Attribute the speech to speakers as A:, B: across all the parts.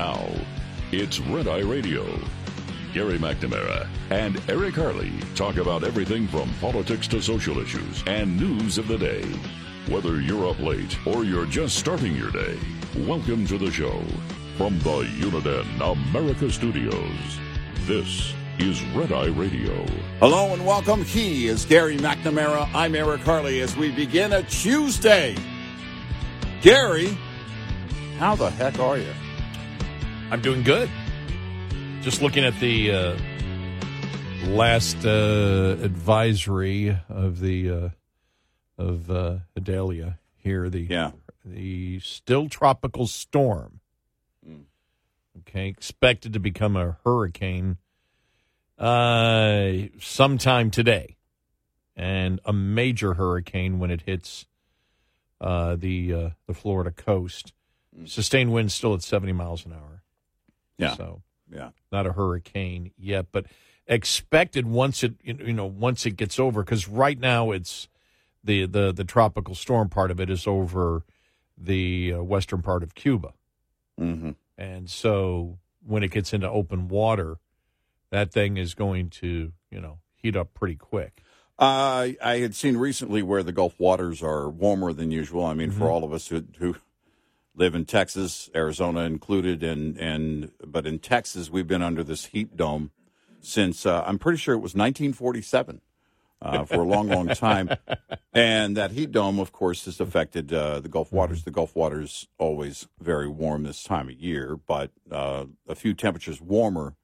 A: Now, it's Red Eye Radio. Gary McNamara and Eric Harley talk about everything from politics to social issues and news of the day. Whether you're up late or you're just starting your day, welcome to the show. From the Uniden America Studios, this is Red Eye Radio.
B: Hello and welcome. He is Gary McNamara. I'm Eric Harley as we begin a Tuesday. Gary, how the heck are you?
C: I'm doing good. Just looking at the uh, last uh, advisory of the uh, of uh, Idalia here. The
B: Yeah.
C: the still tropical storm. Okay, expected to become a hurricane uh, sometime today, and a major hurricane when it hits uh, the uh, the Florida coast. Sustained winds still at seventy miles an hour.
B: Yeah.
C: So
B: Yeah.
C: not a hurricane yet, but expected once it you know once it gets over because right now it's the the the tropical storm part of it is over the uh, western part of Cuba,
B: Mm-hmm.
C: and so when it gets into open water, that thing is going to you know heat up pretty quick.
B: Uh, I had seen recently where the Gulf waters are warmer than usual. I mean, for all of us who, who live in Texas, Arizona included, and and but in Texas we've been under this heat dome since uh, I'm pretty sure it was 1947 uh, for a long, long time, and that heat dome, of course, has affected uh, the Gulf waters. The Gulf waters always very warm this time of year, but uh, a few temperatures warmer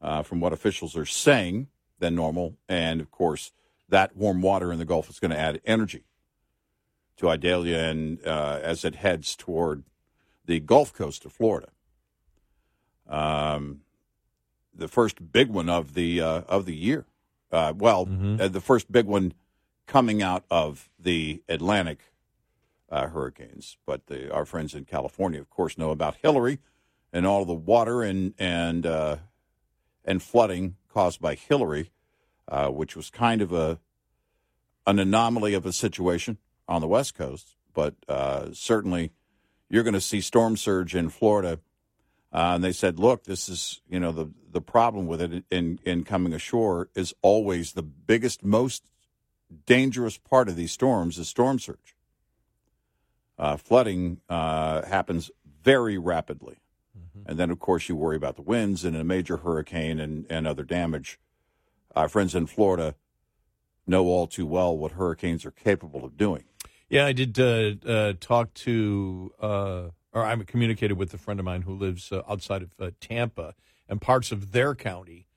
B: uh, from what officials are saying than normal, and of course that warm water in the Gulf is going to add energy to Idalia and uh, as it heads toward the Gulf Coast of Florida. Um, the first big one of the uh, of the year. Uh, well, uh, the first big one coming out of the Atlantic uh, hurricanes. But the, our friends in California, of course, know about Hilary and all the water and and uh, and flooding caused by Hilary, uh, which was kind of a an anomaly of a situation on the West Coast. But uh, certainly, you're going to see storm surge in Florida. Uh, and they said, look, this is, you know, the, the problem with it in, in coming ashore is always the biggest, most dangerous part of these storms is storm surge. Uh, flooding uh, happens very rapidly. And then, of course, you worry about the winds and a major hurricane and, and other damage. Our friends in Florida know all too well what hurricanes are capable of doing.
C: Yeah, I did uh, uh, talk to, uh, or I communicated with a friend of mine who lives uh, outside of uh, Tampa and parts of their county.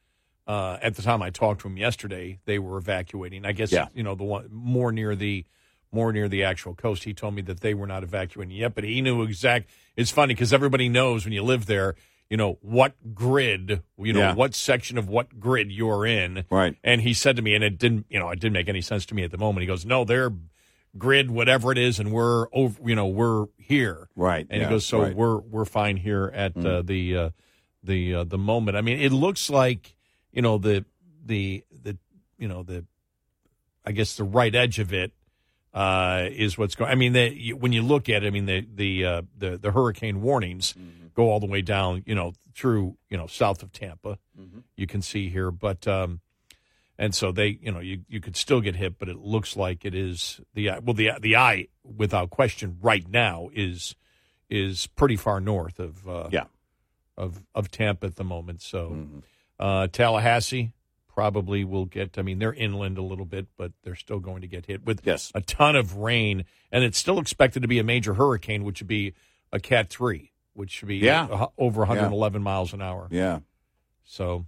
C: Uh, at the time I talked to him yesterday, they were evacuating. I guess
B: Yeah.
C: you know the one more near the more near the actual coast. He told me that they were not evacuating yet, but he knew exact. It's funny because everybody knows when you live there, you know what grid, you know
B: Yeah.
C: what section of what grid you're in,
B: Right.
C: and he said to me, and it didn't, you know, it didn't make any sense to me at the moment. He goes, "No, they're grid, whatever it is, and we're over, you know, we're here."
B: Right,
C: And
B: yeah,
C: he goes, "So
B: right. Mm.
C: we're we're fine here at uh, the uh, the uh, the moment." I mean, it looks like you know the the the you know the I guess the right edge of it uh, is what's going. I mean, the, when you look at it, I mean the the uh, the, the hurricane warnings go all the way down, you know, through you know south of Tampa. You can see here, but um, and so they, you know, you you could still get hit, but it looks like it is the eye- well the the eye without question right now is is pretty far north of uh,
B: Yeah.
C: of of Tampa at the moment. So uh, Tallahassee probably will get. I mean, they're inland a little bit, but they're still going to get hit with
B: Yes.
C: a ton of rain, and it's still expected to be a major hurricane, which would be a Cat three, which should be
B: Yeah.
C: uh, over 111 miles an hour.
B: Yeah.
C: So,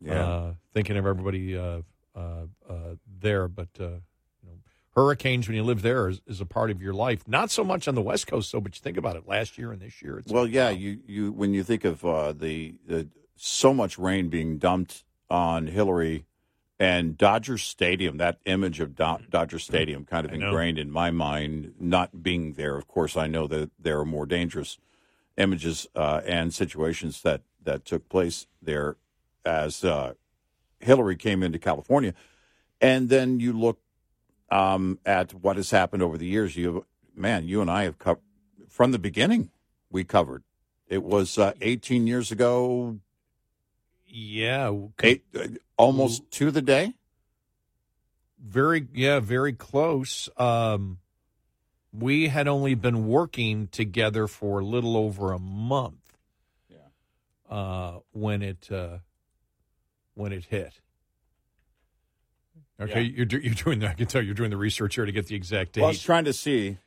B: Yeah.
C: Thinking of everybody uh, uh, uh, there, but uh, you know, hurricanes when you live there is, is a part of your life. Not so much on the West Coast, though. But you think about it, last year and this year. It's
B: Well, yeah, you, you when you think of uh, the, the so much rain being dumped on Hilary and Dodger Stadium, that image of Do- Dodger Stadium kind of ingrained in my mind. Not being there, of course, I know that there are more dangerous images uh, and situations that that took place there as uh, Hilary came into California, and then you look um, at what has happened over the years. You, man, you and I have covered from the beginning. We covered. It was uh, 18 years ago,
C: yeah,
B: eight, uh, almost to the day.
C: very yeah, very close. Um, we had only been working together for a little over a month.
B: Yeah.
C: uh, when it uh, when it hit. Okay,
B: Yeah.
C: you're do- you're doing. That. I can tell you're doing the research here to get the exact date.
B: Well, I was trying to see.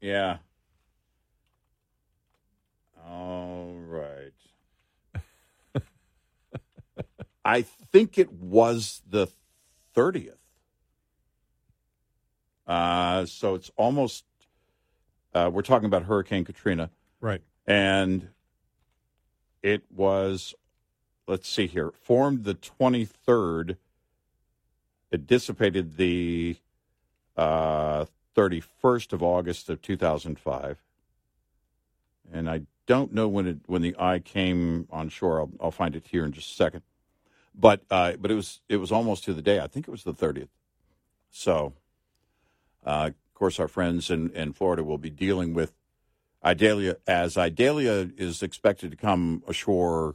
B: Yeah. All right. I think it was the 30th. Uh, so it's almost, uh, we're talking about Hurricane Katrina.
C: right.
B: and it was let's see here formed the 23rd it dissipated the uh, 31st of august of 2005 and i don't know when it when the eye came on shore. I'll, I'll find it here in just a second. But uh, but it was it was almost to the day. I think it was the 30th so uh, of course our friends in, in florida will be dealing with Idalia, as Idalia is expected to come ashore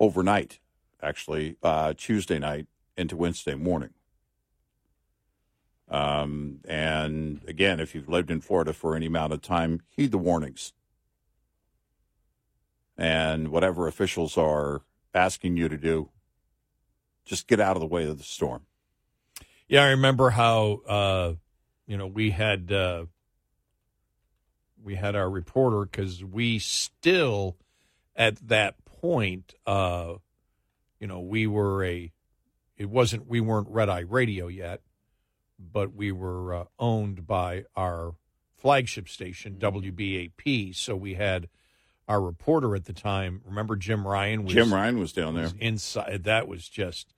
B: overnight, actually, uh, Tuesday night into Wednesday morning. Um, and again, if you've lived in Florida for any amount of time, heed the warnings. And whatever officials are asking you to do, just get out of the way of the storm.
C: Yeah, I remember how uh, you know we had uh, we had our reporter because we still at that point, uh, you know, we were a it wasn't we weren't Red Eye Radio yet, but we were uh, owned by our flagship station WBAP. So we had our reporter at the time. Remember Jim Ryan? Was,
B: Jim Ryan was down there.
C: was inside. That was just,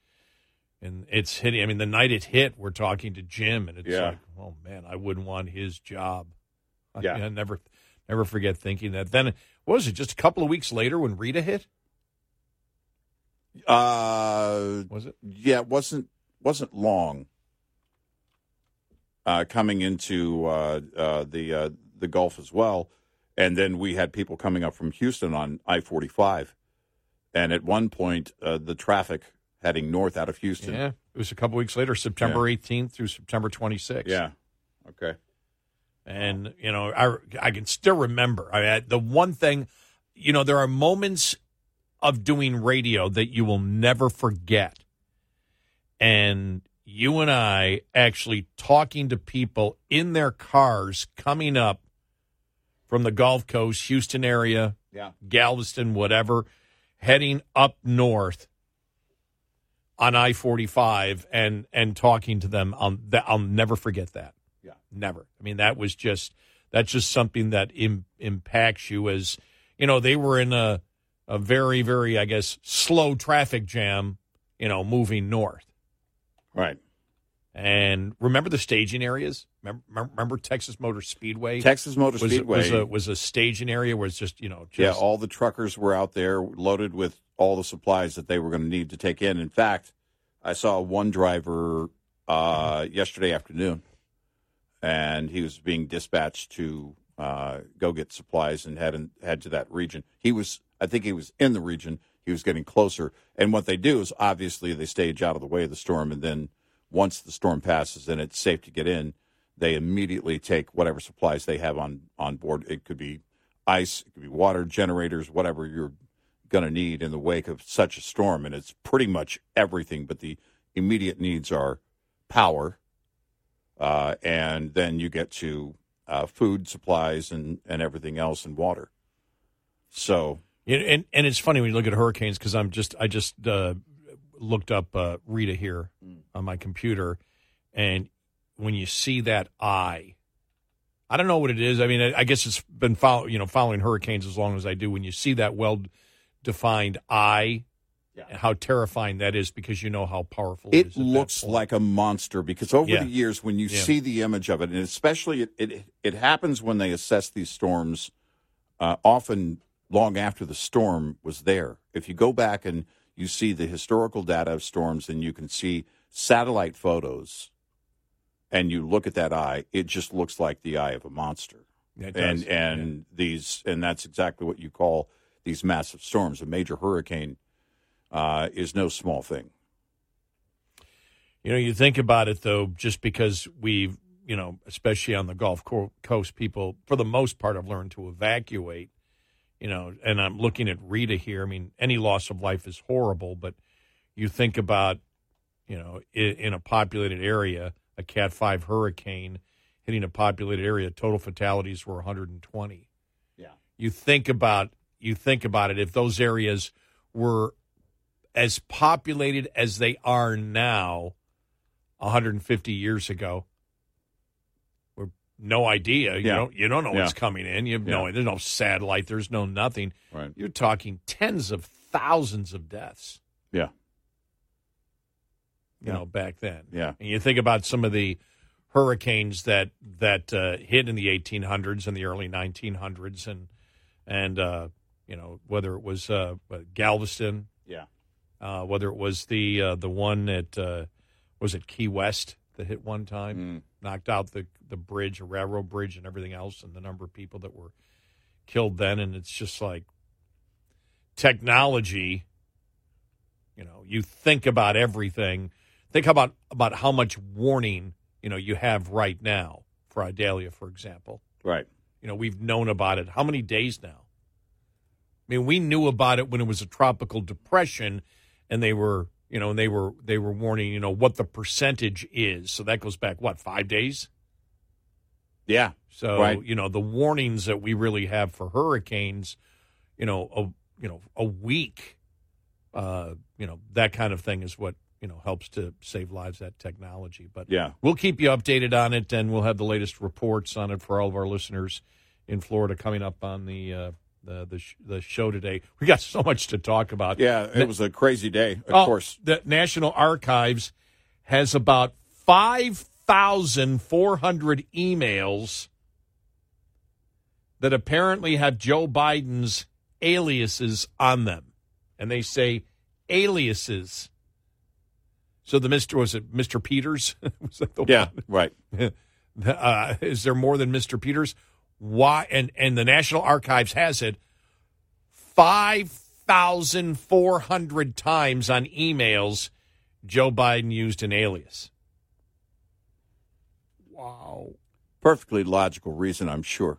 C: and it's hitting. I mean, the night it hit, we're talking to Jim, and it's
B: Yeah.
C: like, oh man, I wouldn't want his job. I,
B: Yeah.
C: I never, never forget thinking that. Then what was it? Just a couple of weeks later when Rita hit,
B: Uh,
C: was it?
B: Yeah, it wasn't wasn't long. Uh, coming into uh, uh, the uh, the Gulf as well, and then we had people coming up from Houston on I forty five, and at one point uh, the traffic heading north out of Houston.
C: Yeah, it was a couple weeks later, September eighteenth through September twenty sixth.
B: Yeah. Okay.
C: And you know, I I can still remember. I the one thing, you know, there are moments of doing radio that you will never forget. And you and I actually talking to people in their cars coming up from the Gulf Coast, Houston area,
B: Yeah.
C: Galveston, whatever, heading up north on I forty five and and talking to them. I'll, that, I'll never forget that. Never. I mean, that was just that's just something that Im- impacts you as you know they were in a a very very I guess slow traffic jam, you know, moving north.
B: Right.
C: And remember the staging areas? Remember, remember Texas Motor Speedway?
B: Texas Motor
C: was,
B: Speedway.
C: was a was a staging area where it's just you know just,
B: yeah, all the truckers were out there loaded with all the supplies that they were going to need to take in. In fact, I saw one driver uh, yesterday afternoon, and he was being dispatched to uh, go get supplies and head and head to that region. He was, I think, he was in the region. He was getting closer, and what they do is obviously they stage out of the way of the storm, and then once the storm passes and it's safe to get in, they immediately take whatever supplies they have on on board. It could be ice, it could be water, generators, whatever you're going to need in the wake of such a storm, and it's pretty much everything. But the immediate needs are power, uh, and then you get to uh, food supplies and, and everything else and water. So
C: And, and it's funny when you look at hurricanes because I'm just I just uh, looked up uh, Rita here on my computer, and when you see that eye, I don't know what it is. I mean, I, I guess it's been follow, you know following hurricanes as long as I do. When you see that well defined eye,
B: Yeah.
C: how terrifying that is because you know how powerful
B: it
C: that
B: looks like a monster because over
C: Yeah.
B: the years when you
C: Yeah.
B: see the image of it and especially it, it it happens when they assess these storms uh, often long after the storm was there if you go back and you see the historical data of storms and you can see satellite photos and you look at that eye it just looks like the eye of a monster and and these and that's exactly what you call these massive storms a major hurricane uh, is no small thing
C: You know, you think about it though, just because we've, you know, especially on the Gulf Coast, people for the most part have learned to evacuate. You know, and I'm looking at Rita here. I mean, any loss of life is horrible, but you think about, you know, in, in a populated area, a Cat Five hurricane hitting a populated area, total fatalities were 120.
B: yeah
C: You think about you think about it. If those areas were as populated as they are now 150 years ago we're no idea. You
B: Yeah.
C: don't you don't know what's coming in. You have no
B: Yeah.
C: there's no satellite. There's no nothing.
B: Right.
C: You're talking tens of thousands of deaths.
B: Yeah.
C: You
B: Yeah.
C: know back then.
B: Yeah.
C: and you think about some of the hurricanes that that uh, hit in the 1800s and the early 1900s and and uh, you know whether it was uh, Galveston.
B: Yeah.
C: Uh, whether it was the uh, the one at uh, was it Key West that hit one time,
B: Mm.
C: knocked out the the bridge, a railroad bridge, and everything else, and the number of people that were killed then, and it's just like technology. You know, you think about everything. Think about about how much warning you know you have right now for Idalia, for example.
B: Right.
C: You know, we've known about it how many days now? I mean, we knew about it when it was a tropical depression, and they were, you know, and they were they were warning, you know, what the percentage is. So that goes back what five days.
B: Yeah.
C: So
B: Right.
C: you know, the warnings that we really have for hurricanes, you know, a you know a week, uh, you know, that kind of thing is what you know helps to save lives. That technology, but
B: Yeah.
C: We'll keep you updated on it, and we'll have the latest reports on it for all of our listeners in Florida coming up on the uh, the the, sh- the show today. We got so much to talk about.
B: Yeah. It was a crazy day, of
C: Oh,
B: course.
C: the National Archives has about five thousand four hundred emails that apparently have Joe Biden's aliases on them, and they say aliases. So the Mister was it Mister Peters? was that the
B: Yeah.
C: one?
B: Right.
C: uh, is there more than Mr. Peters? Why? And and the National Archives has it five thousand four hundred times on emails. Joe Biden used an alias. Wow.
B: Perfectly logical reason, I'm sure.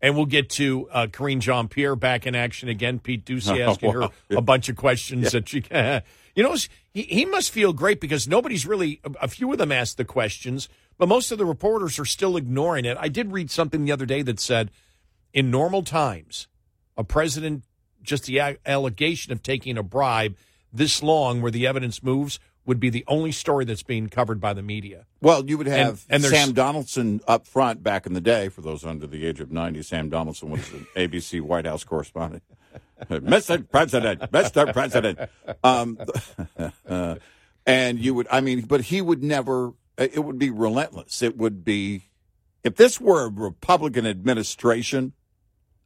C: And we'll get to uh, Karine Jean Pierre back in action again. Pete
B: Doocy
C: asking her a bunch of questions that she, you know, he, he must feel great because nobody's really, a few of them asked the questions, but most of the reporters are still ignoring it. I did read something the other day that said in normal times, a president, just the a- allegation of taking a bribe this long where the evidence moves would be the only story that's being covered by the media.
B: Well, you would have
C: and there's-
B: Sam Donaldson up front back in the day. For those under the age of 90, Sam Donaldson was an ABC White House correspondent. Mr. President, Mr. President. Um, uh, and you would, I mean, but he would never, it would be relentless. It would be, if this were a Republican administration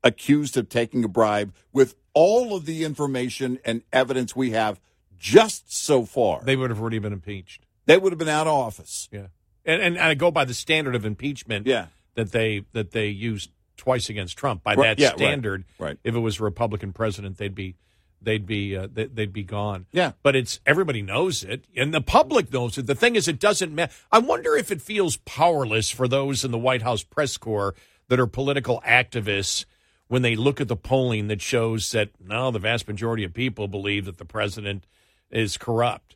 B: accused of taking a bribe with all of the information and evidence we have just so far,
C: They would have already been impeached.
B: they would have been out of office.
C: Yeah. And, and I go by the standard of impeachment.
B: Yeah.
C: that they that they used twice against Trump. By
B: Right,
C: that
B: yeah, right,
C: standard,
B: right.
C: if it was a Republican president, they'd be they'd be uh, they- they'd be gone.
B: Yeah.
C: But it's everybody knows it, and the public knows it. The thing is, it doesn't matter. I wonder if it feels powerless for those in the White House press corps that are political activists when they look at the polling that shows that no, the vast majority of people believe that the president is corrupt,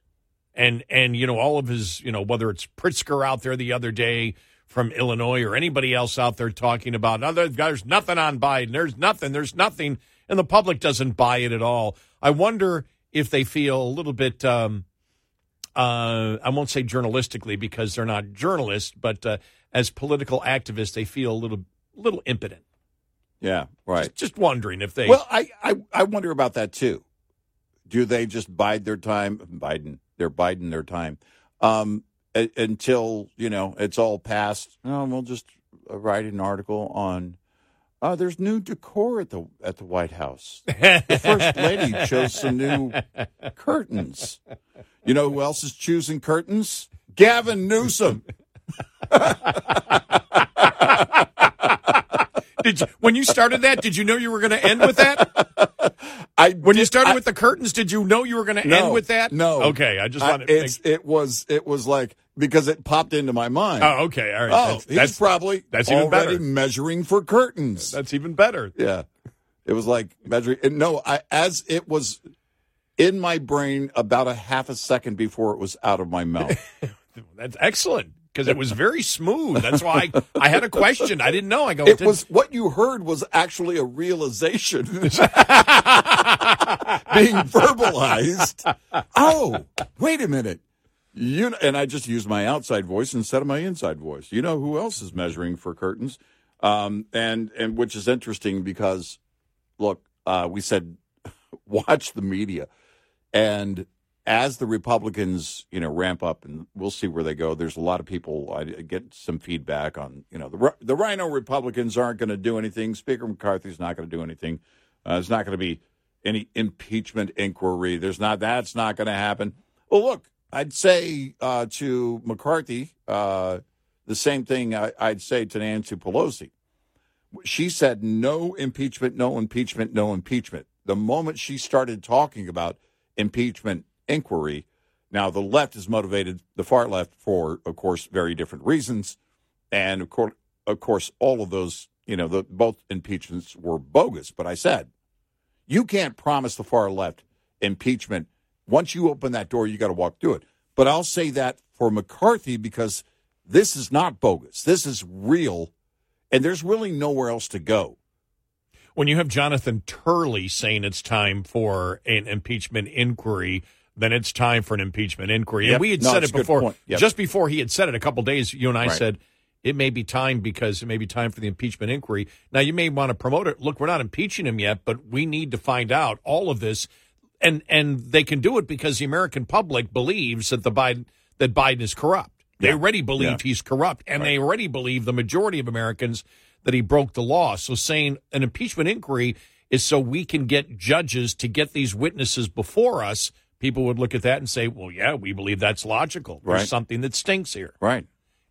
C: and and you know all of his you know whether it's Pritzker out there the other day from Illinois or anybody else out there talking about no, there's, there's nothing on Biden, there's nothing, there's nothing, and the public doesn't buy it at all. I wonder if they feel a little bit. Um, uh, I won't say journalistically because they're not journalists, but uh, as political activists, they feel a little little impotent.
B: Yeah, right.
C: Just, just wondering if they.
B: Well, I, I I wonder about that too. Do they just bide their time? Biden, they're biding their time um, until you know it's all passed. No, we'll just uh, write an article on. Uh, there's new decor at the at the White House. The first lady chose some new curtains. You know who else is choosing curtains? Gavin Newsom.
C: did you, when you started that, did you know you were going to end with that?
B: I
C: When you started
B: I-
C: with the curtains, did you know you were going to
B: No,
C: end with that?
B: no.
C: Okay, I just
B: I-
C: wanted. to
B: it's it was it was like because it popped into my mind.
C: oh, okay, all right.
B: Oh,
C: that's,
B: he's
C: that's,
B: probably
C: that's even
B: already
C: better.
B: measuring for curtains.
C: that's even better.
B: yeah, it was like measuring. and No, I as it was in my brain about a half a second before it was out of my mouth.
C: That's excellent because it was very smooth. That's why I, I had a question. I didn't know. I go.
B: it was what you heard was actually a realization being verbalized. Oh, wait a minute. You know, and I just used my outside voice instead of my inside voice. You know who else is measuring for curtains? Um, and and which is interesting because, look, uh, we said watch the media, and as the Republicans, you know, ramp up, and we'll see where they go. There's a lot of people. I get some feedback on, you know, the the RINO Republicans aren't going to do anything. Speaker McCarthy's not going to do anything. Uh, there's not going to be any impeachment inquiry. There's not. That's not going to happen. Well, look, I'd say uh, to McCarthy uh, the same thing I, I'd say to Nancy Pelosi. She said no impeachment, no impeachment, no impeachment. The moment she started talking about impeachment inquiry, now the left is motivated, the far left, for of course very different reasons, and of course, of course, all of those, you know, the, both impeachments were bogus. But I said, you can't promise the far left impeachment. Once you open that door, you got to walk through it. But I'll say that for McCarthy because this is not bogus. This is real, and there's really nowhere else to go.
C: when you have Jonathan Turley saying it's time for an impeachment inquiry, then it's time for an impeachment inquiry.
B: Yep.
C: And we had
B: No,
C: said it before.
B: Yep.
C: Just before he had said it a couple days, you and I
B: Right.
C: said it may be time because it may be time for the impeachment inquiry. Now you may want to promote it. Look, we're not impeaching him yet, but we need to find out all of this. And and they can do it because the American public believes that the Biden that Biden is corrupt. They
B: Yeah.
C: already believe
B: Yeah.
C: he's corrupt, and they already believe the majority of Americans that he broke the law. So saying an impeachment inquiry is so we can get judges to get these witnesses before us. People would look at that and say, "Well, yeah, we believe that's logical. There's
B: Right.
C: something that stinks here."
B: Right.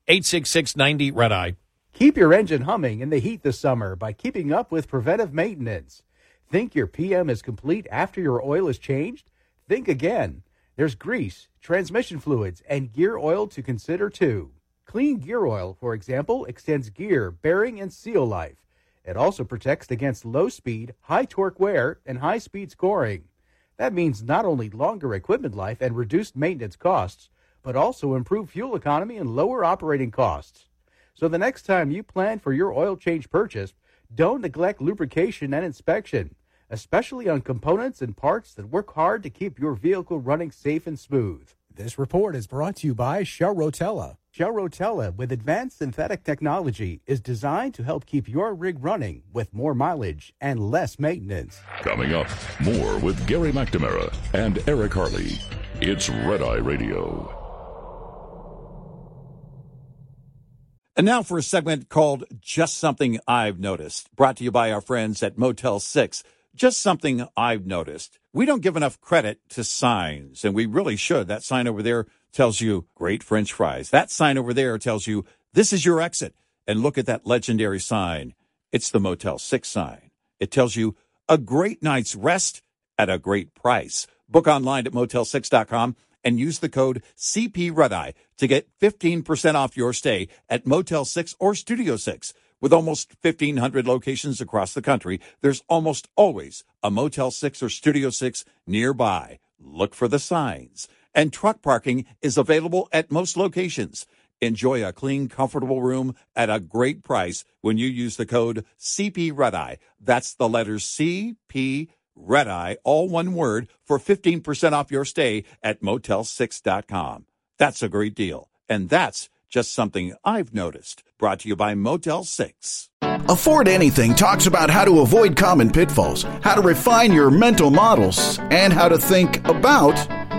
C: Eight six six ninety red eye.
D: Keep your engine humming in the heat this summer by keeping up with preventive maintenance. Think your PM is complete after your oil is changed? Think again. There's grease, transmission fluids, and gear oil to consider too. Clean gear oil, for example, extends gear, bearing, and seal life. It also protects against low speed, high torque wear, and high speed scoring. That means not only longer equipment life and reduced maintenance costs, but also improved fuel economy and lower operating costs. So the next time you plan for your oil change purchase, don't neglect lubrication and inspection, especially on components and parts that work hard to keep your vehicle running safe and smooth.
E: This report is brought to you by Shell Rotella.
D: Shell Rotella with advanced synthetic technology is designed to help keep your rig running with more mileage and less maintenance.
A: Coming up, more with Gary McNamara and Eric Harley. It's Red Eye Radio.
B: And now for a segment called Just Something I've Noticed, brought to you by our friends at Motel 6. Just something I've noticed. We don't give enough credit to signs, and we really should. That sign over there tells you great French fries. That sign over there tells you this is your exit. and look at that legendary sign. It's the Motel 6 sign. It tells you a great night's rest at a great price. Book online at motel6.com and use the code CP Red Eye to get 15% off your stay at Motel 6 or Studio 6. With almost 1,500 locations across the country, there's almost always a Motel 6 or Studio 6 nearby. Look for the signs. And truck parking is available at most locations. Enjoy a clean, comfortable room at a great price when you use the code CP Red Eye. That's the letter CP Red Eye, all one word, for 15% off your stay at motel6.com. That's a great deal. And that's just something I've noticed. Brought to you by Motel 6.
F: Afford Anything talks about how to avoid common pitfalls, how to refine your mental models, and how to think about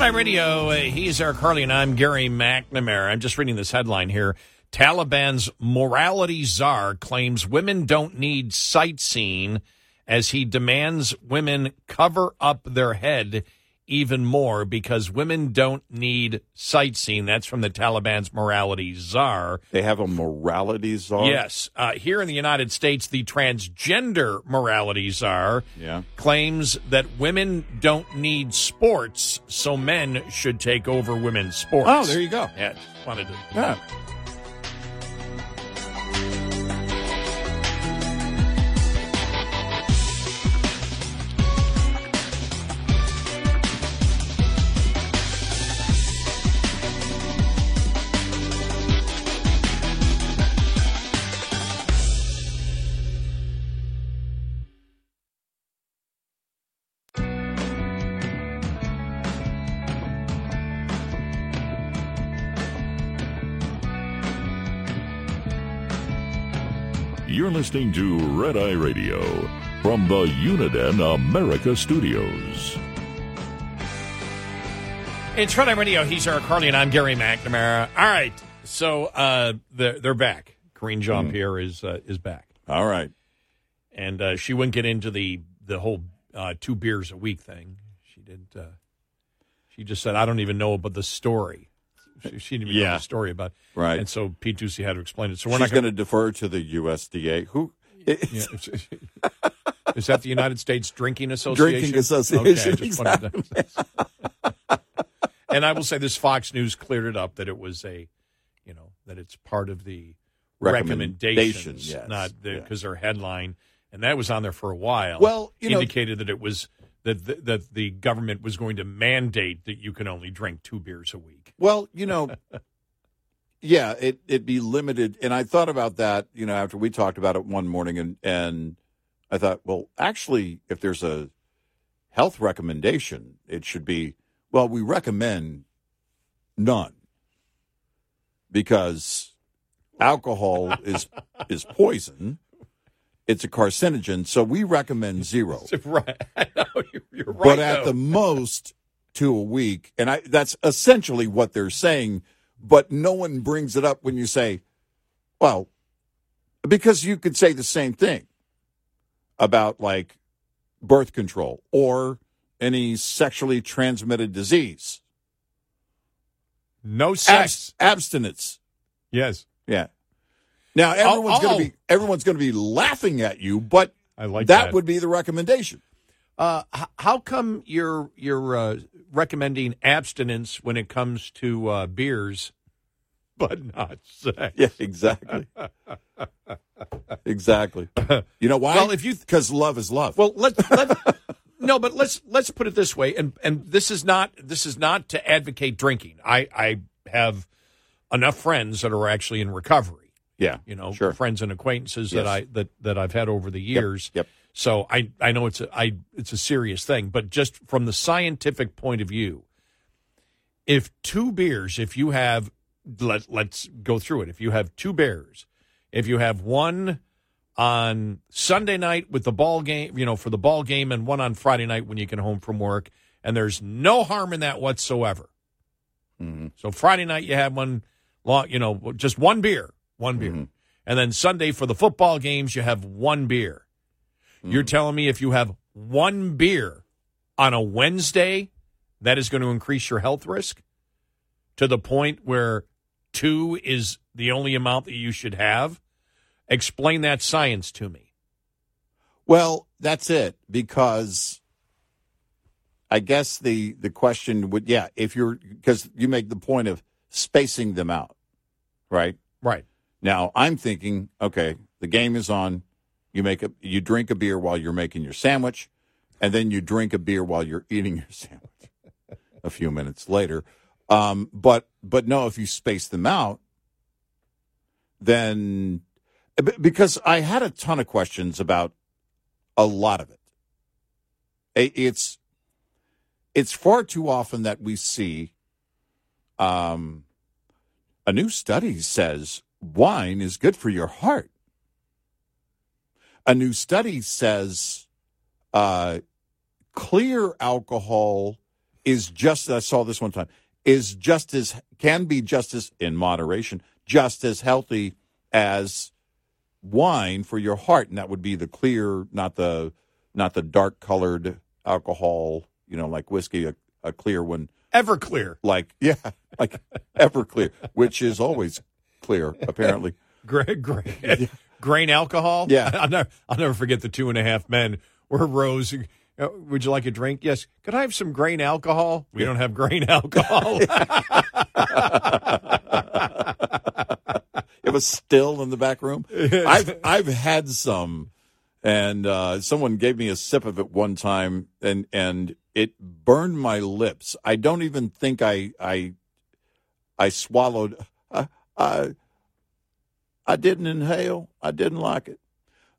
C: Red Radio. Uh, he's Eric Harley, and I'm Gary McNamara. I'm just reading this headline here. Taliban's morality czar claims women don't need sightseeing as he demands women cover up their head even more because women don't need sightseeing. That's from the Taliban's morality czar.
B: They have a morality czar?
C: Yes. Uh, here in the United States, the transgender morality czar
B: Yeah.
C: claims that women don't need sports, so men should take over women's sports.
B: Oh, there you go.
C: Yeah, wanted to.
B: Yeah.
A: You're listening to Red Eye Radio from the Uniden America Studios.
C: It's Red Eye Radio. He's Eric Harley, and I'm Gary McNamara. All right, so uh, they're, they're back. Karine Jean Pierre is uh, is back,
B: All right.
C: and uh, she wouldn't get into the the whole uh, two beers a week thing. She did. Uh, she just said, "I don't even know about the story." She, didn't even know
B: Yeah.
C: the story about. It.
B: Right.
C: And so Pete Doocy had to explain it. So we're
B: She's
C: not
B: going to defer to the USDA. Who?
C: Yeah, is that the United States Drinking Association?
B: Drinking Association,
C: Okay, just and I will say this: Fox News cleared it up that it was a, you know, that it's part of the
B: Recommendation,
C: recommendations,
B: yes.
C: not
B: Yeah.
C: because their headline, and that was on there for a while.
B: Well, you know-
C: indicated that it was that the, that the government was going to mandate that you can only drink two beers a week.
B: Well, you know, yeah, it it'd be limited, and I thought about that. You know, after we talked about it one morning, and and I thought, well, actually, if there's a health recommendation, it should be well, we recommend none because alcohol is is poison. It's a carcinogen, so we recommend zero.
C: Right, I know you're, you're right.
B: but at
C: though.
B: the most two a week and i that's essentially what they're saying but no one brings it up when you say well because you could say the same thing about like birth control or any sexually transmitted disease
C: no sex.
B: Abs- abstinence
C: yes,
B: yeah now everyone's
C: oh.
B: going to be everyone's going to be laughing at you but
C: I like
B: that
C: that.
B: would be the recommendation
C: Uh, h- how come you're you're uh, recommending abstinence when it comes to uh, beers, but not sex?
B: Yeah, exactly. exactly. You know why?
C: Well, if you th-
B: because love is love.
C: Well, let's let, no, but let's let's put it this way, and and this is not this is not to advocate drinking. I I have enough friends that are actually in recovery,
B: Yeah,
C: you know,
B: sure.
C: friends and acquaintances that I that that I've had over the years.
B: Yep.
C: So I I know it's a I it's a serious thing, but just from the scientific point of view, if two beers, if you have let let's go through it. If you have two beers, if you have one on Sunday night with the ball game, you know, for the ball game, and one on Friday night when you get home from work, and there's no harm in that whatsoever. Mm-hmm. So Friday night you have one, long, you know, just one beer, one beer, mm-hmm. and then Sunday for the football games you have one beer. You're mm-hmm. telling me if you have one beer on a Wednesday, that is going to increase your health risk to the point where two is the only amount that you should have? Explain that science to me.
B: Well, that's it because I guess the the question would yeah, if you're because you make the point of spacing them out, right?
C: Right.
B: Now, I'm thinking, okay, the game is on, you make a you drink a beer while you're making your sandwich and then you drink a beer while you're eating your sandwich a few minutes later. Um, but but no, if you space them out, then because I had a ton of questions about a lot of it. It's it's far too often that we see um, a new study says wine is good for your heart. A new study says uh, clear alcohol is just. I saw this one time is just as can be just as in moderation, just as healthy as wine for your heart, and that would be the clear, not the not the dark colored alcohol. You know, like whiskey, a, a clear one
C: Everclear.
B: like yeah, like Everclear, which is always clear apparently.
C: Grain, grain, grain alcohol.
B: Yeah.
C: I'll never, I'll never forget the two and a half men where Rose. uh, Would you like a drink? Yes. Could I have some grain alcohol? We don't have grain alcohol.
B: It was still in the back room. I've I've had some, and uh, someone gave me a sip of it one time, and and it burned my lips. I don't even think I I I swallowed. I I, I didn't inhale. I didn't like it,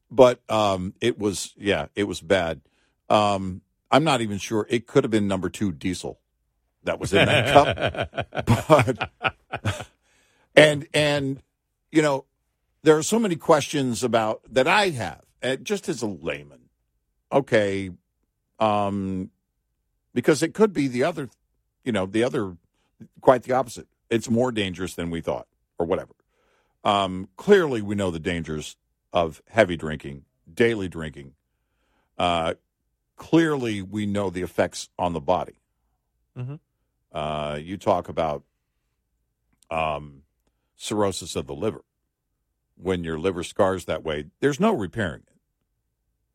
B: but um, it was yeah, it was bad. Um, I'm not even sure. It could have been number two diesel that was in that cup, but and and you know there are so many questions about that I have, just as a layman. Okay, um, because it could be the other, you know, the other, quite the opposite. It's more dangerous than we thought, or whatever. Um, clearly, we know the dangers of heavy drinking, daily drinking. Uh, clearly, we know the effects on the body.
C: Mhm.
B: Uh, you talk about um, cirrhosis of the liver. When your liver scars that way, there's no repairing it.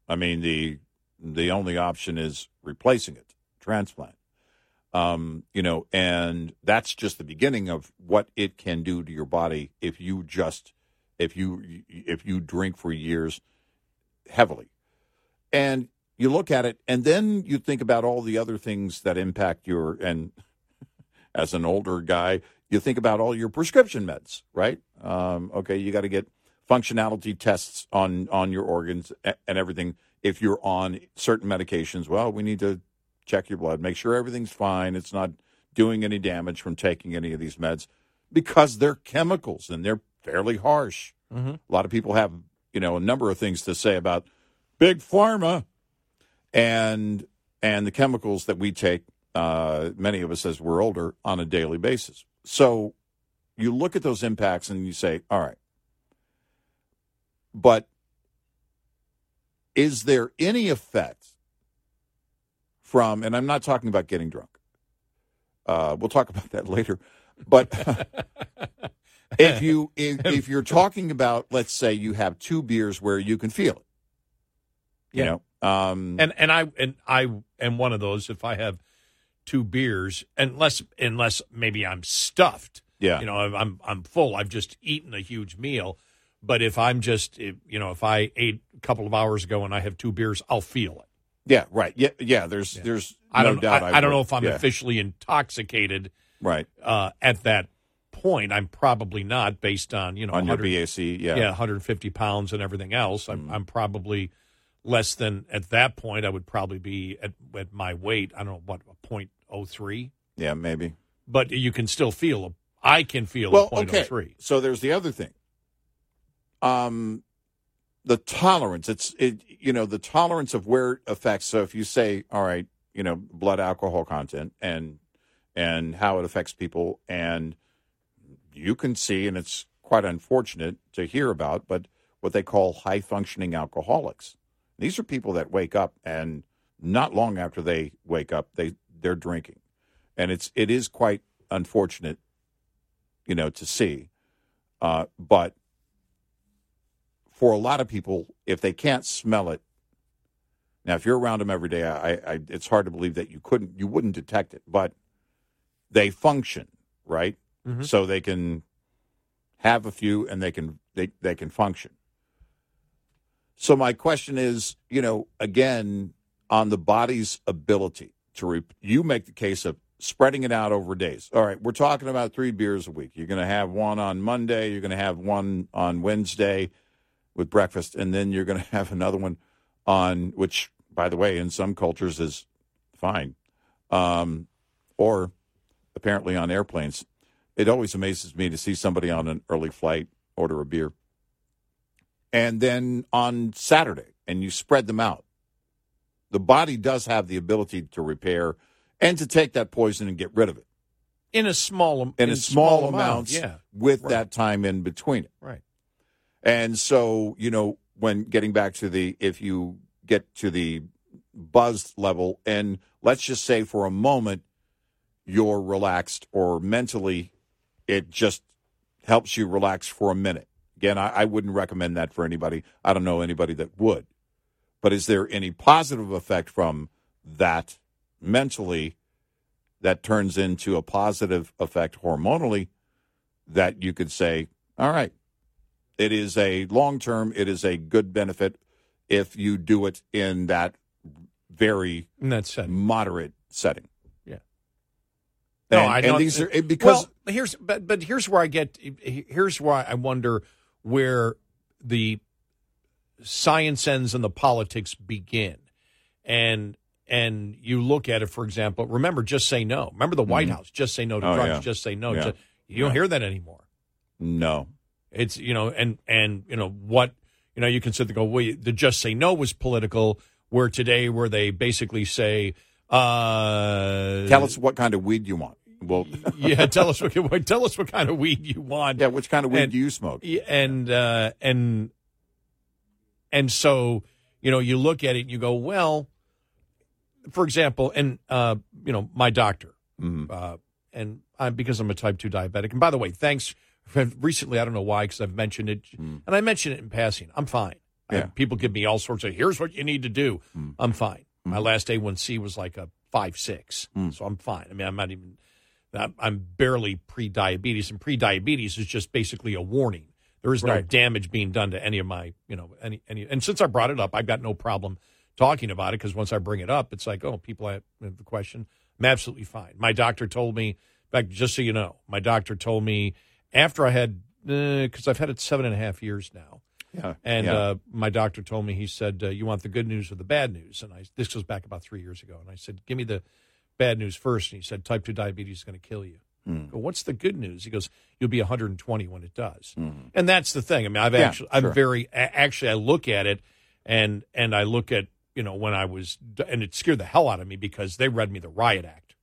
B: I mean, the the only option is replacing it, transplant. Um, you know, and that's just the beginning of what it can do to your body if you just if you if you drink for years heavily. And you look at it and then you think about all the other things that impact your and as an older guy, you think about all your prescription meds, right? Um, okay, you got to get functionality tests on on your organs and everything. If you're on certain medications, well, we need to check your blood, make sure everything's fine. It's not doing any damage from taking any of these meds because they're chemicals and they're fairly harsh.
C: Mhm.
B: A lot of people have, you know, a number of things to say about big pharma and and the chemicals that we take. Uh, many of us, as we're older, on a daily basis. So you look at those impacts and you say, all right, but is there any effect from? And I'm not talking about getting drunk. Uh, we'll talk about that later. But if you if, if you're talking about, let's say you have two beers where you can feel it, you
C: Yeah.
B: know, um,
C: and and I and I am one of those. If I have two beers, unless unless maybe I'm stuffed,
B: yeah,
C: you know, I'm I'm, I'm full. I've just eaten a huge meal. But if I'm just, if, you know, if I ate a couple of hours ago and I have two beers, I'll feel it.
B: Yeah, right, yeah, yeah. There's there's
C: I
B: no
C: don't.
B: doubt.
C: I, I don't know if I'm
B: yeah,
C: officially intoxicated
B: right.
C: uh, at that point, I'm probably not based on you know
B: on your BAC. Yeah,
C: yeah 150 pounds and everything else. I'm, I'm probably less than at that point. I would probably be at at my weight. I don't know what a point oh three,
B: yeah, maybe.
C: but you can still feel a. I can feel
B: Well,
C: a point
B: okay.
C: oh three.
B: So there's the other thing. Um, the tolerance. It's it. You know, the tolerance of where it affects. So if you say, all right, you know, blood alcohol content and and how it affects people, and you can see, and it's quite unfortunate to hear about, but what they call high functioning alcoholics. These are people that wake up and not long after they wake up, they they're drinking, and it's it is quite unfortunate, you know, to see. Uh, but for a lot of people, if they can't smell it, now if you're around them every day, I, I it's hard to believe that you couldn't you wouldn't detect it, but they function right, mm-hmm. so they can have a few and they can they they can function. So my question is, you know, again, on the body's ability to re- you make the case of spreading it out over days. All right, we're talking about 3 beers a week. You're going to have one on Monday, you're going to have one on Wednesday with breakfast and then you're going to have another one on which by the way in some cultures is fine. Um or apparently on airplanes. It always amazes me to see somebody on an early flight order a beer and then on Saturday, and you spread them out. The body does have the ability to repair and to take that poison and get rid of it
C: In a small am-
B: in, a small,
C: amount,
B: amounts
C: yeah,
B: with
C: Right.
B: that time in between it.
C: right.
B: And so, you know, when getting back to the, if you get to the buzz level, and let's just say for a moment you're relaxed or mentally it just helps you relax for a minute. Again, I, I wouldn't recommend that for anybody. I don't know anybody that would. But is there any positive effect from that mentally that turns into a positive effect hormonally that you could say, all right, it is a long term, it is a good benefit if you do it in that very
C: In that setting.
B: moderate setting.
C: Yeah.
B: And,
C: No, I don't.
B: these are eh, because
C: well, here's but but here's where I get here's why I wonder where the science ends and the politics begin, and and you look at it for example. Remember, just say no. Remember the White mm-hmm. House, just say no to
B: Oh,
C: drugs.
B: yeah.
C: Just say no.
B: Yeah.
C: Just- you don't
B: Yeah.
C: hear that anymore.
B: no,
C: It's you know, and and you know what you know. You can sit there and go, well, the just say no was political. Where today, where they basically say, uh,
B: tell us what kind of weed you want. Well,
C: yeah, tell us what tell us what kind of weed you want.
B: yeah, which kind of weed
C: And-
B: do you smoke?
C: And uh, and and so you know you look at it and you go well for example and uh, you know my doctor
B: Mhm.
C: uh, and I'm, because i'm a type 2 diabetic and by the way thanks recently i don't know why because i've mentioned it and i mentioned it in passing i'm fine
B: Mm. Yeah. Mm.
C: people give me all sorts of here's what you need to do i'm fine my last a1c was like a 5-6
B: Mm.
C: so i'm fine i mean i'm not even I'm- I'm barely pre-diabetes, and pre-diabetes is just basically a warning. There is no
B: Right.
C: damage being done to any of my, you know, any any. And since I brought it up, I've got no problem talking about it because once I bring it up, it's like, oh, people have the question. I'm absolutely fine. My doctor told me, in fact, just so you know, my doctor told me after I had, because I've had it seven and a half years now.
B: Yeah,
C: And
B: yeah.
C: uh, my doctor told me, he said, uh, "You want the good news or the bad news?" And I, this was back about three years ago. And I said, "Give me the bad news first. And he said, "Type two diabetes is going to kill you." I go, What's the good news? He goes, "You'll be 120 when it does." And that's the thing. I mean, I've.
B: Yeah,
C: actually, I'm
B: sure.
C: very actually, I look at it, and and I look at you know when I was, and it scared the hell out of me because they read me the Riot Act.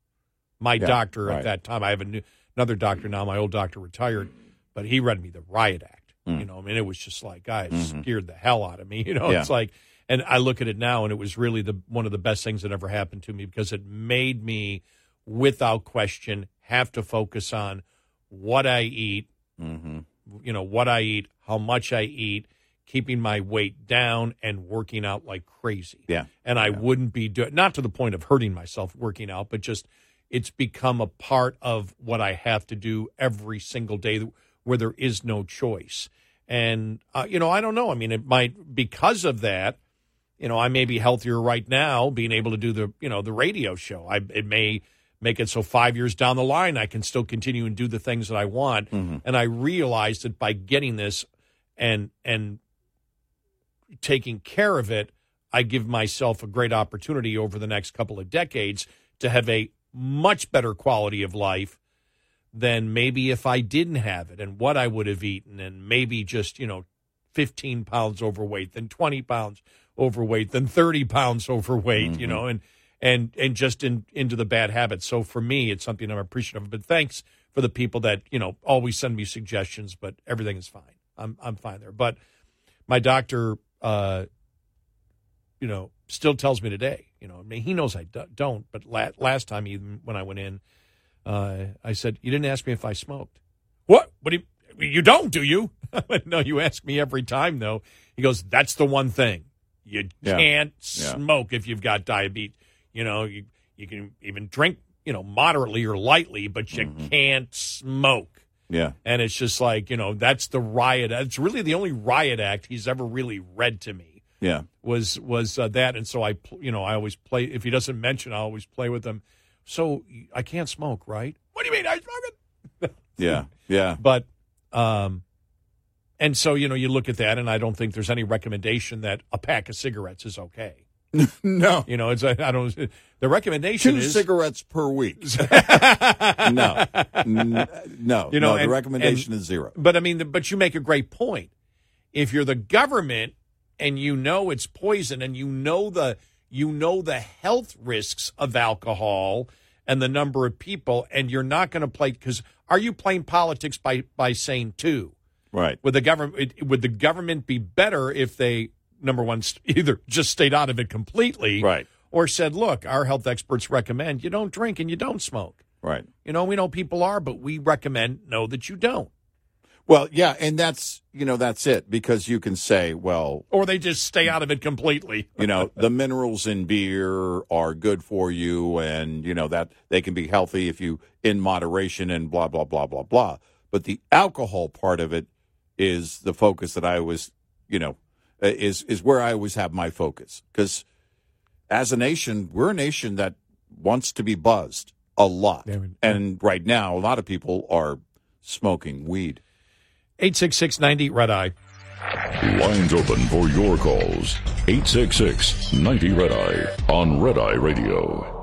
C: My
B: Yeah,
C: doctor
B: right.
C: at that time, I have a new, another doctor now. My old doctor retired, but he read me the Riot Act. You know, I mean, it was just like, guys, scared the hell out of me. You know,
B: Yeah.
C: it's like, and I look at it now, and it was really the one of the best things that ever happened to me because it made me, without question, have to focus on what I eat,
B: Mm-hmm.
C: you know, what I eat, how much I eat, keeping my weight down, and working out like crazy.
B: Yeah.
C: And I wouldn't be doing, not to the point of hurting myself working out, but just it's become a part of what I have to do every single day where there is no choice. And, uh, you know, I don't know. I mean, it might, because of that, you know, I may be healthier right now being able to do the, you know, the radio show. I, it may make it so five years down the line I can still continue and do the things that I want. And I realized that by getting this and and taking care of it, I give myself a great opportunity over the next couple of decades to have a much better quality of life than maybe if I didn't have it and what I would have eaten and maybe just, you know, 15 pounds overweight, then 20 pounds overweight, then 30 pounds overweight, you know, and and and just in, into the bad habits. So for me, it's something I'm appreciative of. But thanks for the people that you know always send me suggestions. But everything is fine. I'm I'm fine there. But my doctor, uh, you know, still tells me today. You know, I mean, he knows I do- don't. But la- last time, even when I went in, uh, I said, "You didn't ask me if I smoked." What? What do you? You don't, do you? No, you ask me every time, though. He goes, "That's the one thing you
B: Yeah.
C: can't
B: Yeah.
C: smoke if you've got diabetes. You know, you you can even drink, you know, moderately or lightly, but you
B: Mm-hmm.
C: can't smoke."
B: Yeah.
C: And it's just like, you know, that's the riot. It's really the only riot act he's ever really read to me
B: Yeah.
C: was was uh, that. And so I, you know, I always play. If he doesn't mention, I always play with him. So I can't smoke, right? What do you mean I smoke it?
B: Yeah. Yeah.
C: But, um, and so you know, you look at that, and I don't think there's any recommendation that a pack of cigarettes is okay.
B: No.
C: You know, it's I don't. The recommendation
B: Two
C: is
B: cigarettes per week. no. N- no.
C: You know,
B: no, the
C: and-
B: recommendation is zero.
C: But I mean, but you make a great point. If you're the government and you know it's poison and you know the you know the health risks of alcohol and the number of people, and you're not going to play because are you playing politics by by saying two?
B: Right.
C: Would the government would the government be better if they number one either just stayed out of it completely,
B: Right.
C: or said, look, our health experts recommend you don't drink and you don't smoke.
B: Right.
C: You know, we know people are, but we recommend know that you don't.
B: Well, yeah, and that's you know that's it because you can say, well,
C: or they just stay out of it completely.
B: you know, the minerals in beer are good for you, and you know that they can be healthy if you in moderation and blah blah blah blah blah. But the alcohol part of it is the focus that I was, you know, uh, is is where I always have my focus because as a nation, we're a nation that wants to be buzzed a lot,
C: Yeah, we-
B: and right now, a lot of people are smoking weed.
C: 866 90 Red Eye.
A: Lines open for your calls. 866 90 Red Eye on Red Eye Radio.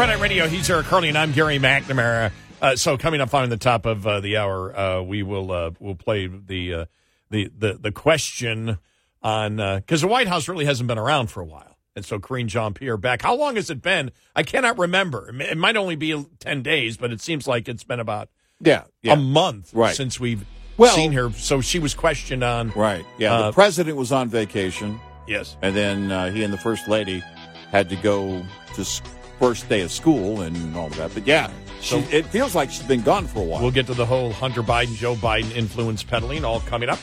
C: Red Eye Radio. He's Eric Harley, and I'm Gary McNamara. Uh, so coming up on the top of uh, the hour, uh, we will uh, we'll play the uh, the the the question on because the White House really hasn't been around for a while, and so Karine Jean Pierre back. How long has it been? I cannot remember. It might only be ten days, but it seems like it's been about
B: Yeah, yeah,
C: a month
B: Right.
C: since we've
B: Well-
C: seen her. So she was questioned on
B: right. Yeah,
C: Uh,
B: the president was on vacation.
C: yes.
B: And then uh, he and the first lady had to go to s- first day of school and all of that. But yeah, she, it feels like she's been gone for a while.
C: We'll get to the whole Hunter Biden, Joe Biden influence peddling all coming up.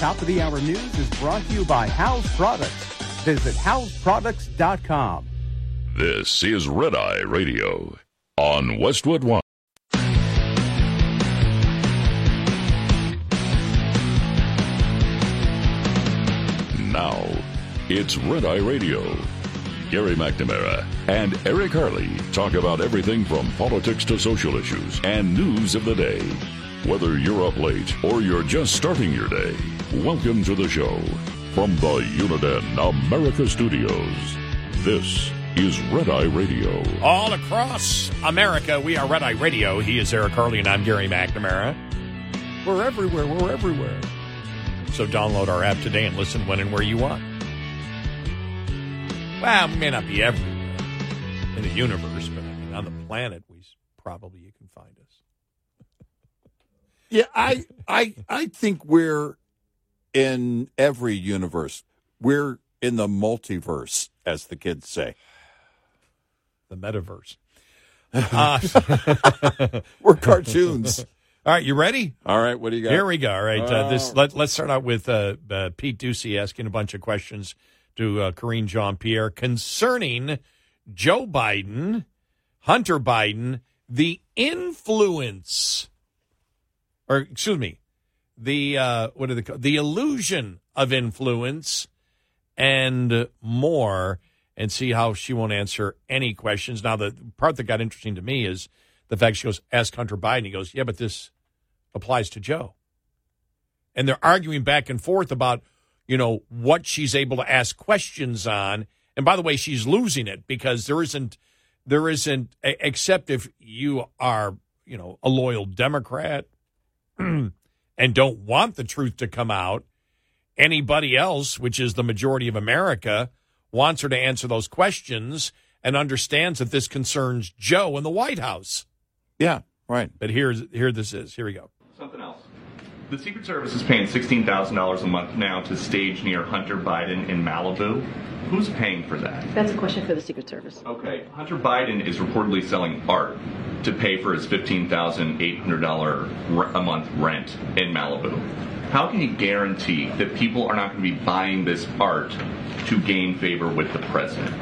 D: Top of the hour news is brought to you by House Products. Visit houseproducts.com.
A: This is Red Eye Radio on Westwood One. Now, it's Red Eye Radio. Gary McNamara and Eric Harley talk about everything from politics to social issues and news of the day. Whether you're up late or you're just starting your day, welcome to the show. From the Uniden America Studios, this is Red Eye Radio.
C: All across America, we are Red Eye Radio. He is Eric Harley, and I'm Gary McNamara. We're everywhere. We're everywhere. So download our app today and listen when and where you want. Well, we may not be everywhere in the universe, but I mean, on the planet, we probably you can find us.
B: Yeah, I I I think we're in every universe. We're in the multiverse, as the kids say.
C: The metaverse. Uh,
B: We're cartoons.
C: All right, you ready?
B: All right, what do you got?
C: Here we go. All right, uh, this let, let's start out with uh, uh, Pete Doocy asking a bunch of questions to uh, Karine Jean Pierre concerning Joe Biden, Hunter Biden, the influence, or excuse me, the uh, what are the? The illusion of influence, and more, and see how she won't answer any questions. Now, the part that got interesting to me is the fact she goes, "Ask Hunter Biden." He goes, "Yeah, but this applies to Joe," and they're arguing back and forth about you know what she's able to ask questions on. And by the way, she's losing it because there isn't there isn't except if you are you know a loyal Democrat and don't want the truth to come out. Anybody else, which is the majority of America, wants her to answer those questions and understands that this concerns Joe in the White House.
B: Yeah, right.
C: But here's here this is. Here we go.
G: Something else. The Secret Service is paying $16,000 a month now to stage near Hunter Biden in Malibu. Who's paying for that?
H: That's a question for the Secret Service.
G: Okay, Hunter Biden is reportedly selling art to pay for his $15,800 a month rent in Malibu. How can you guarantee that people are not going to be buying this art to gain favor with the president?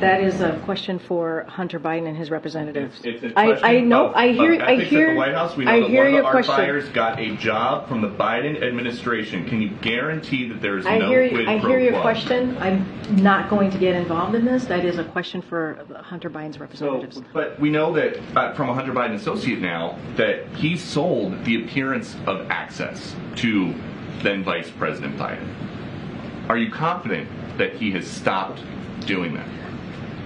H: That is a question for Hunter Biden and his representatives.
G: It's a
H: I,
G: question
H: I know.
G: of-
H: I hear.
G: of
H: I
G: ethics
H: hear.
G: The White House, we know
H: I
G: that
H: hear
G: one of
H: your
G: the art
H: question.
G: buyers got a job from the Biden administration. Can you guarantee that there is
H: I
G: no
H: hear.
G: quid
H: I
G: pro
H: hear your
G: quo?
H: question. I'm not going to get involved in this. That is a question for Hunter Biden's
G: So,
H: representatives.
G: but we know that uh, from a Hunter Biden associate now that he sold the appearance of access to then Vice President Biden. Are you confident that he has stopped doing that?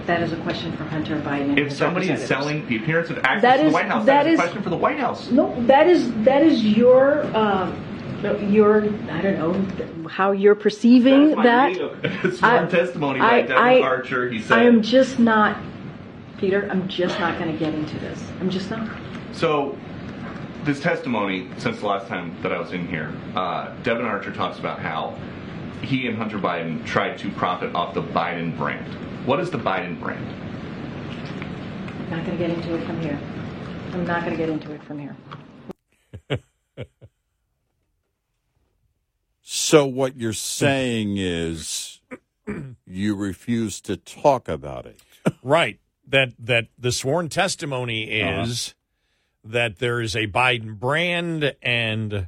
H: That is a question for Hunter Biden.
G: If somebody is selling the appearance of access
H: That
G: to the
H: is-
G: White House,
H: that
G: that is
H: is-
G: a question for the White House.
H: No, that is that is your um, your I don't know how you're perceiving
G: That's my
H: that.
G: reading of sworn
H: I-
G: testimony by
H: I-
G: Devin
H: I-
G: Archer. He said.
H: I am just not, Peter. I'm just not going to get into this. I'm just not.
G: So, this testimony, since the last time that I was in here, uh, Devon Archer talks about how he and Hunter Biden tried to profit off the Biden brand. What is the Biden brand?
H: I'm Not going to get into it from here. I'm not going to get into it from here.
B: So what you're saying is you refuse to talk about it.
C: Right. That that the sworn testimony
B: Uh-huh.
C: is that there is a Biden brand and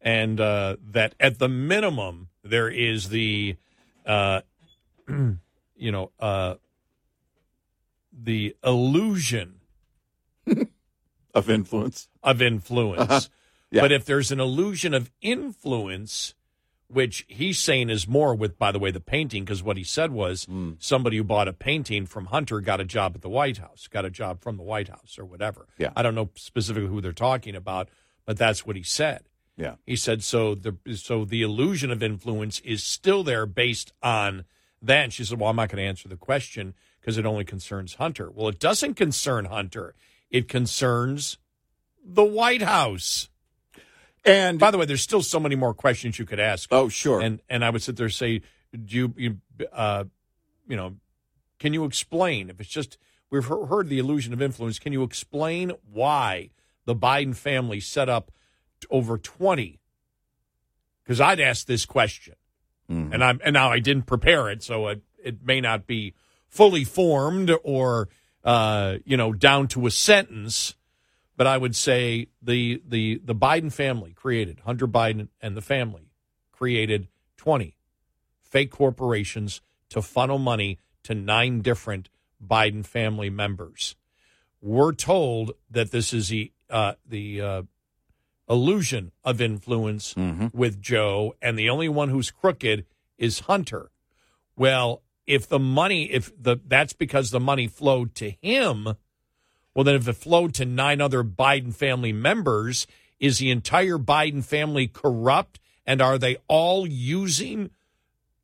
C: and uh, that at the minimum there is the uh, you know uh, the illusion
B: Of influence.
C: of influence.
B: Uh-huh. Yeah.
C: But if there's an illusion of influence, which he's saying is more with, by the way, the painting, because what he said was
B: Hmm.
C: somebody who bought a painting from Hunter got a job at the White House, got a job from the White House or whatever.
B: Yeah.
C: I don't know specifically who they're talking about, but that's what he said.
B: Yeah.
C: He said so the so the illusion of influence is still there based on And she said, Well, I'm not going to answer the question because it only concerns Hunter. Well, it doesn't concern Hunter. It concerns the White House.
B: And
C: By the way, there's still so many more questions you could ask.
B: oh, sure.
C: And and I would sit there and say, do you, you uh, you know, can you explain if it's just we've he- heard the illusion of influence? Can you explain why the Biden family set up t- over twenty? Because I'd ask this question,
B: Mhm.
C: and I'm and now I didn't prepare it, so it it may not be fully formed or uh, you know down to a sentence. But I would say the the the Biden family created Hunter Biden and the family created twenty fake corporations to funnel money to nine different Biden family members. We're told that this is the uh, the uh, illusion of influence
B: Mhm.
C: with Joe, and the only one who's crooked is Hunter. Well, if the money, if the that's because the money flowed to him, well, then if it flowed to nine other Biden family members, is the entire Biden family corrupt? And are they all using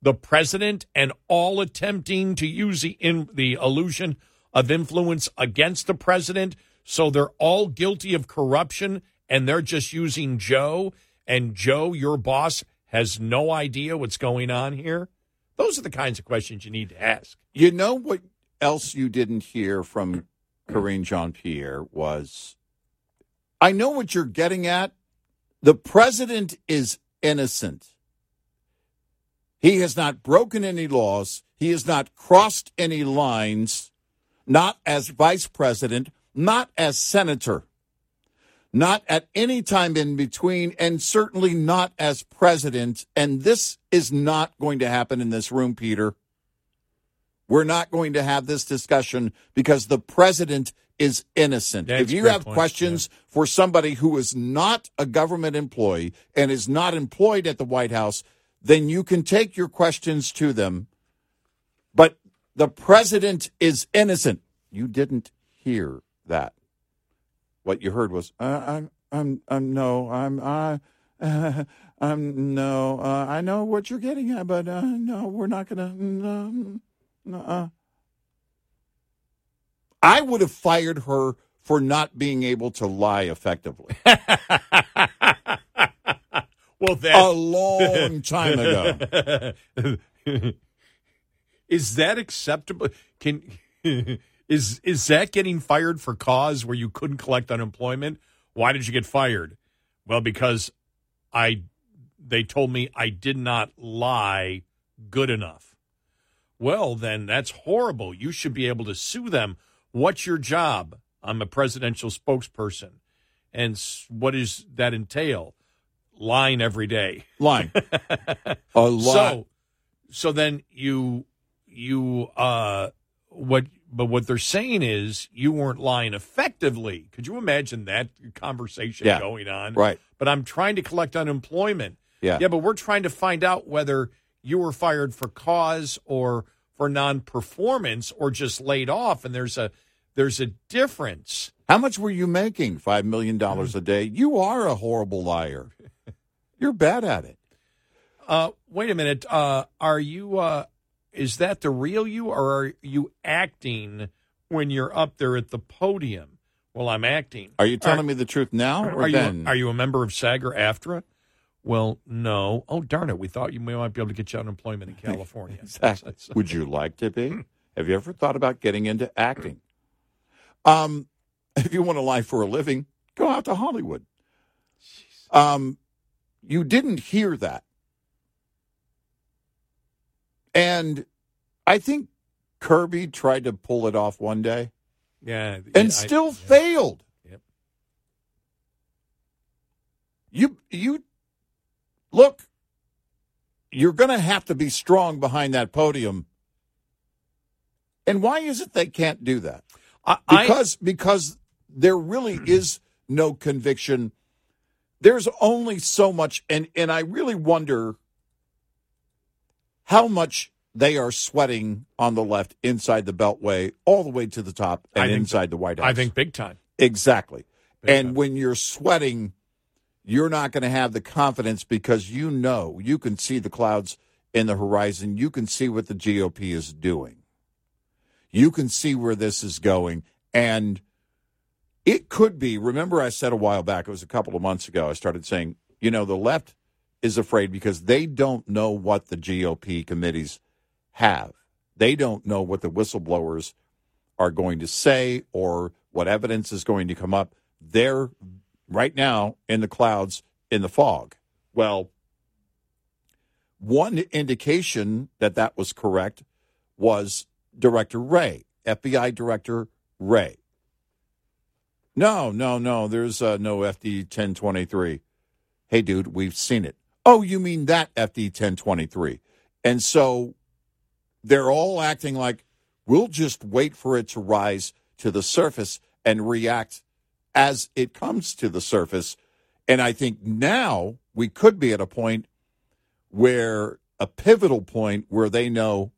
C: the president and all attempting to use the in the illusion of influence against the president? So they're all guilty of corruption and they're just using Joe and Joe, your boss, has no idea what's going on here? Those are the kinds of questions you need to ask.
B: You know what else you didn't hear from Karine Jean Pierre was I know what you're getting at. The president is innocent. He has not broken any laws. He has not crossed any lines, not as vice president, not as senator not at any time in between, and certainly not as president. And this is not going to happen in this room, Peter. We're not going to have this discussion because the president is innocent.
C: That's
B: if you have
C: point,
B: questions
C: yeah.
B: for somebody who is not a government employee and is not employed at the White House, then you can take your questions to them. But the president is innocent. You didn't hear that what you heard was, uh, I'm, I'm, I'm, no, I'm, I, uh, I'm, no, uh, I know what you're getting at, but uh, no, we're not gonna, no, no. Uh. I would have fired her for not being able to lie effectively.
C: well, that
B: a long time ago.
C: is that acceptable? Can is is that getting fired for cause where you couldn't collect unemployment? Why did you get fired? Well, because I they told me I did not lie good enough. Well, then that's horrible. You should be able to sue them. What's your job? I'm a presidential spokesperson. And what does that entail? Lying every day.
B: Lying. a lot.
C: So so then you you uh what but what they're saying is you weren't lying effectively. Could you imagine that conversation
B: Yeah.
C: going on?
B: Right.
C: But I'm trying to collect unemployment.
B: Yeah.
C: Yeah, but we're trying to find out whether you were fired for cause or for non-performance or just laid off and there's a there's a difference.
B: How much were you making? Five million dollars a day. You are a horrible liar. You're bad at it.
C: Uh wait a minute. Uh are you uh is that the real you or are you acting when you're up there at the podium? Well, I'm acting.
B: Are you telling me the truth now or
C: Are you are you a member of SAG or AFTRA? Well, no. Oh, darn it! We thought you might be able to get you unemployment in California.
B: Exactly. Would you like to be? Have you ever thought about getting into acting? Um, if you want to lie for a living, go out to Hollywood. Um, you didn't hear that, and I think Kirby tried to pull it off one day
C: Yeah,
B: and
C: I-
B: still
C: yeah.
B: failed.
C: Yep.
B: You you look. You're going to have to be strong behind that podium. And why is it they can't do that?
C: I, I-
B: Because because there really is no conviction. There's only so much, and and I really wonder how much they are sweating on the left inside the Beltway, all the way to the top and inside the White House.
C: I think big time.
B: Exactly.
C: Big
B: and
C: time.
B: when you're sweating, you're not going to have the confidence because you know you can see the clouds in the horizon. You can see what the GOP is doing. You can see where this is going. And it could be, remember, I said a while back, it was a couple of months ago, I started saying, you know, the left is afraid because they don't know what the GOP committees have. They don't know what the whistleblowers are going to say or what evidence is going to come up. They're right now in the clouds, in the fog. Well, one indication that that was correct was Director Wray, FBI Director Wray. No, no, no, there's uh, no FD 1023. Hey, dude, we've seen it. Oh, you mean that FD 1023. And so they're all acting like we'll just wait for it to rise to the surface and react as it comes to the surface. And I think now we could be at a point where a pivotal point where they know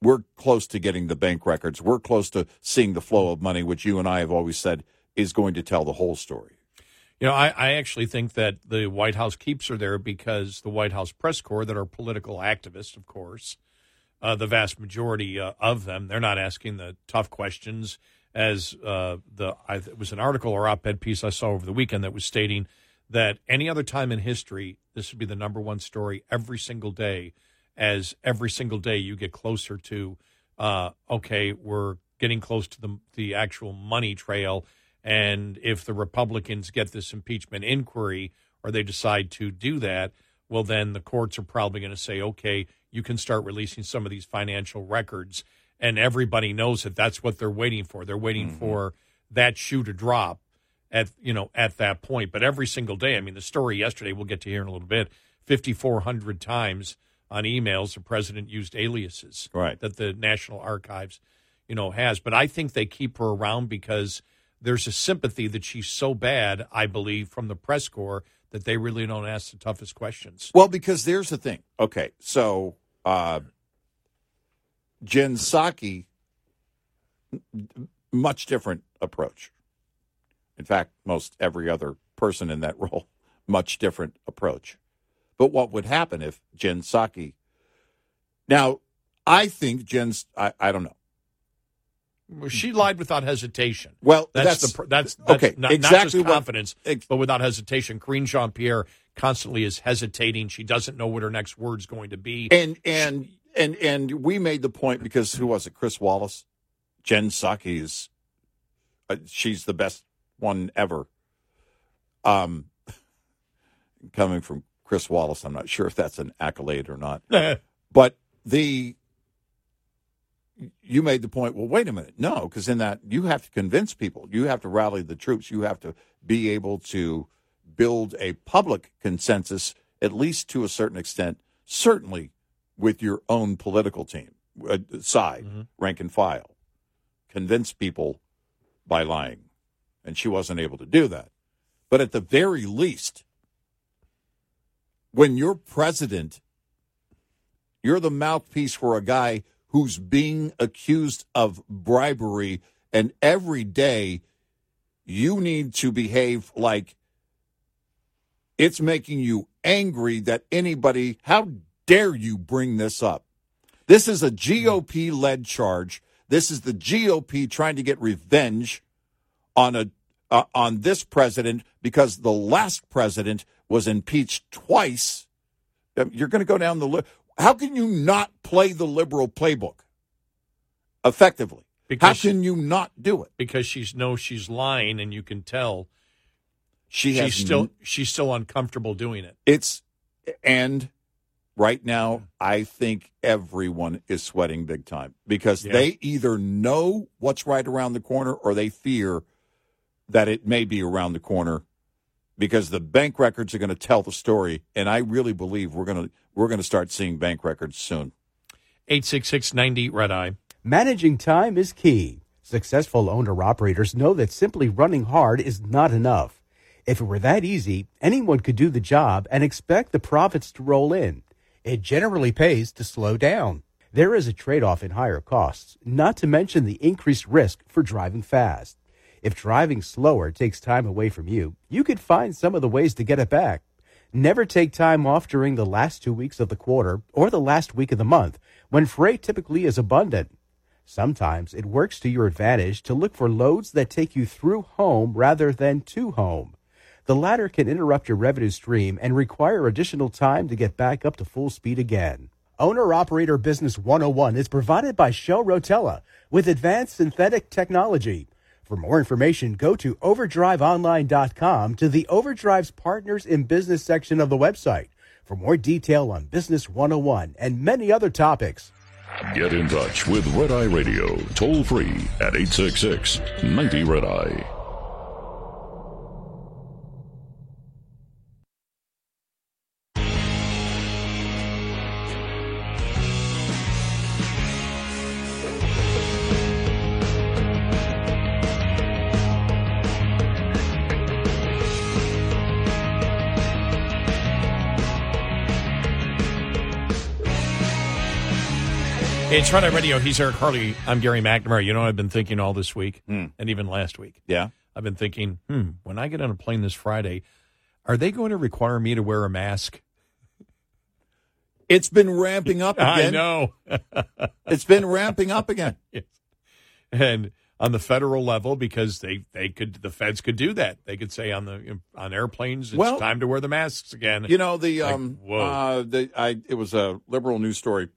B: we're close to getting the bank records. We're close to seeing the flow of money, which you and I have always said is going to tell the whole story.
C: You know, I, I actually think that the White House keeps her there because the White House press corps, that are political activists, of course, uh, the vast majority uh, of them, they're not asking the tough questions. As uh, the I, it was an article or op-ed piece I saw over the weekend that was stating that any other time in history, this would be the number one story every single day. As every single day you get closer to, uh, okay, we're getting close to the the actual money trail and if the Republicans get this impeachment inquiry or they decide to do that, well, then the courts are probably going to say, okay, you can start releasing some of these financial records. And everybody knows that that's what they're waiting for. They're waiting mm-hmm. for that shoe to drop at you know at that point. But every single day, I mean, the story yesterday we'll get to here in a little bit. Fifty four hundred times on emails, the president used aliases
B: right.
C: that the National Archives, you know, has. But I think they keep her around because there's a sympathy that she's so bad, I believe, from the press corps that they really don't ask the toughest questions.
B: Well, because there's the thing. Okay, so uh, Jen Psaki, much different approach. In fact, most every other person in that role, much different approach. But what would happen if Jen Psaki? Now, I think Jen's. I, I don't know.
C: She lied without hesitation.
B: Well,
C: that's,
B: that's
C: the that's, that's
B: okay.
C: Not,
B: exactly
C: not just confidence, what, but without hesitation. Karine Jean Pierre constantly is hesitating. She doesn't know what her next word's going to be.
B: And and she, and and we made the point because who was it? Chris Wallace, Jen Psaki is uh, she's the best one ever. Um, coming from Chris Wallace, I'm not sure if that's an accolade or not. but the you made the point, well, wait a minute. No, because in that, you have to convince people. You have to rally the troops. You have to be able to build a public consensus, at least to a certain extent, certainly with your own political team, uh, side, mm-hmm. rank and file. Convince people by lying. And she wasn't able to do that. But at the very least, when you're president, you're the mouthpiece for a guy who's being accused of bribery, and every day you need to behave like it's making you angry that anybody, how dare you bring this up? This is a GOP led charge. This is the GOP trying to get revenge on a uh, on this president because the last president was impeached twice. You're going to go down the list. How can you not play the liberal playbook effectively? Because How can you not do it?
C: Because she knows she's lying, and you can tell
B: she
C: she's still she's still uncomfortable doing it.
B: It's and right now I think everyone is sweating big time because yeah. they either know what's right around the corner or they fear that it may be around the corner because the bank records are going to tell the story and I really believe we're going to we're going to start seeing bank records soon.
C: 86690 Red Eye.
D: Managing time is key. Successful owner operators know that simply running hard is not enough. If it were that easy, anyone could do the job and expect the profits to roll in. It generally pays to slow down. There is a trade off in higher costs, not to mention the increased risk for driving fast. If driving slower takes time away from you, you could find some of the ways to get it back. Never take time off during the last two weeks of the quarter or the last week of the month when freight typically is abundant. Sometimes it works to your advantage to look for loads that take you through home rather than to home. The latter can interrupt your revenue stream and require additional time to get back up to full speed again. Owner Operator Business 101 is provided by Shell Rotella with advanced synthetic technology for more information, go to overdriveonline.com to the Overdrive's Partners in Business section of the website for more detail on Business 101 and many other topics.
A: Get in touch with Red Eye Radio, toll free at 866 90 Red Eye.
C: It's Red Eye Radio. He's Eric Harley. I'm Gary McNamara. You know, I've been thinking all this week and even last week.
B: Yeah.
C: I've been thinking, hmm, when I get on a plane this Friday, are they going to require me to wear a mask?
B: It's been ramping up again.
C: I know.
B: It's been ramping up again.
C: Yes. And on the federal level, because they, they could, the feds could do that. They could say on the on airplanes, it's
B: Well,
C: time to wear the masks again.
B: You know the
C: Like,
B: um
C: whoa.
B: uh the I it was a liberal news story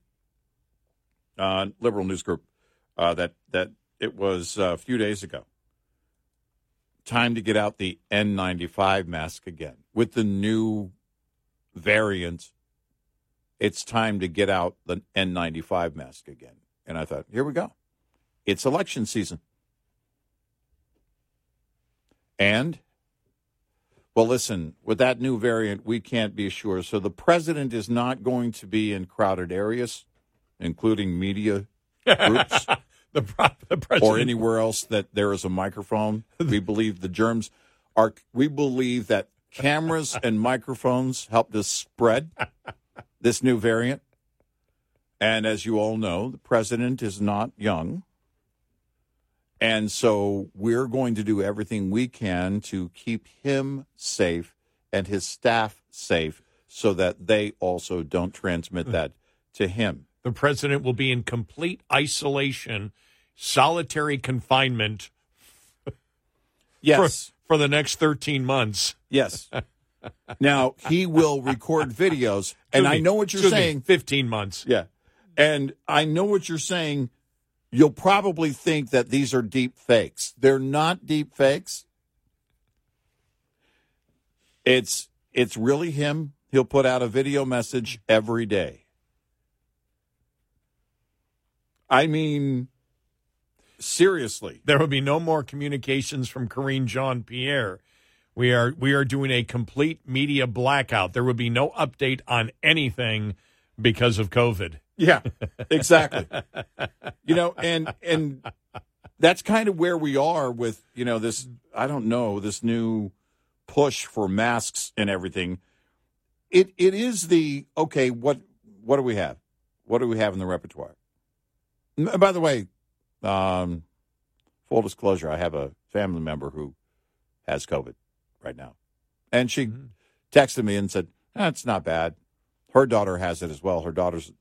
B: uh liberal news group uh that that it was uh, a few days ago. Time to get out the N95 mask again with the new variant. It's time to get out the N95 mask again. And I thought, here we go. It's election season. And well, listen, with that new variant, we can't be sure. So the president is not going to be in crowded areas, including media groups
C: the, pro- the
B: or anywhere else that there is a microphone. We believe the germs are, we believe that cameras and microphones helped us spread this new variant. And as you all know, the president is not young. And so we're going to do everything we can to keep him safe and his staff safe so that they also don't transmit that to him.
C: The president will be in complete isolation, solitary confinement
B: Yes.
C: for, for the next 13 months.
B: Yes. Now, he will record videos. And
C: Excuse
B: I know what you're
C: Excuse me,
B: saying.
C: 15 months.
B: Yeah. And I know what you're saying. You'll probably think that these are deep fakes. They're not deep fakes. It's it's really him. He'll put out a video message every day. I mean seriously.
C: There will be no more communications from Karine Jean Pierre. We are we are doing a complete media blackout. There will be no update on anything because of COVID.
B: Yeah, exactly. you know, and and that's kind of where we are with you know this. I don't know this new push for masks and everything. It it is the okay. What what do we have? What do we have in the repertoire? By the way, um, full disclosure, I have a family member who has COVID right now, and she texted me and said, "Eh, "It's not bad." Her daughter has it as well. Her daughter's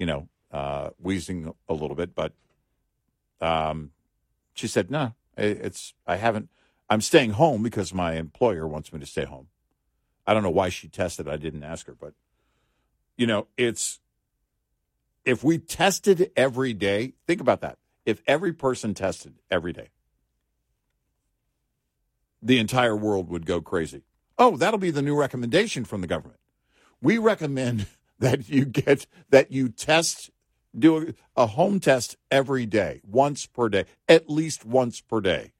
B: you know, uh, wheezing a little bit, but um, she said, "No, it's I haven't. I'm staying home because my employer wants me to stay home. I don't know why she tested. I didn't ask her, but you know, it's if we tested every day. Think about that. If every person tested every day, the entire world would go crazy. Oh, that'll be the new recommendation from the government. We recommend that you get that you test do a, home test every day, once per day, at least once per day.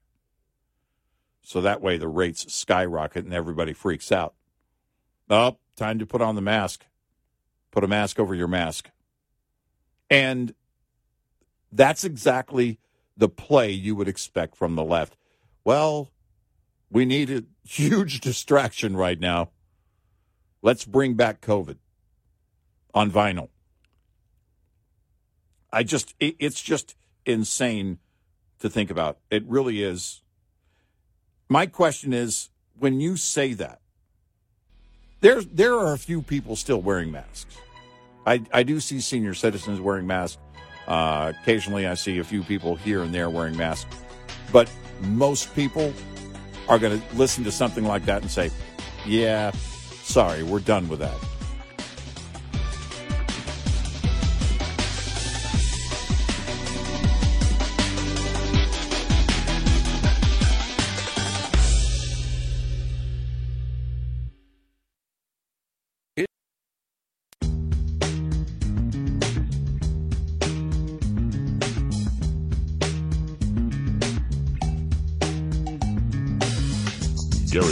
B: So that way the rates skyrocket and everybody freaks out. Oh, time to put on the mask. Put a mask over your mask. And that's exactly the play you would expect from the left. Well, we need a huge distraction right now. Let's bring back COVID on vinyl. I just, it, it's just insane to think about. It really is. My question is when you say that, there, there are a few people still wearing masks. I, I do see senior citizens wearing masks. Uh, occasionally, I see a few people here and there wearing masks. But most people are going to listen to something like that and say, yeah, sorry, we're done with that.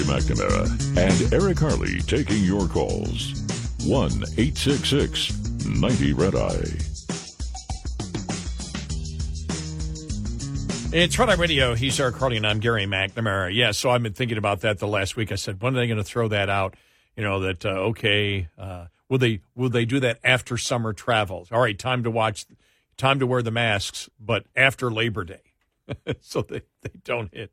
A: McNamara and Eric Harley taking your calls. 1 866 90 Red Eye.
C: It's Red Eye Radio. He's Eric Harley, and I'm Gary McNamara. Yeah, so I've been thinking about that the last week. I said, when are they going to throw that out? You know that uh, okay? Uh, will they will they do that after summer travels? All right, time to watch time to wear the masks, but after Labor Day, so they, they don't hit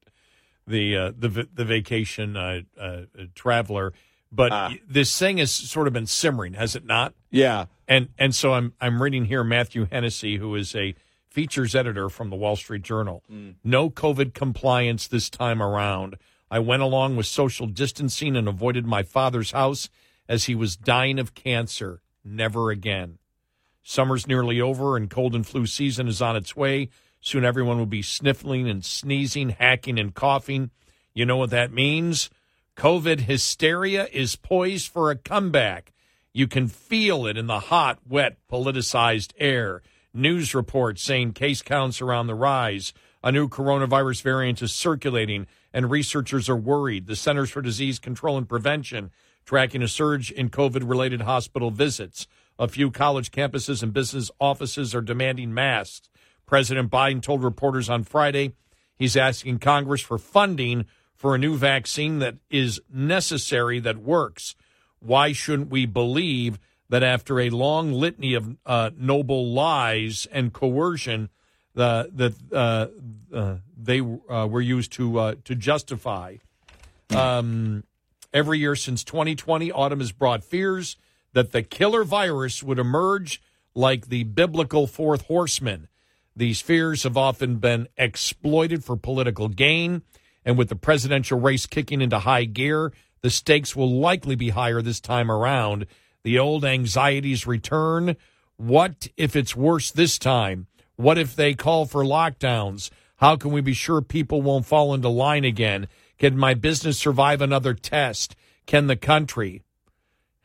C: the uh, the the vacation uh, uh, traveler. But
B: Ah.
C: this thing has sort of been simmering, has it not?
B: Yeah.
C: And and so I'm I'm reading here Matthew Hennessy, who is a features editor from the Wall Street Journal. No COVID compliance this time around. I went along with social distancing and avoided my father's house as he was dying of cancer. Never again. Summer's nearly over and cold and flu season is on its way. Soon everyone will be sniffling and sneezing, hacking and coughing. You know what that means? COVID hysteria is poised for a comeback. You can feel it in the hot, wet, politicized air. News reports saying case counts are on the rise. A new coronavirus variant is circulating, and researchers are worried. The Centers for Disease Control and Prevention tracking a surge in COVID related hospital visits. A few college campuses and business offices are demanding masks. President Biden told reporters on Friday he's asking Congress for funding for a new vaccine that is necessary, that works. Why shouldn't we believe that after a long litany of uh, noble lies and coercion, uh, that uh, uh, they uh, were used to uh, to justify? Um, every year since 2020, autumn has brought fears that the killer virus would emerge like the biblical fourth horseman. These fears have often been exploited for political gain, and with the presidential race kicking into high gear, the stakes will likely be higher this time around. The old anxieties return. What if it's worse this time? What if they call for lockdowns? How can we be sure people won't fall into line again? Can my business survive another test? Can the country?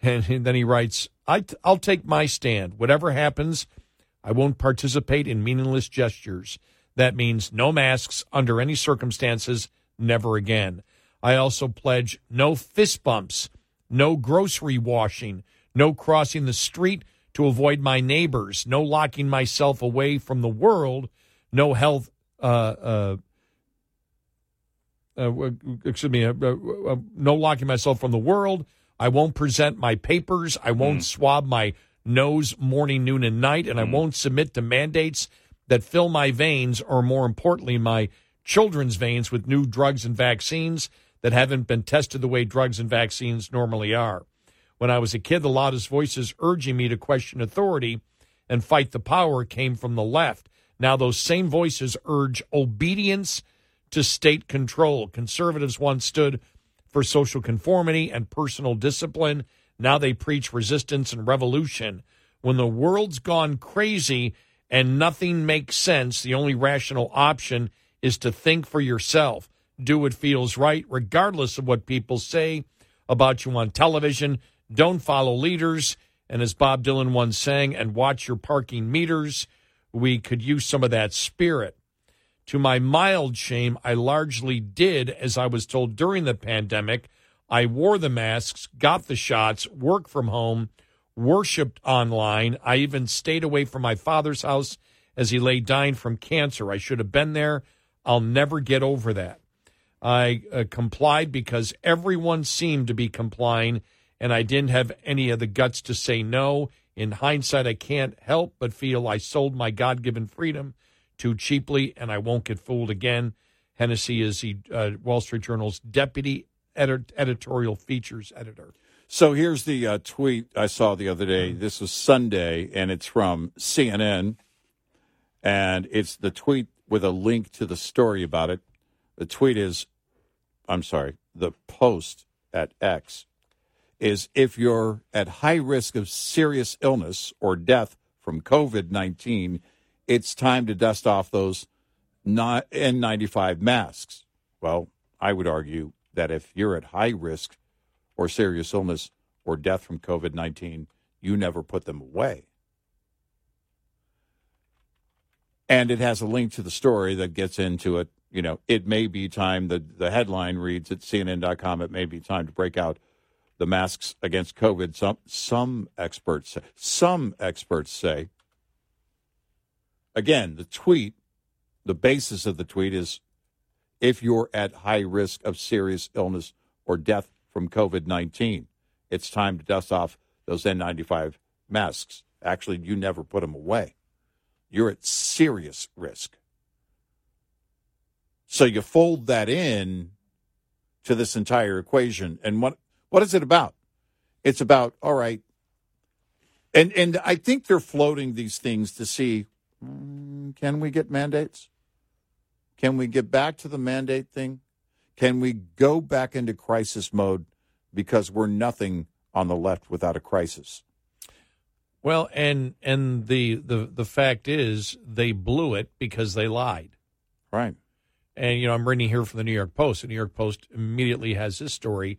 C: And then he writes, I, I'll take my stand. Whatever happens, I won't participate in meaningless gestures. That means no masks under any circumstances, never again. I also pledge no fist bumps, no grocery washing, no crossing the street to avoid my neighbors, no locking myself away from the world, no health, uh, uh, uh, excuse me, uh, uh, uh, no locking myself from the world. I won't present my papers. I won't swab my nose morning, noon, and night, and I mm. won't submit to mandates that fill my veins, or more importantly, my children's veins with new drugs and vaccines that haven't been tested the way drugs and vaccines normally are. When I was a kid, the loudest voices urging me to question authority and fight the power came from the left. Now, those same voices urge obedience to state control. Conservatives once stood for social conformity and personal discipline. Now they preach resistance and revolution. When the world's gone crazy and nothing makes sense, the only rational option is to think for yourself. Do what feels right, regardless of what people say about you on television. Don't follow leaders. And as Bob Dylan once sang, and watch your parking meters. We could use some of that spirit. To my mild shame, I largely did as I was told during the pandemic. I wore the masks, got the shots, worked from home, worshiped online. I even stayed away from my father's house as he lay dying from cancer. I should have been there. I'll never get over that. I uh, complied because everyone seemed to be complying, and I didn't have any of the guts to say no. In hindsight, I can't help but feel I sold my God given freedom too cheaply, and I won't get fooled again. Hennessey is the uh, Wall Street Journal's deputy edit- editorial features editor.
B: So here's the uh, tweet I saw the other day. This was Sunday, and it's from CNN, and it's the tweet with a link to the story about it. The tweet is, I'm sorry, the post at X is if you're at high risk of serious illness or death from COVID 19, it's time to dust off those N95 masks. Well, I would argue that if you're at high risk or serious illness or death from COVID 19, you never put them away. And it has a link to the story that gets into it. You know, it may be time, the, the headline reads at CNN.com, it may be time to break out the masks against COVID. Some, some experts say, some experts say, again, the tweet, the basis of the tweet is if you're at high risk of serious illness or death from COVID 19, it's time to dust off those N95 masks. Actually, you never put them away. you're at serious risk. So you fold that in to this entire equation. And what what is it about? It's about, all right, and and I think they're floating these things to see mm, can we get mandates? Can we get back to the mandate thing? Can we go back into crisis mode because we're nothing on the left without a crisis?
C: Well, and and the the the fact is they blew it because they lied.
B: Right.
C: And you know, I'm reading here from the New York Post. The New York Post immediately has this story.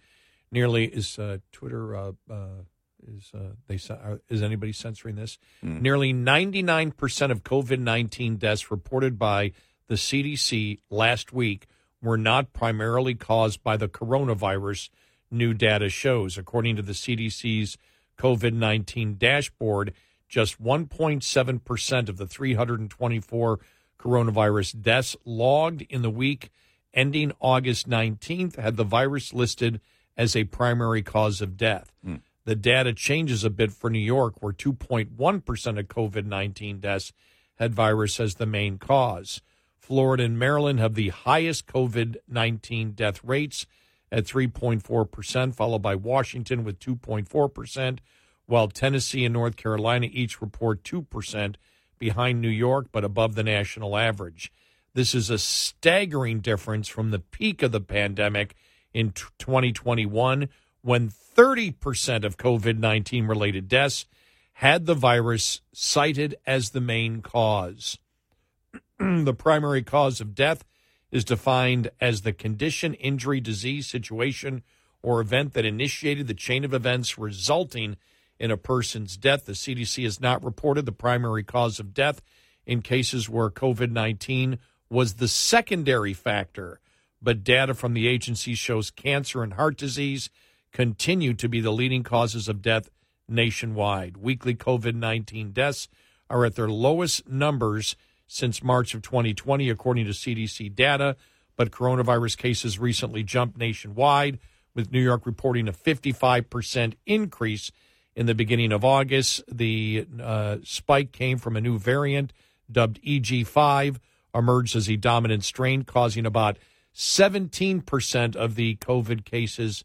C: Nearly is uh, Twitter uh, uh, is uh, they uh, is anybody censoring this?
B: Mm.
C: Nearly 99 percent of COVID 19 deaths reported by the CDC last week were not primarily caused by the coronavirus. New data shows, according to the CDC's COVID 19 dashboard, just 1.7 percent of the 324 coronavirus deaths logged in the week ending August 19th had the virus listed as a primary cause of death.
B: Mm.
C: The data changes a bit for New York, where 2.1% of COVID 19 deaths had virus as the main cause. Florida and Maryland have the highest COVID 19 death rates at 3.4%, followed by Washington with 2.4%, while Tennessee and North Carolina each report 2% behind New York, but above the national average. This is a staggering difference from the peak of the pandemic in 2021 when 30% of COVID 19 related deaths had the virus cited as the main cause. the primary cause of death is defined as the condition, injury, disease, situation, or event that initiated the chain of events resulting in a person's death. The CDC has not reported the primary cause of death in cases where COVID 19 was the secondary factor, but data from the agency shows cancer and heart disease continue to be the leading causes of death nationwide. Weekly COVID 19 deaths are at their lowest numbers since March of 2020, according to CDC data, but coronavirus cases recently jumped nationwide, with New York reporting a 55% increase in the beginning of August. The uh, spike came from a new variant dubbed EG5, emerged as a dominant strain, causing about 17% of the COVID cases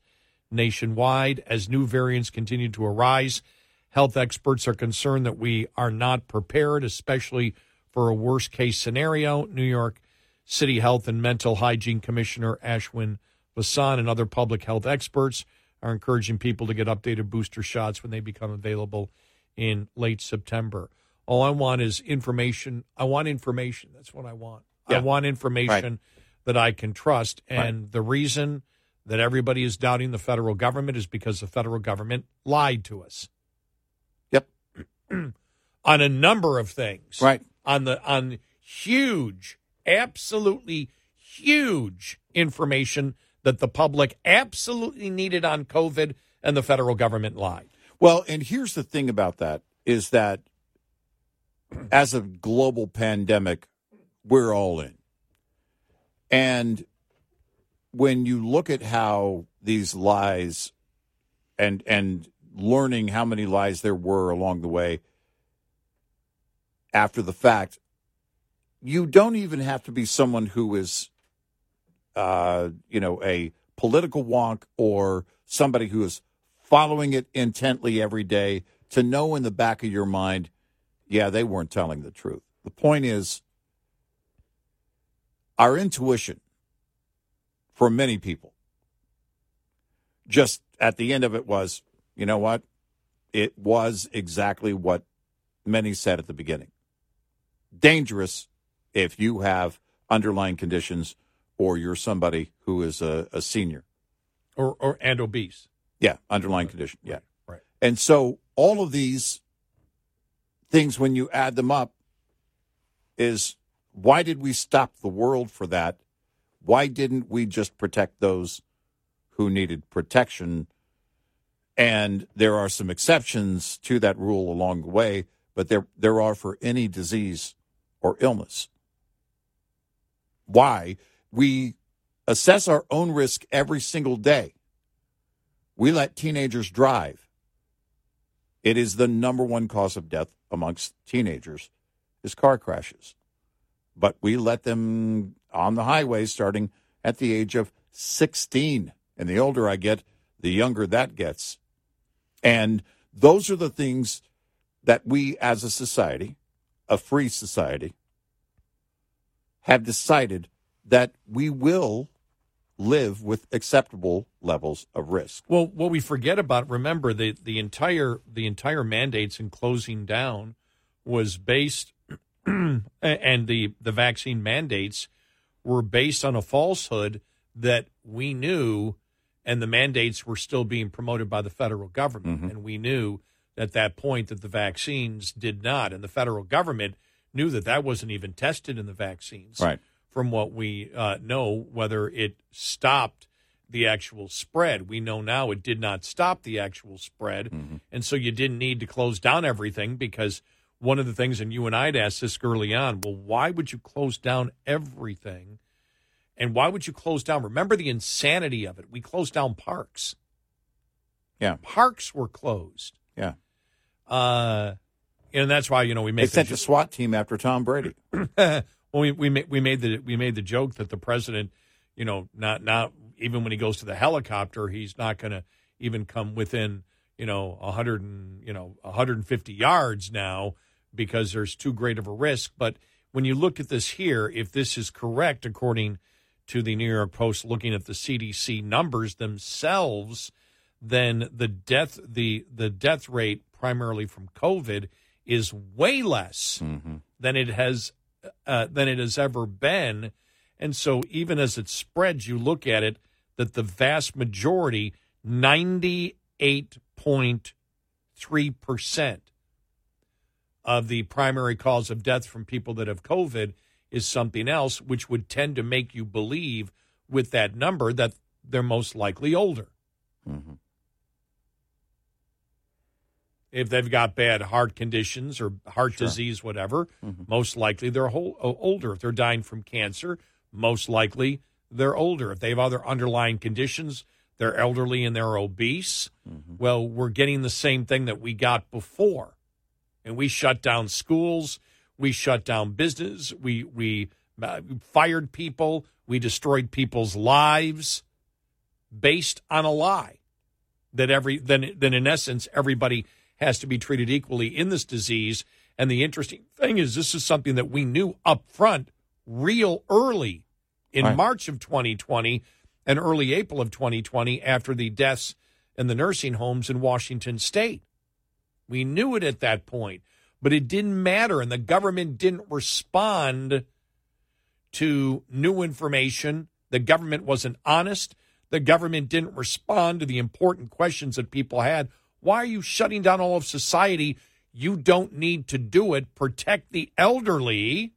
C: nationwide. As new variants continue to arise, health experts are concerned that we are not prepared, especially for a worst case scenario. New York City Health and Mental Hygiene Commissioner Ashwin Vasan and other public health experts are encouraging people to get updated booster shots when they become available in late September. All I want is information. I want information. That's what I want.
B: Yeah.
C: I want information
B: Right.
C: that I can trust. And
B: Right.
C: the reason that everybody is doubting the federal government is because the federal government lied to us.
B: Yep.
C: on a number of things.
B: Right.
C: On the on huge, absolutely huge information that the public absolutely needed on COVID and the federal government lied.
B: Well, and here's the thing about that is that as a global pandemic, we're all in. And when you look at how these lies and and learning how many lies there were along the way after the fact, you don't even have to be someone who is uh, you know, a political wonk or somebody who is following it intently every day to know in the back of your mind, yeah, they weren't telling the truth. The point is, our intuition for many people just at the end of it was, you know what? It was exactly what many said at the beginning. Dangerous if you have underlying conditions or you're somebody who is a, a senior.
C: Or or and obese.
B: Yeah, underlying condition. Yeah.
C: Right.
B: And so all of these things, when you add them up, is why did we stop the world for that? Why didn't we just protect those who needed protection? And there are some exceptions to that rule along the way, but there there are for any disease or illness. Why? We assess our own risk every single day. We let teenagers drive. It is the number one cause of death amongst teenagers is car crashes. But we let them on the highway starting at the age of 16. And the older I get, the younger that gets. And those are the things that we as a society, a free society, have decided that we will live with acceptable levels of risk.
C: Well, what we forget about, remember the the entire the entire mandates and closing down was based, and the the vaccine mandates were based on a falsehood that we knew, and the mandates were still being promoted by the federal government,
B: Mm-hmm.
C: and we knew at that point that the vaccines did not, and the federal government knew that that wasn't even tested in the vaccines
B: Right.
C: from what we uh, know, whether it stopped the actual spread. We know now it did not stop the actual spread. And so you didn't need to close down everything because one of the things, and you and I had asked this early on, well, why would you close down everything? And why would you close down? Remember the insanity of it. We closed down parks.
B: Yeah.
C: Parks were closed.
B: Yeah.
C: Uh, and that's why, you know, we
B: They
C: make the
B: sent a SWAT team after Tom Brady.
C: well, we we made, we made the we made the joke that the president, you know, not not even when he goes to the helicopter, he's not going to even come within you know a hundred and you know 150 yards now because there's too great of a risk. But when you look at this here, if this is correct according to the New York Post, looking at the CDC numbers themselves, then the death the the death rate primarily from COVID is way less than it has uh, than it has ever been. And so, even as it spreads, you look at it that the vast majority, 98.3% of the primary cause of death from people that have COVID is something else, which would tend to make you believe with that number that they're most likely older. If they've got bad heart conditions or heart disease, whatever, most likely they're whole, older. If they're dying from cancer, most likely they're older. If they have other underlying conditions, they're elderly and they're obese. Well, we're getting the same thing that we got before. And we shut down schools, we shut down business, we we uh, fired people, we destroyed people's lives based on a lie that every then then in essence everybody has to be treated equally in this disease. And the interesting thing is this is something that we knew up front real early in
B: Right.
C: March of 2020 and early April of 2020 after the deaths in the nursing homes in Washington state. We knew it at that point, but it didn't matter and the government didn't respond to new information. The government wasn't honest. The government didn't respond to the important questions that people had. Why are you shutting down all of society? You don't need to do it. Protect the elderly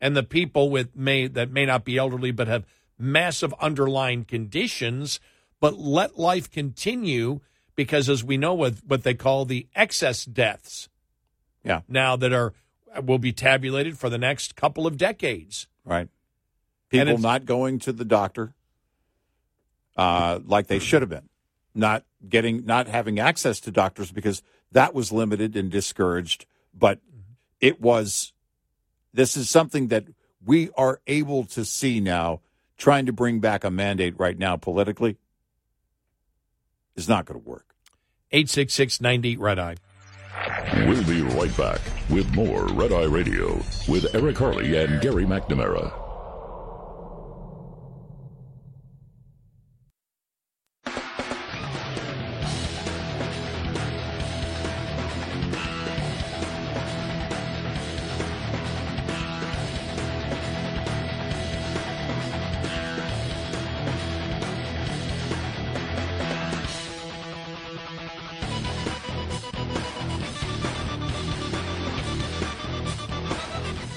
C: and the people with may that may not be elderly but have massive underlying conditions, but let life continue because as we know with what they call the excess deaths
B: Yeah.
C: now that are will be tabulated for the next couple of decades.
B: Right. People not going to the doctor uh, like they should have been, not getting, not having access to doctors because that was limited and discouraged. But mm-hmm. it was. This is something that we are able to see now. Trying to bring back a mandate right now politically is not going to work.
C: 866 90 Red Eye.
A: We'll be right back with more Red Eye Radio with Eric Harley and Gary McNamara.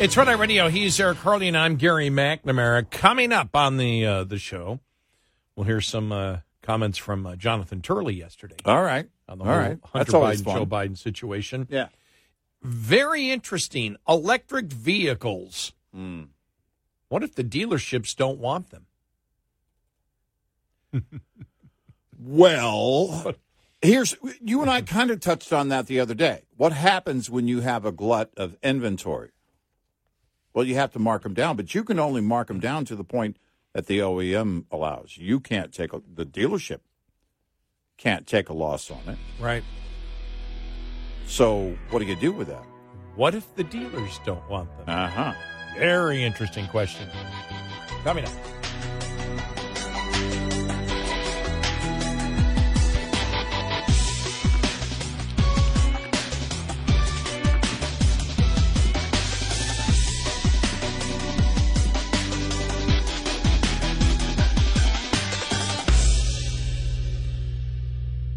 C: It's Red Eye Radio. He's Eric Harley, and I'm Gary McNamara. Coming up on the uh, the show, we'll hear some uh, comments from uh, Jonathan Turley yesterday
B: All right.
C: on the
B: All
C: whole
B: right.
C: Hunter
B: That's always
C: Biden,
B: fun.
C: Joe Biden situation.
B: Yeah.
C: Very interesting. Electric vehicles.
B: Hmm.
C: What if the dealerships don't want them?
B: Well, Here's you and I kind of touched on that the other day. What happens when you have a glut of inventory? Well, you have to mark them down, but you can only mark them down to the point that the OEM allows. You can't take a, the dealership can't take a loss on it.
C: Right.
B: So, what do you do with that?
C: What if the dealers don't want them?
B: Uh huh.
C: Very interesting question. Coming up.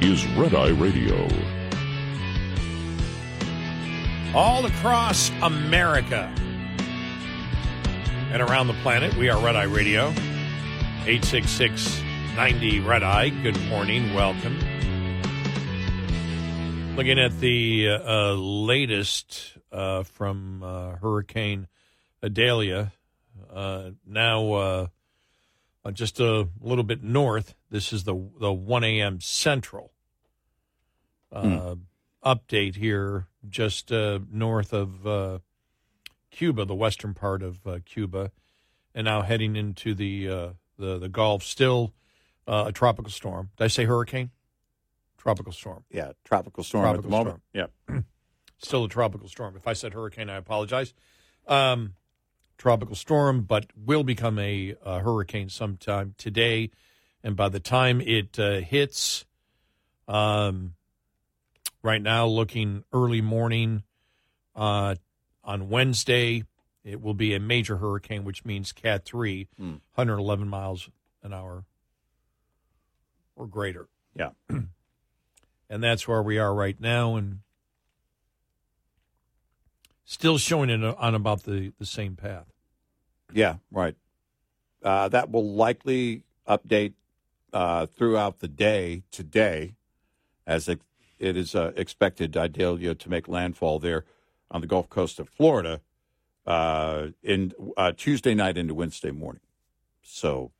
A: is Red Eye Radio.
C: All across America and around the planet, we are Red Eye Radio. 866 90 Red Eye. Good morning. Welcome. Looking at the uh, latest uh, from uh, Hurricane Idalia. Uh, now, uh, just a little bit north. This is the the 1 a.m. Central uh, update here, just uh, north of uh, Cuba, the western part of uh, Cuba, and now heading into the uh, the the Gulf. Still uh, a tropical storm. Did I say hurricane? Tropical storm.
B: Yeah, tropical storm at the
C: Tropical
B: moment. Yeah.
C: Still a tropical storm. If I said hurricane, I apologize. Um, tropical storm, but will become a, uh hurricane sometime today. And by the time it uh, hits, um, right now, looking early morning uh, on Wednesday, it will be a major hurricane, which means Cat 3,
B: Hmm.
C: 111 miles an hour or greater.
B: Yeah.
C: and that's where we are right now, and still showing it on about the, the same path.
B: Yeah, right. Uh, that will likely update uh, throughout the day today, as it, it is uh, expected Idalia to make landfall there on the Gulf Coast of Florida uh, in uh, Tuesday night into Wednesday morning. So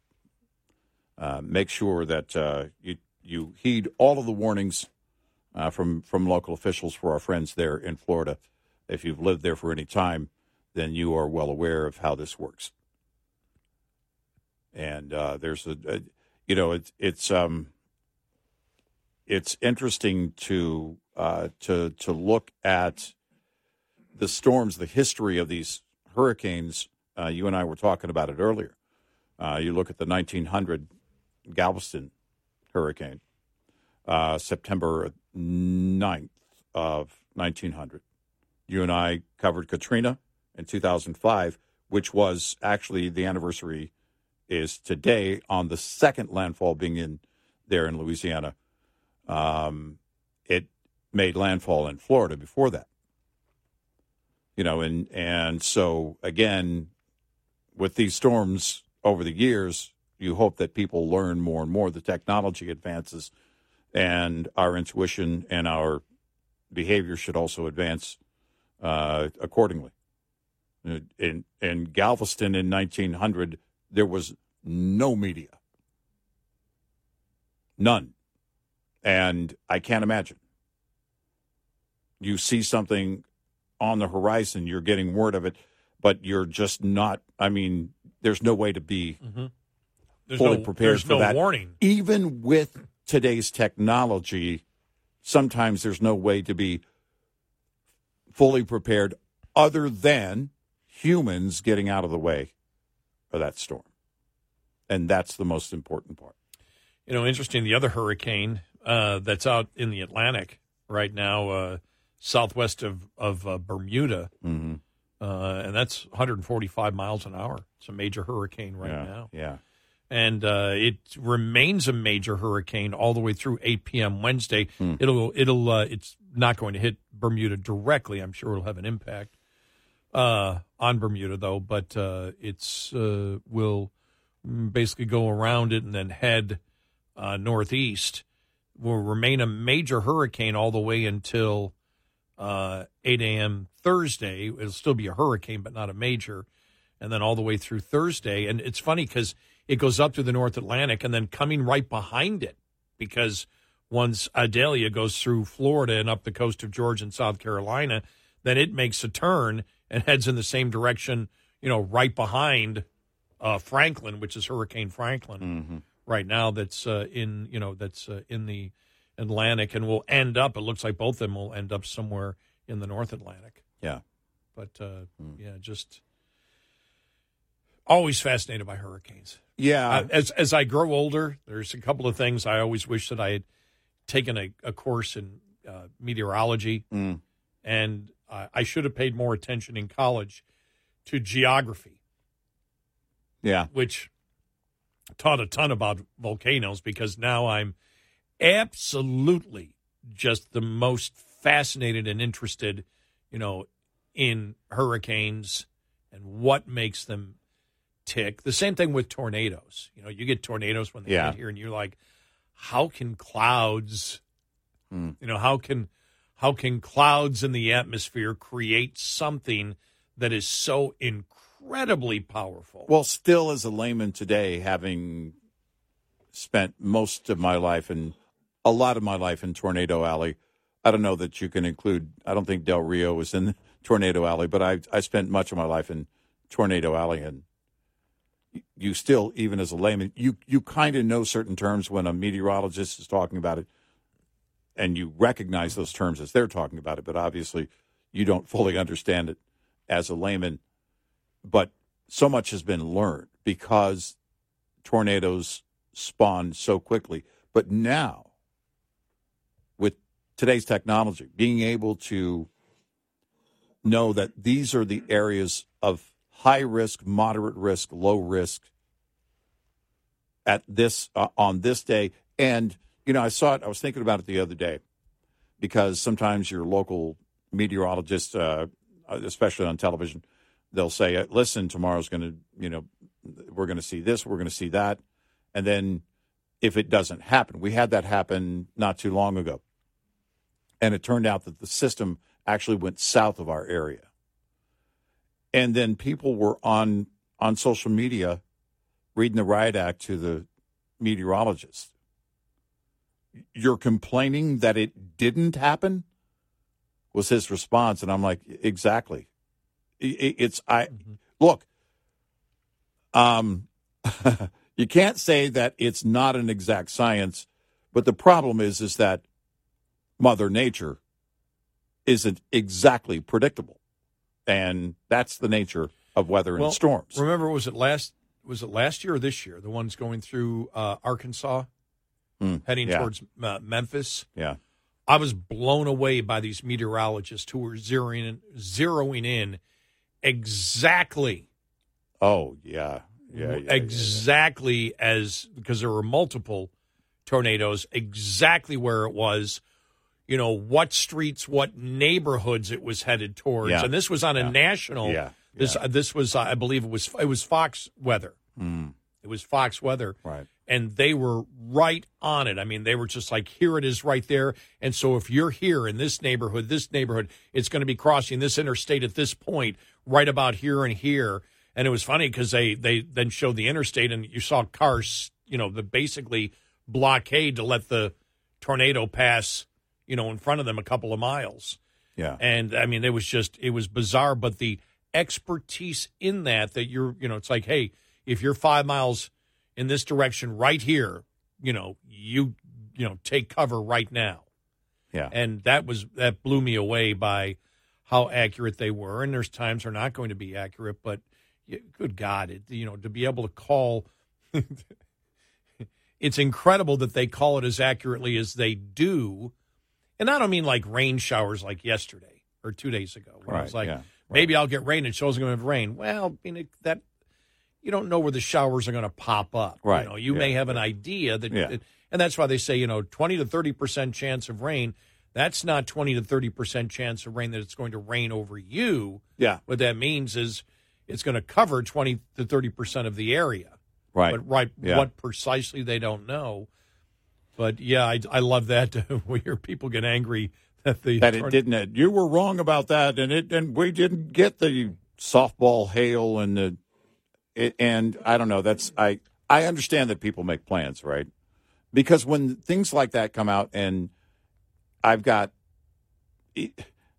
B: uh, make sure that uh, you you heed all of the warnings uh, from from local officials for our friends there in Florida. If you've lived there for any time, then you are well aware of how this works. And uh, there's a, a, you know, it's it's um, it's interesting to uh, to to look at the storms, the history of these hurricanes. Uh, you and I were talking about it earlier. Uh, you look at the 1900 Galveston hurricane, uh, September 9th of 1900. You and I covered Katrina in 2005, which was actually the anniversary is today on the second landfall being in there in Louisiana. Um, it made landfall in Florida before that. You know, and and so again, with these storms over the years, you hope that people learn more and more. The technology advances, and our intuition and our behavior should also advance uh, accordingly. Uh, in in Galveston in 1900, there was no media, none, and I can't imagine. You see something on the horizon, you're getting word of it, but you're just not. I mean, there's no way to be mm-hmm.
C: There's
B: fully
C: no,
B: prepared
C: there's
B: for
C: no
B: that.
C: warning.
B: Even with today's technology, sometimes there's no way to be fully prepared other than humans getting out of the way of that storm. And that's the most important part.
C: You know, interesting. The other hurricane uh, that's out in the Atlantic right now, uh, southwest of of uh, Bermuda,
B: Mm-hmm.
C: uh, and that's 145 miles an hour. It's a major hurricane right
B: yeah,
C: now.
B: Yeah.
C: and uh, it remains a major hurricane all the way through 8 p.m. Wednesday.
B: Hmm.
C: It'll it'll uh, it's not going to hit Bermuda directly. I'm sure it'll have an impact uh, on Bermuda though, but uh, it's uh, will basically go around it and then head uh, northeast. Will remain a major hurricane all the way until uh, 8 a.m. Thursday. It'll still be a hurricane, but not a major. And then all the way through Thursday. And it's funny because it goes up through the North Atlantic and then coming right behind it because once Idalia goes through Florida and up the coast of Georgia and South Carolina, then it makes a turn and heads in the same direction, you know, right behind uh, Franklin, which is Hurricane Franklin right now. That's uh, in, you know, that's uh, in the Atlantic and will end up. It looks like both of them will end up somewhere in the North Atlantic.
B: Yeah.
C: But uh, yeah, just always fascinated by hurricanes.
B: Yeah.
C: Uh, as as I grow older, there's a couple of things I always wish that I had taken a, a course in uh, meteorology,
B: Mm.
C: and uh, I should have paid more attention in college to geography,
B: Yeah.
C: which taught a ton about volcanoes because now I'm absolutely just the most fascinated and interested, you know, in hurricanes and what makes them tick. The same thing with tornadoes. You know, you get tornadoes when they
B: Yeah.
C: get here, and you're like, how can clouds,
B: Hmm.
C: you know, how can how can clouds in the atmosphere create something that is so incredibly powerful?
B: Well, still as a layman today, having spent most of my life and a lot of my life in Tornado Alley, I don't know that you can include. I don't think Del Rio was in Tornado Alley, but I I spent much of my life in Tornado Alley, and you still, even as a layman, you you kind of know certain terms when a meteorologist is talking about it, and you recognize those terms as they're talking about it, but obviously you don't fully understand it as a layman. But so much has been learned because tornadoes spawn so quickly. But now, with today's technology, being able to know that these are the areas of high risk, moderate risk, low risk at this uh, on this day, and you know, I saw it. I was thinking about it the other day because sometimes your local meteorologist, uh, especially on television, they'll say, "Listen, tomorrow's going to, you know, we're going to see this, we're going to see that," and then if it doesn't happen, we had that happen not too long ago, and it turned out that the system actually went south of our area, and then people were on on social media reading the riot act to the meteorologist. You're complaining that it didn't happen? Was his response. And I'm like, exactly. I- It's, I, look, um, you can't say that it's not an exact science, but the problem is, is that Mother Nature isn't exactly predictable. And that's the nature of weather
C: Well,
B: and storms.
C: Remember, was it last was it last year or this year? The ones going through uh, Arkansas,
B: Mm,
C: heading
B: yeah.
C: towards uh, Memphis.
B: Yeah.
C: I was blown away by these meteorologists who were zeroing in, zeroing in exactly
B: Oh, yeah. Yeah. yeah, yeah,
C: exactly as because there were multiple tornadoes exactly where it was you know what streets what neighborhoods it was headed towards
B: Yeah.
C: and this was on a
B: Yeah.
C: national
B: Yeah.
C: this this was i believe it was it was fox weather
B: Mm,
C: it was fox weather
B: right.
C: And they were right on it. I mean, they were just like, here it is right there. And so if you're here in this neighborhood, this neighborhood, it's going to be crossing this interstate at this point, right about here and here. And it was funny because they, they then showed the interstate and you saw cars, you know, the basically blockade to let the tornado pass, you know, in front of them a couple of miles.
B: Yeah.
C: And I mean, it was just, it was bizarre, but the expertise in that, that you're, you know, it's like, hey, if you're five miles in this direction right here, you know, you, you know, take cover right now.
B: Yeah.
C: And that was, that blew me away by how accurate they were. And there's times they're not going to be accurate, but good God, it, you know, to be able to call, it's incredible that they call it as accurately as they do. And I don't mean like rain showers like yesterday or two days ago. Where I was
B: Right,
C: like,
B: yeah, right.
C: maybe I'll get rain. It shows I'm going to have rain. Well, I mean, it, that you don't know where the showers are going to pop up.
B: Right.
C: You know, you
B: Yeah,
C: may have an idea that,
B: Yeah.
C: and that's why they say, you know, 20 to 30% chance of rain. That's not 20 to 30% chance of rain that it's going to rain over you.
B: Yeah.
C: What that means is it's going to cover 20 to 30% of the area.
B: Right.
C: But right,
B: Yeah.
C: what precisely they don't know. But yeah, I, I love that. we hear people get angry that the
B: that it didn't. You were wrong about that, and it and we didn't get the softball hail and the it, and I don't know. That's I I understand that people make plans, right? Because when things like that come out, and I've got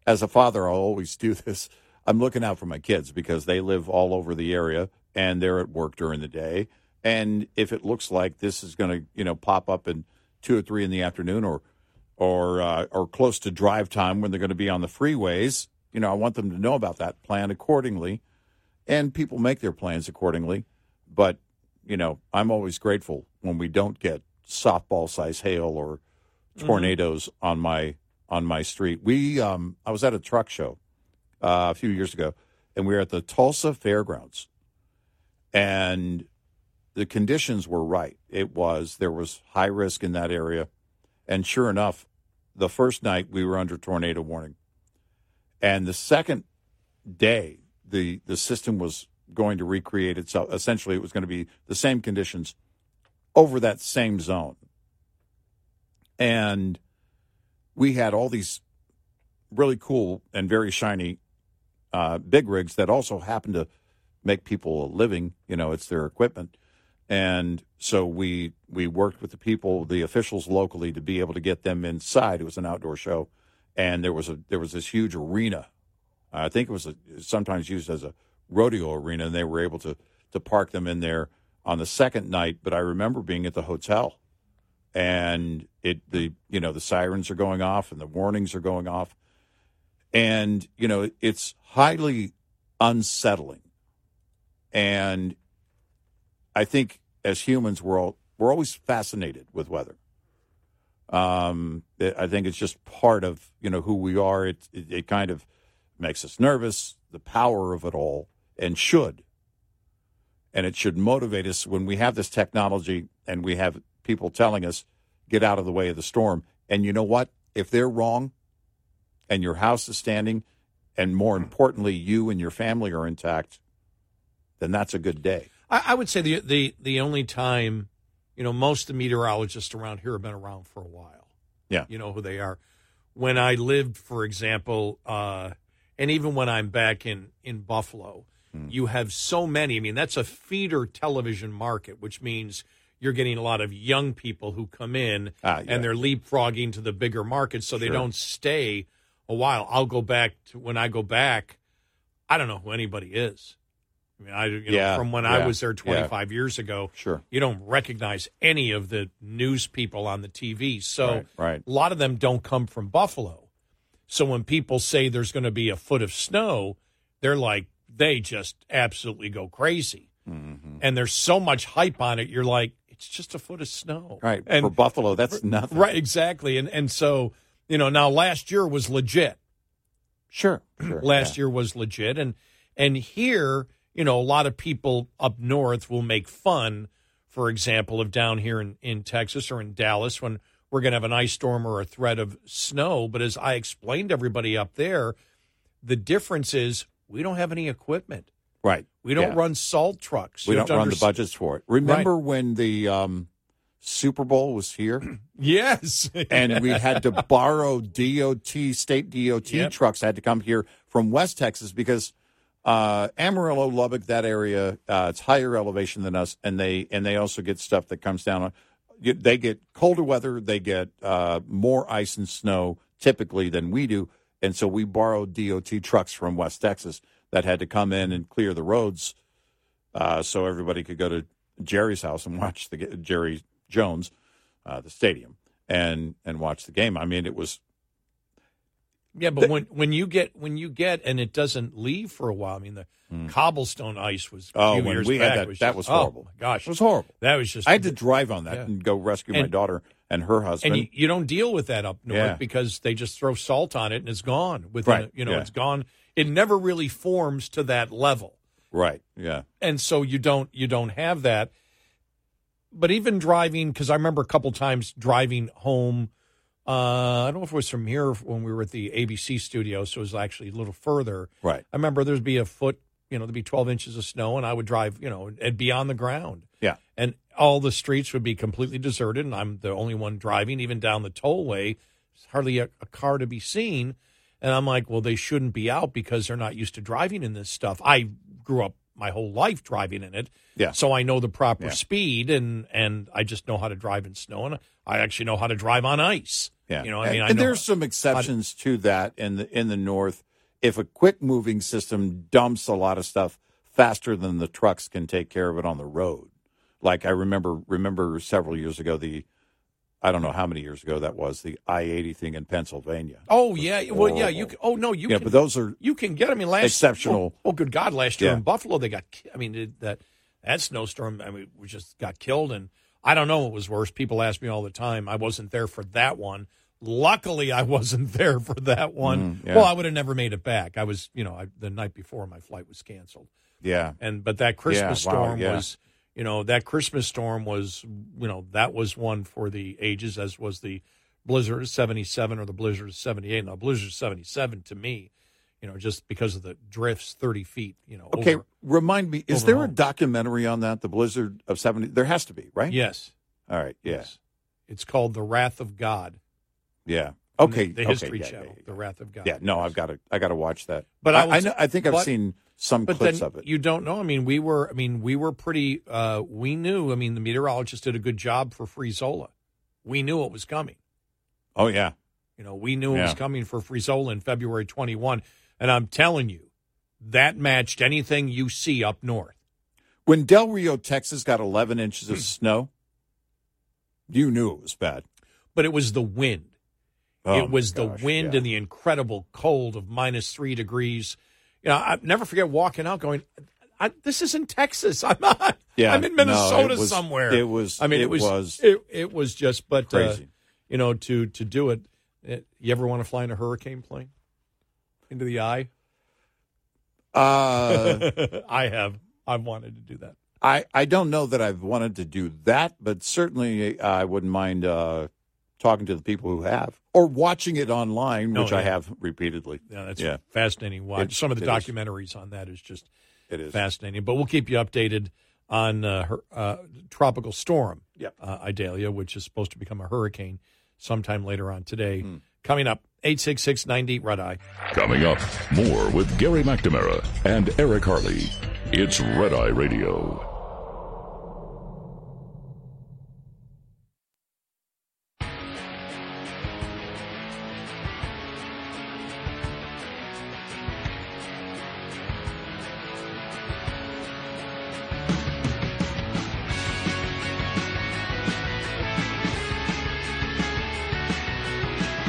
B: as a father, I'll always do this. I'm looking out for my kids because they live all over the area and they're at work during the day. And if it looks like this is going to, you know, pop up in two or three in the afternoon or or uh, or close to drive time when they're going to be on the freeways, you know, I want them to know about that, plan accordingly, and people make their plans accordingly. But you know, I'm always grateful when we don't get softball size hail or tornadoes on my on my street. We um, I was at a truck show uh, a few years ago, and we were at the Tulsa Fairgrounds, and the conditions were right. It was there was high risk in that area, and sure enough, the first night we were under tornado warning, and the second day the the system was going to recreate itself. Essentially, it was going to be the same conditions over that same zone, and we had all these really cool and very shiny uh, big rigs that also happen to make people a living. You know, it's their equipment, and so we we worked with the people, the officials locally, to be able to get them inside. It was an outdoor show, and there was a there was this huge arena. I think it was a, sometimes used as a rodeo arena, and they were able to to park them in there on the second night. But I remember being at the hotel, and it the you know the sirens are going off and the warnings are going off, and you know it's highly unsettling, and I think as humans we're all we're always fascinated with weather. Um, I think it's just part of you know who we are. It, it it kind of makes us nervous. The power of it all, and should, and it should motivate us when we have this technology and we have people telling us get out of the way of the storm. And you know what? If they're wrong, and your house is standing, and more importantly, you and your family are intact, then that's a good day.
C: I, I would say the, the the only time, you know, most of the meteorologists around here have been around for a while.
B: Yeah.
C: You know who they are. When I lived, for example, uh, and even when I'm back in in Buffalo,
B: Hmm.
C: you have so many. I mean, that's a feeder television market, which means you're getting a lot of young people who come in
B: Ah, yeah.
C: and they're leapfrogging to the bigger markets, so they don't stay a while. I'll go back to when I go back. I don't know who anybody is. I mean, I you know,
B: Yeah,
C: from when
B: yeah,
C: I was there
B: yeah.
C: 25 years ago.
B: Sure.
C: You don't recognize any of the news people on the TV. So
B: Right, right.
C: a lot of them don't come from Buffalo. So when people say there's going to be a foot of snow, they're like, they just absolutely go crazy.
B: Mm-hmm.
C: And there's so much hype on it. You're like, it's just a foot of snow.
B: Right.
C: And
B: For Buffalo, that's nothing.
C: Right, exactly. And and so, you know, now last year was legit.
B: Sure. sure
C: Last
B: yeah.
C: year was legit and and here, you know, a lot of people up north will make fun, for example, of down here in, in Texas or in Dallas when we're going to have an ice storm or a threat of snow, but as I explained to everybody up there, the difference is we don't have any equipment.
B: Right.
C: We don't
B: Yeah.
C: run salt trucks.
B: We
C: You
B: don't run the budgets for it. Remember when the um, Super Bowl was here?
C: Yes.
B: and we had to borrow DOT, state DOT
C: Yep.
B: trucks had to come here from West Texas because uh, Amarillo, Lubbock, that area, uh, it's higher elevation than us, and they and they also get stuff that comes down They get colder weather, they get uh, more ice and snow typically than we do, and so we borrowed DOT trucks from West Texas that had to come in and clear the roads, uh, so everybody could go to Jerry's house and watch the Jerry Jones, uh, the stadium, and and watch the game. I mean, it was
C: Yeah, but when when you get when you get and it doesn't leave for a while. I mean, the mm. cobblestone ice was. a
B: Oh,
C: few
B: when
C: years
B: we had that-
C: was
B: that
C: just-
B: was
C: oh,
B: horrible.
C: my gosh,
B: It was horrible.
C: That was just.
B: I had to drive on that
C: Yeah.
B: and go rescue my daughter and her husband.
C: and you, you don't deal with that up north
B: Yeah.
C: because they just throw salt on it and it's gone. Within
B: Right,
C: you know,
B: yeah.
C: it's gone. It never really forms to that level.
B: Right. Yeah.
C: and so you don't you don't have that but even driving because i remember a couple times driving home uh, i don't know if it was from here when we were at the abc studio so it was actually a little further
B: Right.
C: i remember there'd be a foot you know there'd be 12 inches of snow and i would drive you know and be on the ground
B: Yeah.
C: and all the streets would be completely deserted and i'm the only one driving even down the tollway There's hardly a, a car to be seen and i'm like well they shouldn't be out because they're not used to driving in this stuff i grew up my whole life driving in it
B: Yeah.
C: so i know the proper
B: Yeah.
C: speed and and i just know how to drive in snow and i actually know how to drive on ice
B: Yeah.
C: you know i
B: and,
C: mean I
B: and there's some exceptions to that in the in the north. If a quick moving system dumps a lot of stuff faster than the trucks can take care of it on the road. Like I remember remember several years ago the I don't know how many years ago that was the I eighty thing in Pennsylvania.
C: Oh yeah, well yeah. You oh. can, oh no, you
B: yeah,
C: can,
B: but those are
C: you can get. I mean, last
B: exceptional.
C: Oh, oh, good God! Last year
B: Yeah.
C: in Buffalo, they got. I mean, that that snowstorm. I mean, we just got killed, and I don't know what was worse. People ask me all the time. I wasn't there for that one. Luckily, I wasn't there for that one.
B: Mm, yeah.
C: Well, I would have never made it back. I was, you know, I, the night before my flight was canceled,
B: yeah.
C: and but that Christmas
B: Yeah, wow,
C: storm
B: yeah.
C: was. You know that Christmas storm was, you know, that was one for the ages, as was the Blizzard of '77 or the Blizzard of '78. Now, Blizzard of '77 to me, you know, just because of the drifts, 30 feet, you know.
B: Okay,
C: over-
B: remind me, is there a documentary on that? The Blizzard of seventy there has to be, right?
C: yes,
B: All right, yeah.
C: yes. It's called The Wrath of God.
B: Yeah. Okay.
C: the, the
B: okay,
C: History
B: yeah,
C: Channel,
B: yeah,
C: The Wrath of God.
B: Yeah, no, I've got to I got to watch that.
C: But
B: I,
C: I
B: know, I think I've
C: but-
B: seen some
C: But
B: clips
C: then
B: of it.
C: you don't know. I mean, we were. I mean, we were pretty. Uh, we knew. I mean, the meteorologist did a good job for Frizola. We knew it was coming.
B: oh yeah.
C: You know, we knew it was coming for Frizola in February 21. And I'm telling you, that matched anything you see up north.
B: When Del Rio, Texas got 11 inches
C: Hmm.
B: of snow, you knew it was bad.
C: But it was the wind.
B: Oh,
C: it was
B: gosh,
C: the wind
B: yeah.
C: and the incredible cold of minus three degrees. You know, I never forget walking out going, I, "This isn't Texas. I'm not.
B: Yeah,
C: I'm in
B: no, it
C: Minnesota
B: was-
C: somewhere."
B: it was-
C: I mean, it,
B: it
C: was.
B: was
C: It, it was just. But uh, you know, to to do it, it, you ever want to fly in a hurricane plane into the eye?
B: Uh,
C: I have. I've wanted to do that.
B: I, I don't know that I've wanted to do that, but certainly I wouldn't mind uh, talking to the people who have or watching it online,
C: Oh,
B: which I have repeatedly.
C: Yeah, that's
B: Yeah.
C: fascinating. Watch
B: It-
C: some of the
B: it is.
C: documentaries on that is just
B: It is.
C: fascinating. But we'll keep you updated on uh, her, uh, tropical storm
B: Yep.
C: uh, Idalia, which is supposed to become a hurricane sometime later on today.
B: Hmm.
C: Coming up, eight six six ninety red eye.
A: Coming up, more with Gary McNamara and Eric Harley. It's Red Eye Radio.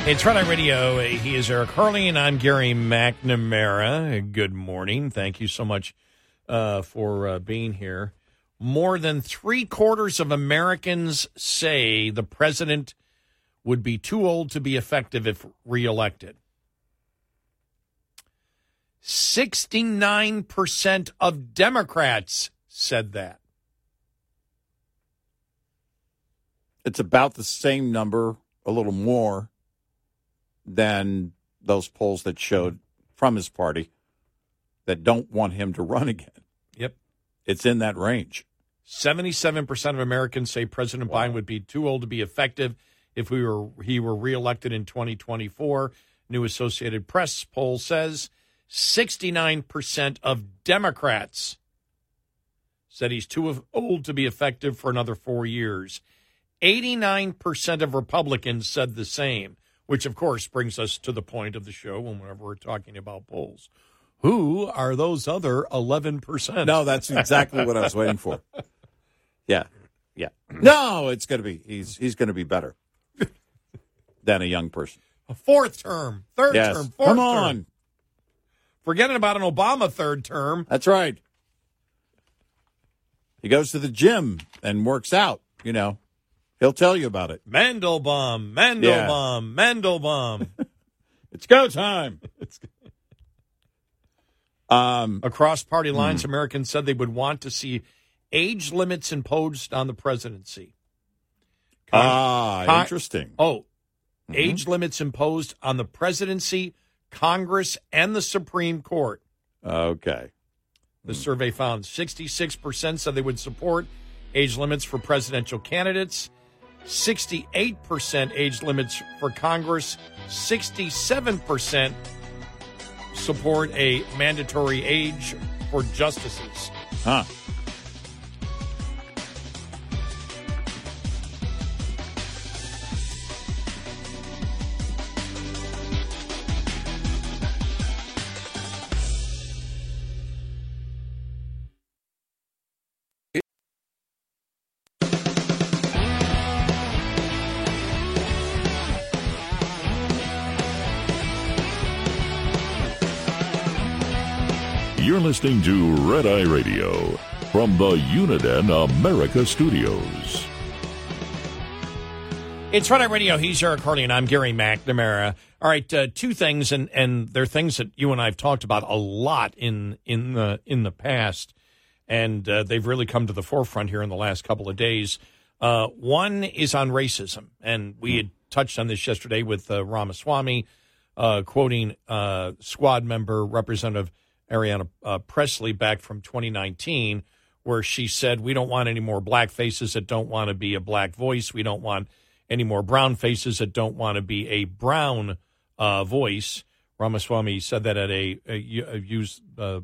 C: It's Red Eye Radio. He is Eric Harley, and I'm Gary McNamara. Good morning. Thank you so much uh, for uh, being here. More than three quarters of Americans say the president would be too old to be effective if reelected. 69% of Democrats said that.
B: It's about the same number, a little more, than those polls that showed from his party that don't want him to run again.
C: Yep.
B: It's in that range.
C: 77% of Americans say President Biden would be too old to be effective if we were he were reelected in 2024. New Associated Press poll says 69% of Democrats said he's too old to be effective for another 4 years. 89% of Republicans said the same, which of course brings us to the point of the show when whenever we're talking about polls. Who are those other 11%?
B: No, that's exactly what I was waiting for. Yeah. Yeah. No, it's going to be he's he's going to be better than a young person.
C: A fourth term, third
B: Yes.
C: term, fourth
B: Come
C: term.
B: on.
C: Forgetting about an Obama third term.
B: That's right. He goes to the gym and works out, you know. He'll tell you about it.
C: Mandelbaum, Mandelbaum, Mandelbaum.
B: It's go time. Um,
C: Across party lines, Americans said they would want to see age limits imposed on the presidency. Con-
B: ah,
C: Con-
B: interesting.
C: Oh, age limits imposed on the presidency, Congress, and the Supreme Court.
B: Okay.
C: The survey found 66% said they would support age limits for presidential candidates, 68% age limits for Congress, 67% support a mandatory age for justices.
B: Huh.
A: You're listening to Red Eye Radio from the Uniden America Studios.
C: It's Red Eye Radio. He's Eric Harley, and I'm Gary McNamara. All right, uh, two things, and and they're things that you and I have talked about a lot in in the in the past, and uh, they've really come to the forefront here in the last couple of days. Uh, one is on racism, and we had touched on this yesterday with uh, Ramaswamy uh, quoting uh, squad member Representative Ayanna uh, Pressley back from 2019, where she said, "We don't want any more black faces that don't want to be a black voice. We don't want." any more brown faces that don't want to be a brown uh, voice. Ramaswamy said that at a, a, a used uh,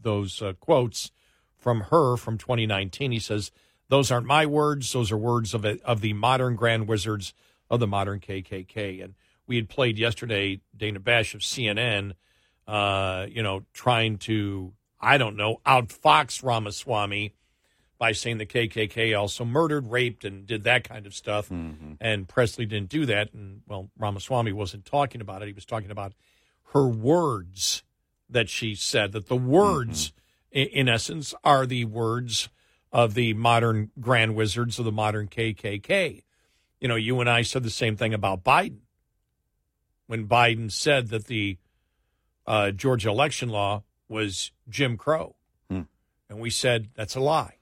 C: those uh, quotes from her from 2019. He says those aren't my words; those are words of a, of the modern grand wizards of the modern KKK. And we had played yesterday Dana Bash of CNN, uh, you know, trying to I don't know outfox Ramaswamy by saying the KKK also murdered, raped, and did that kind of stuff. And Pressley didn't do that. And, well, Ramaswamy wasn't talking about it. He was talking about her words that she said, that the words, i in essence, are the words of the modern grand wizards of the modern KKK. You know, you and I said the same thing about Biden. When Biden said that the uh, Georgia election law was Jim Crow. And we said, that's a lie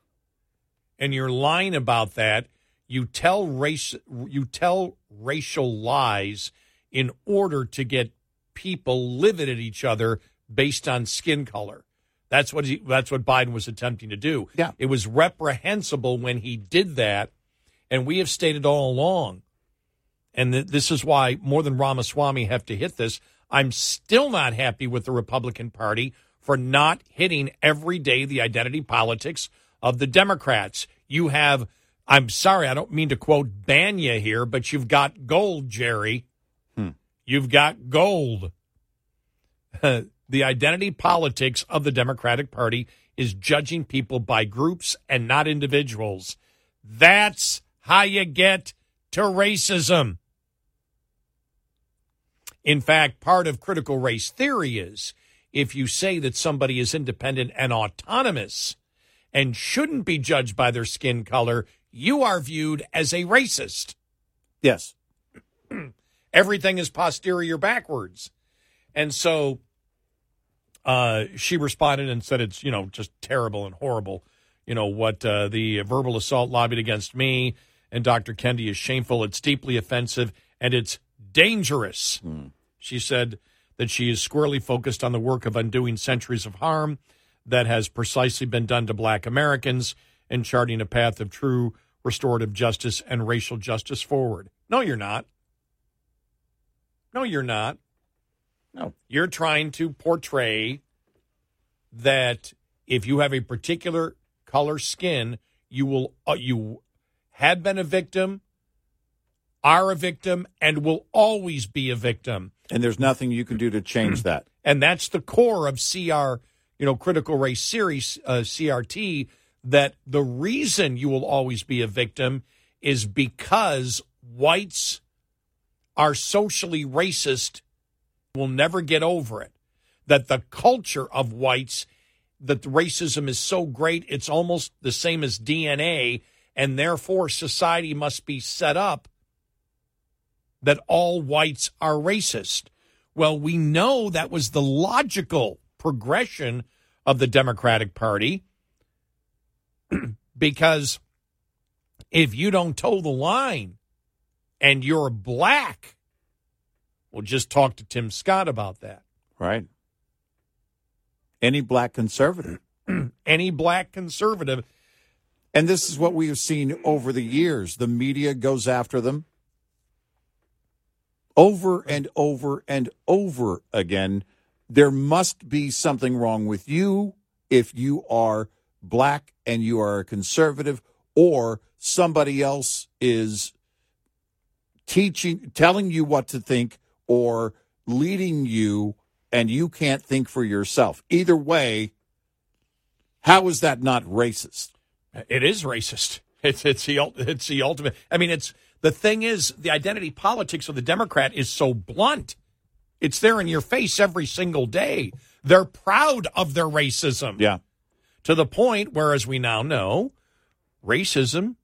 C: and you're lying about that, you tell race you tell racial lies in order to get people livid at each other based on skin color. That's what he, that's what Biden was attempting to do.
B: Yeah.
C: It was reprehensible when he did that, and we have stated all along, and th- this is why more than Ramaswamy have to hit this. I'm still not happy with the Republican Party for not hitting every day the identity politics of the Democrats. You have, I'm sorry, I don't mean to quote Bania here, but you've got gold, Jerry. Hmm. You've got gold. the identity politics of the Democratic Party is judging people by groups and not individuals. That's how you get to racism. In fact, part of critical race theory is if you say that somebody is independent and autonomous and shouldn't be judged by their skin color, you are viewed as a racist.
B: Yes.
C: Everything is posterior backwards. And so uh, she responded and said it's, you know, just terrible and horrible. You know, what uh, the verbal assault lobbied against me and Dr. Kendi is shameful. It's deeply offensive and it's dangerous. She said that she is squarely focused on the work of undoing centuries of harm that has precisely been done to black Americans and charting a path of true restorative justice and racial justice forward. No, you're not. No, you're not.
B: No.
C: You're trying to portray that if you have a particular color skin, you will uh, you had been a victim, are a victim, and will always be a victim.
B: And there's nothing you can do to change that.
C: And that's the core of CR, you know, critical race series, uh, CRT, that the reason you will always be a victim is because whites are socially racist, will never get over it. That the culture of whites, that racism is so great, it's almost the same as DNA, and therefore society must be set up that all whites are racist. Well, we know that was the logical progression of the Democratic Party because if you don't toe the line and you're black, we'll just talk to Tim Scott about that.
B: Right. Any black conservative.
C: Any black conservative.
B: And this is what we have seen over the years. The media goes after them over and over and over again. There must be something wrong with you if you are black and you are a conservative, or somebody else is teaching, telling you what to think, or leading you, and you can't think for yourself. Either way, how is that not racist?
C: It is racist. It's it's the it's the ultimate. I mean, it's the thing is the identity politics of the Democrat is so blunt. It's there in your face every single day. They're proud of their racism.
B: Yeah.
C: To the point where, as we now know, racism.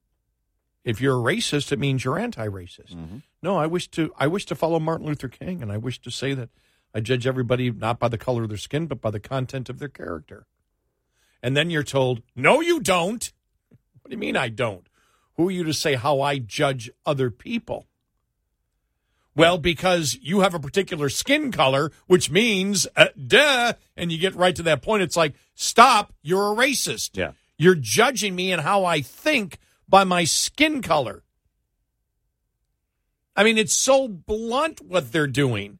C: If you're a racist, it means you're anti-racist. Mm-hmm. No, I wish to I wish to follow Martin Luther King, and I wish to say that I judge everybody not by the color of their skin, but by the content of their character. And then you're told, no, you don't. What do you mean I don't? Who are you to say how I judge other people? Well, because you have a particular skin color, which means, uh, duh, and you get right to that point. It's like, stop, you're a racist.
B: Yeah.
C: You're judging me and how I think by my skin color. I mean, it's so blunt what they're doing,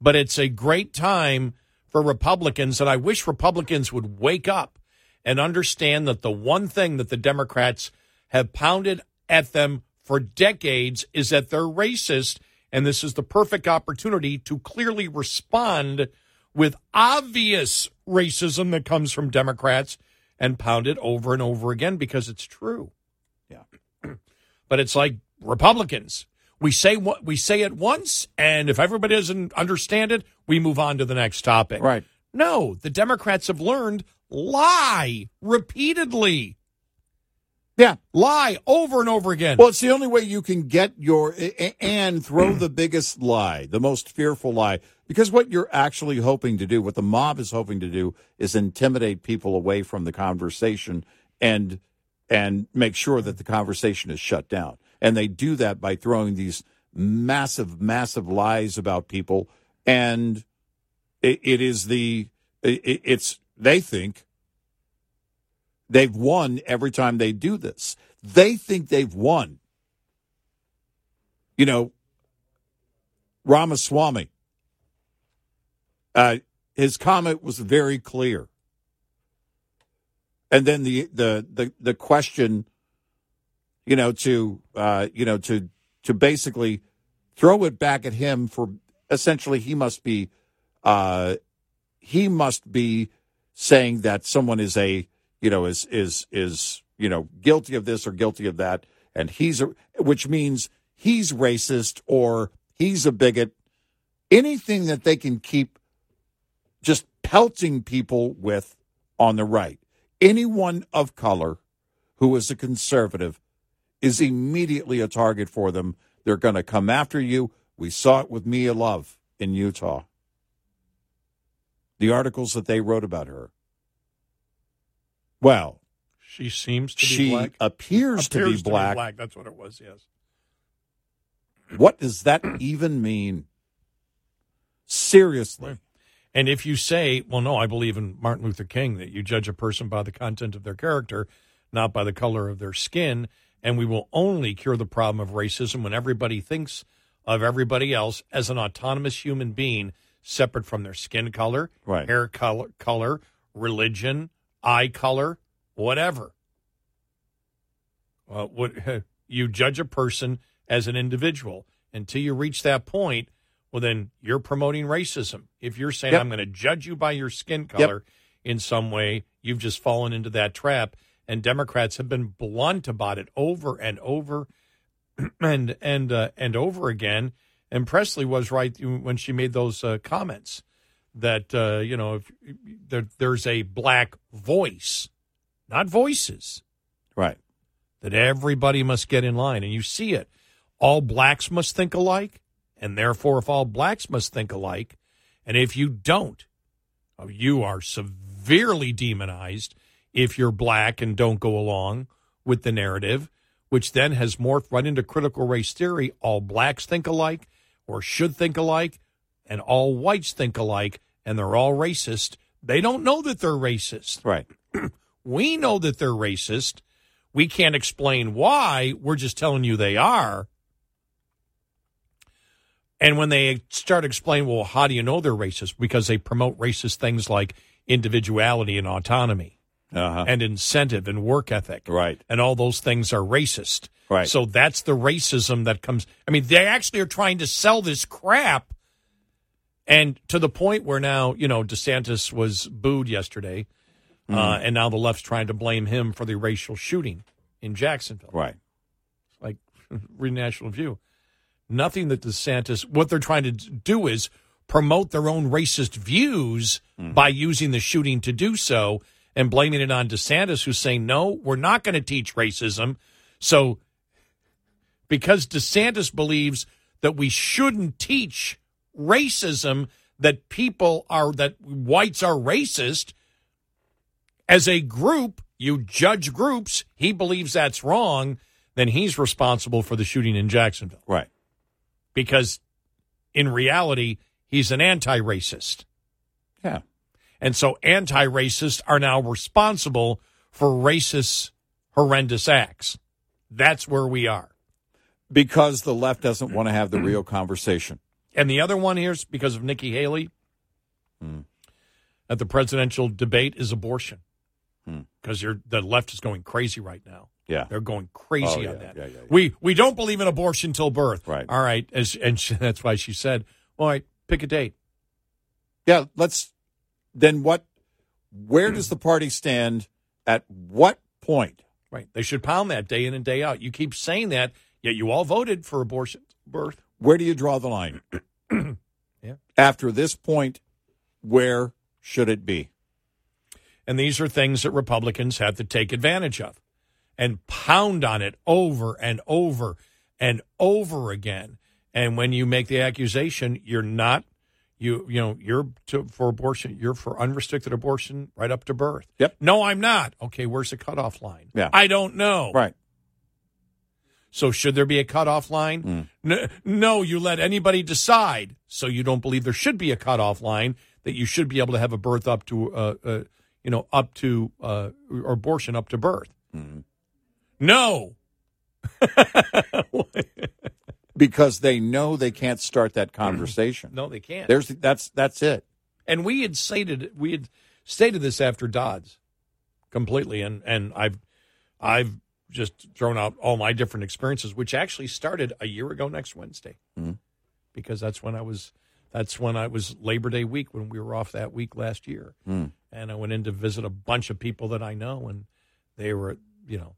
C: but it's a great time for Republicans, and I wish Republicans would wake up and understand that the one thing that the Democrats have pounded at them for decades is that they're racist, and this is the perfect opportunity to clearly respond with obvious racism that comes from Democrats and pound it over and over again because it's true.
B: Yeah.
C: But it's like Republicans. We say what we say it once, and if everybody doesn't understand it, we move on to the next topic.
B: Right.
C: No, the Democrats have learned lie repeatedly.
B: Yeah.
C: Lie over and over again.
B: Well, it's the only way you can get your and throw the biggest lie, the most fearful lie, because what you're actually hoping to do, what the mob is hoping to do, is intimidate people away from the conversation and and make sure that the conversation is shut down. And they do that by throwing these massive, massive lies about people, and it, it is the it, it's they think They've won every time they do this. They think they've won. You know, Ramaswamy, uh, his comment was very clear. And then the, the, the, the question, you know, to, uh, you know, to, to basically throw it back at him for essentially he must be, uh, he must be saying that someone is a, you know, is is is you know guilty of this or guilty of that, and he's a, which means he's racist or he's a bigot. Anything that they can keep just pelting people with on the right, anyone of color who is a conservative is immediately a target for them. They're going to come after you. We saw it with Mia Love in Utah. The articles that they wrote about her. Well,
C: she seems to be
B: she
C: black.
B: appears, to be black.
C: black. That's what it was. Yes.
B: What does that even mean? Seriously.
C: And if you say, well, no, I believe in Martin Luther King, that you judge a person by the content of their character, not by the color of their skin, and we will only cure the problem of racism when everybody thinks of everybody else as an autonomous human being separate from their skin color,
B: Right.
C: hair color, color, religion, eye color, whatever. Uh, what you judge a person as an individual until you reach that point. Well, then you're promoting racism. If you're saying
B: Yep.
C: I'm going to judge you by your skin color in some way, you've just fallen into that trap. And Democrats have been blunt about it over and over and and uh, and over again. And Pressley was right when she made those uh, comments that uh, you know if there, there's a black voice, not voices,
B: Right.
C: that everybody must get in line, and you see it. All blacks must think alike, and therefore, if all blacks must think alike, and if you don't, Oh, you are severely demonized if you're black and don't go along with the narrative, which then has morphed right into critical race theory. All blacks think alike or should think alike, and all whites think alike, and they're all racist. They don't know that they're racist.
B: Right.
C: we know that they're racist. We can't explain why. We're just telling you they are. And when they start explaining, well, how do you know they're racist? Because they promote racist things like individuality and autonomy
B: Uh-huh.
C: and incentive and work ethic.
B: Right.
C: And all those things are racist.
B: Right.
C: So that's the racism that comes. I mean, they actually are trying to sell this crap. And to the point where now, you know, DeSantis was booed yesterday.
B: Mm.
C: Uh, and now the left's trying to blame him for the racial shooting in Jacksonville.
B: Right.
C: Like, read National View. Nothing that DeSantis, what they're trying to do is promote their own racist views by using the shooting to do so and blaming it on DeSantis, who's saying, no, we're not going to teach racism. So, because DeSantis believes that we shouldn't teach racism, that people are, that whites are racist, as a group, you judge groups, he believes that's wrong, then he's responsible for the shooting in Jacksonville.
B: Right.
C: Because in reality, he's an anti racist.
B: Yeah.
C: And so anti racists are now responsible for racist, horrendous acts. That's where we are.
B: Because the left doesn't want to have the real conversation.
C: And the other one here is because of Nikki Haley hmm. at the presidential debate is abortion. Hmm. Because you're the left is going crazy right now.
B: Yeah.
C: They're going crazy
B: Oh,
C: on
B: yeah,
C: that.
B: yeah, yeah.
C: We we don't believe in abortion till birth.
B: Right.
C: All right. As, and she, that's why she said, "All right, pick a date."
B: Yeah, let's then what where does the party stand at what point?
C: Right. They should pound that day in and day out. You keep saying that, yet you all voted for abortion birth.
B: Where do you draw the line?
C: Yeah.
B: After this point, where should it be?
C: And these are things that Republicans have to take advantage of and pound on it over and over and over again. And when you make the accusation, you're not you you know you're to, for abortion. You're for unrestricted abortion right up to birth.
B: Yep.
C: No, I'm not. Okay, where's the cutoff line?
B: Yeah.
C: I don't know.
B: Right.
C: So should there be a cutoff line? No, no, you let anybody decide. So you don't believe there should be a cutoff line that you should be able to have a birth up to, uh, uh, you know, up to uh, or abortion up to birth. No.
B: Because they know they can't start that conversation.
C: No, they can't.
B: There's that's that's it.
C: And we had stated we had stated this after Dobbs completely, and and I've I've just thrown out all my different experiences, which actually started a year ago next Wednesday,
B: Mhm.
C: because that's when I was that's when I was Labor Day week when we were off that week last year,
B: Mm.
C: and I went in to visit a bunch of people that I know, and they were you know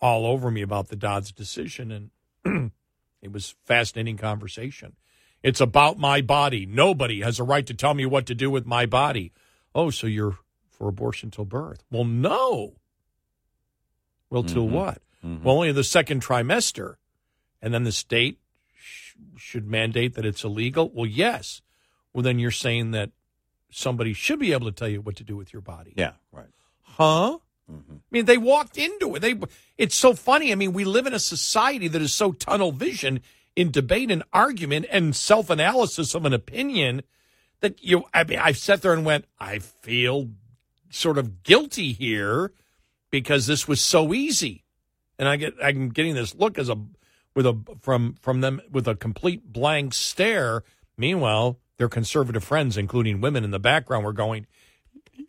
C: all over me about the Dobbs decision, and it was fascinating conversation. It's about my body. Nobody has a right to tell me what to do with my body. Oh, so you're for abortion till birth? Well, no. Well, till
B: Mhm.
C: what?
B: Mhm.
C: Well, only the second trimester, and then the state sh- should mandate that it's illegal. Well, yes. Well, then you're saying that somebody should be able to tell you what to do with your body.
B: Yeah, right.
C: Huh? I mean, they walked into it. They. It's so funny. I mean, we live in a society that is so tunnel vision in debate and argument and self analysis of an opinion that you. I mean, I sat there and went, I feel sort of guilty here because this was so easy, and I get I'm getting this look as a with a from from them with a complete blank stare. Meanwhile, their conservative friends, including women in the background, were going,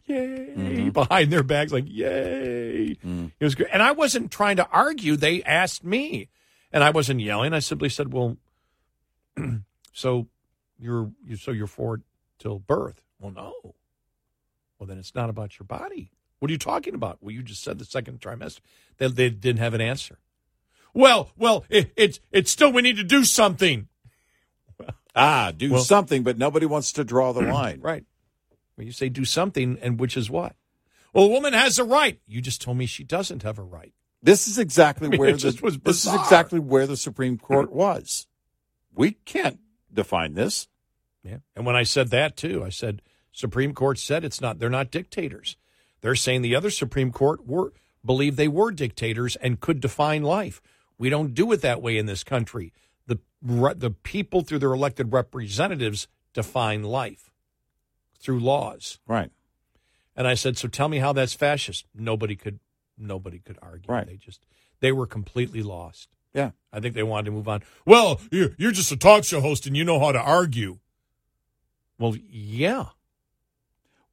C: "Yay!" Mm-hmm. behind their backs, like "Yay!" Mm. It was great, and I wasn't trying to argue. They asked me, and I wasn't yelling. I simply said, "Well, so you're you so you're for it till birth?" Well, no. Well, then it's not about your body. What are you talking about? Well, you just said the second trimester. They, they didn't have an answer. Well, well, it, it's it's still we need to do something.
B: Ah, do
C: Well-
B: something, but nobody wants to draw the line.
C: Right. Well, you say do something, and which is what? Well, a woman has a right. You just told me she doesn't have a right.
B: This is exactly
C: I mean,
B: where the, this is exactly where the Supreme Court was. We can't define this.
C: Yeah. And when I said that too, I said, Supreme Court said it's not. They're not dictators. They're saying the other Supreme Court were believe they were dictators and could define life. We don't do it that way in this country. The the people through their elected representatives define life through laws.
B: Right.
C: And I said, "So tell me how that's fascist." Nobody could nobody could argue.
B: Right.
C: They just they were completely lost.
B: Yeah.
C: I think they wanted to move on. Well, you're, you're just a talk show host and you know how to argue. Well, yeah.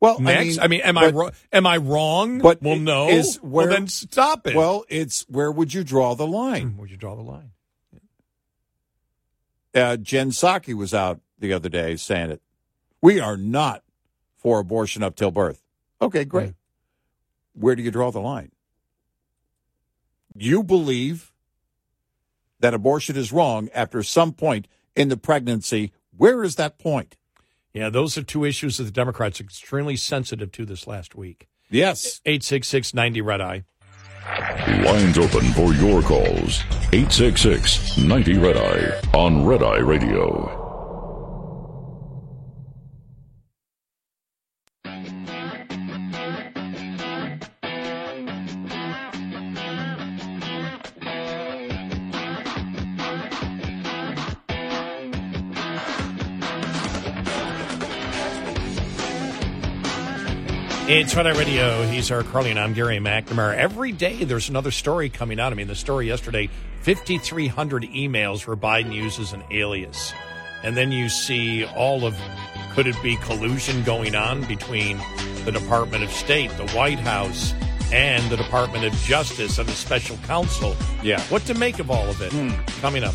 B: Well,
C: Next, I mean, am I wrong? Am I wrong?
B: But
C: well, no.
B: Is where,
C: well, then stop it.
B: Well, it's where would you draw the line?
C: Where'd you draw the line?
B: Uh, Jen Psaki was out the other day saying it. We are not for abortion up till birth. Okay, great.
C: Right.
B: Where do you draw the line? You believe that abortion is wrong after some point in the pregnancy. Where is that point?
C: Yeah, those are two issues that the Democrats are extremely sensitive to this last week.
B: Yes.
C: 866 90 Red Eye.
A: Lines open for your calls. 866 90 Red Eye on Red Eye Radio.
C: It's Red Eye Radio. He's Eric Harley, and I'm Gary McNamara. Every day there's another story coming out. I mean, the story yesterday 5,300 emails where Biden uses an alias. And then you see all of could it be collusion going on between the Department of State, the White House, and the Department of Justice and the special counsel?
B: Yeah.
C: What to make of all of it? Hmm. Coming up.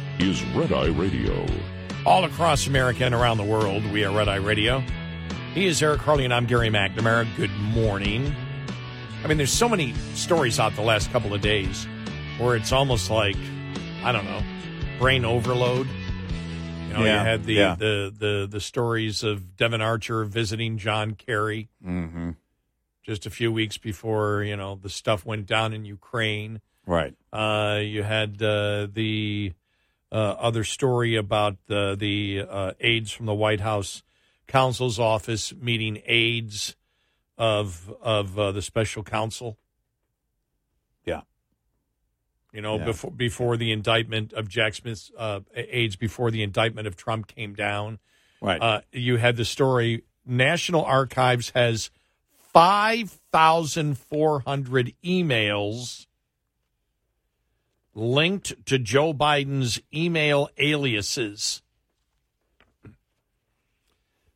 A: is Red Eye Radio.
C: all across America and around the world. We are Red Eye Radio. He is Eric Harley, and I'm Gary McNamara. Good morning. I mean, there's so many stories out the last couple of days where it's almost like, I don't know, brain overload. You know,
B: Yeah,
C: you had the,
B: yeah.
C: the, the, the stories of Devon Archer visiting John Kerry
B: Mm-hmm.
C: just a few weeks before, you know, the stuff went down in Ukraine.
B: Right.
C: Uh, you had uh, the other story about the the uh, aides from the White House counsel's office meeting aides of of uh, the special counsel.
B: Yeah.
C: You know,
B: Yeah.
C: before before the indictment of Jack Smith's uh, aides, before the indictment of Trump came down,
B: Right.
C: uh, you had the story. National Archives has five thousand four hundred emails linked to Joe Biden's email aliases.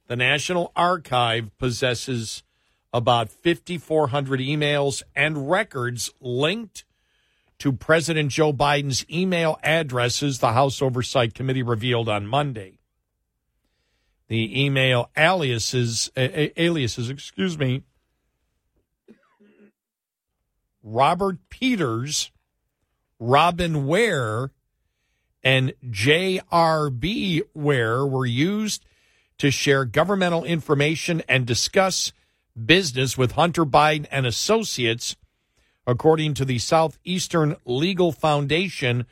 C: The National Archive possesses about 5,400 emails and records linked to President Joe Biden's email addresses, the House Oversight Committee revealed on Monday. The email aliases, aliases, excuse me, Robert Peters, Robin Ware, and J.R.B. Ware were used to share governmental information and discuss business with Hunter Biden and associates, according to the Southeastern Legal Foundation,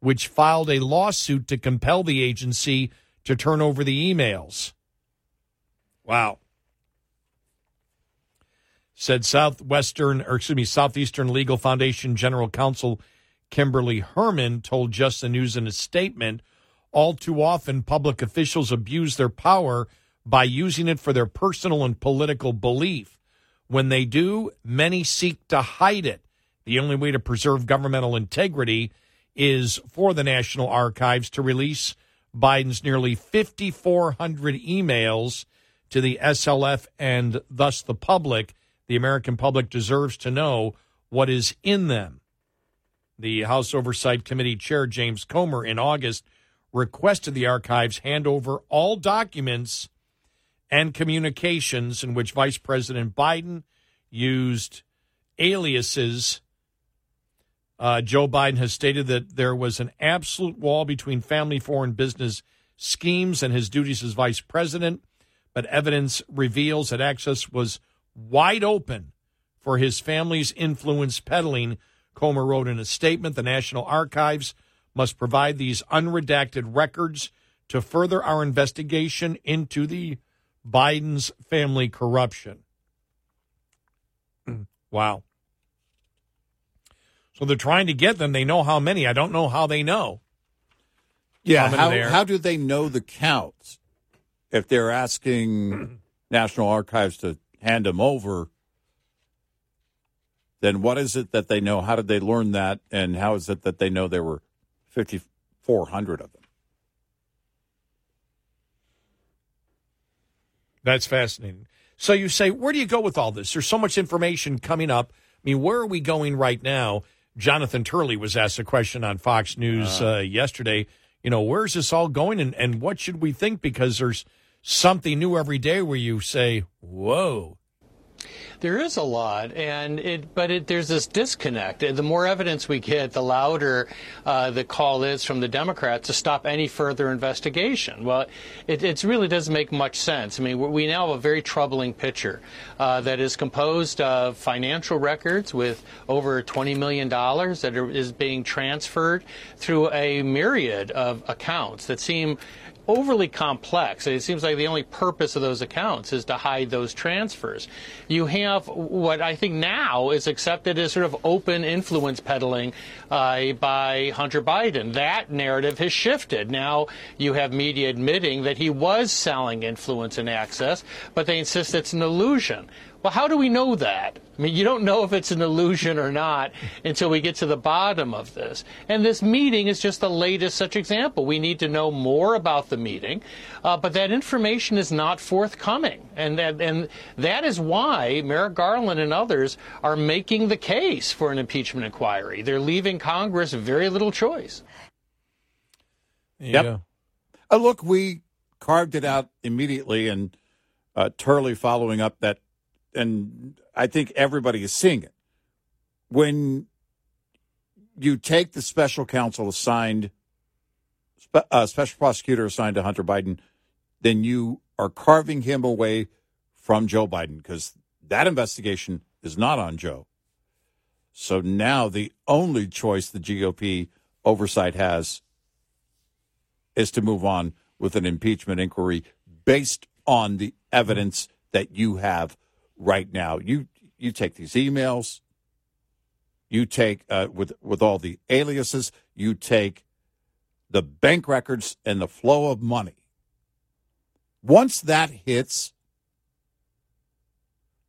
C: which filed a lawsuit to compel the agency to turn over the emails. Wow. Said Southwestern, or excuse me, Southeastern Legal Foundation General Counsel Kimberly Hermann told Just the News in a statement all too often public officials abuse their power by using it for their personal and political belief. When they do, many seek to hide it. The only way to preserve governmental integrity is for the National Archives to release Biden's nearly 5,400 emails to the SLF and thus the public. The American public deserves to know what is in them. The House Oversight Committee Chair James Comer in August requested the archives hand over all documents and communications in which Vice President Biden used aliases. Uh, Joe Biden has stated that there was an absolute wall between family foreign business schemes and his duties as vice president, but evidence reveals that access was wide open for his family's influence peddling. Comer wrote in a statement the National Archives must provide these unredacted records to further our investigation into the Biden's family corruption. Hmm. wow. So they're trying to get them. They know how many. I don't know how they know.
B: Yeah,
C: How
B: how, how do they know the counts if they're asking National Archives to hand them over? Then what is it that they know? How did they learn that? And how is it that they know there were 5,400 of them?
C: That's fascinating. So you say, where do you go with all this? There's so much information coming up. I mean, where are we going right now? Jonathan Turley was asked a question on Fox News uh, yesterday. You know, where's this all going and, and what should we think? Because there's something new every day where you say, whoa.
I: There is a lot, and it, but it, there's this disconnect. The more evidence we get, the louder uh, the call is from the Democrats to stop any further investigation. Well, it, it really doesn't make much sense. I mean, we now have a very troubling picture uh, that is composed of financial records with over $20 million that are, is being transferred through a myriad of accounts that seem overly complex. It seems like the only purpose of those accounts is to hide those transfers. You have what I think now is accepted as sort of open influence peddling uh, by Hunter Biden. That narrative has shifted. Now you have media admitting that he was selling influence and access, but they insist it's an illusion. Well, how do we know that? I mean, you don't know if it's an illusion or not until we get to the bottom of this. And this meeting is just the latest such example. We need to know more about the meeting, uh, but that information is not forthcoming. And that, and that is why Merrick Garland and others are making the case for an impeachment inquiry. They're leaving Congress very little choice.
B: Yep. Uh, look, we carved it out immediately, and uh, Turley following up that, and I think everybody is seeing it. When you take the special counsel assigned, spe- uh, special prosecutor assigned to Hunter Biden, then you are carving him away from Joe Biden because that investigation is not on Joe. So now the only choice the GOP oversight has is to move on with an impeachment inquiry based on the evidence that you have right now. You you take these emails, you take uh, with with all the aliases, you take the bank records and the flow of money. Once that hits,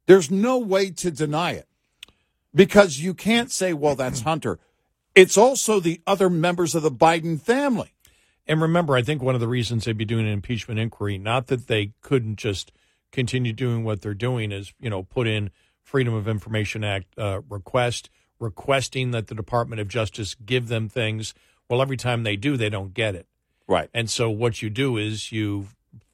B: there's no way to deny it because you can't say, "Well, that's Hunter." It's also the other members of the Biden family.
C: And remember, I think one of the reasons they'd be doing an impeachment inquiry, not that they couldn't just continue doing what they're doing, is you know put in Freedom of Information Act uh, request, requesting that the Department of Justice give them things. Well, every time they do, they don't get it.
B: Right.
C: And so what you do is you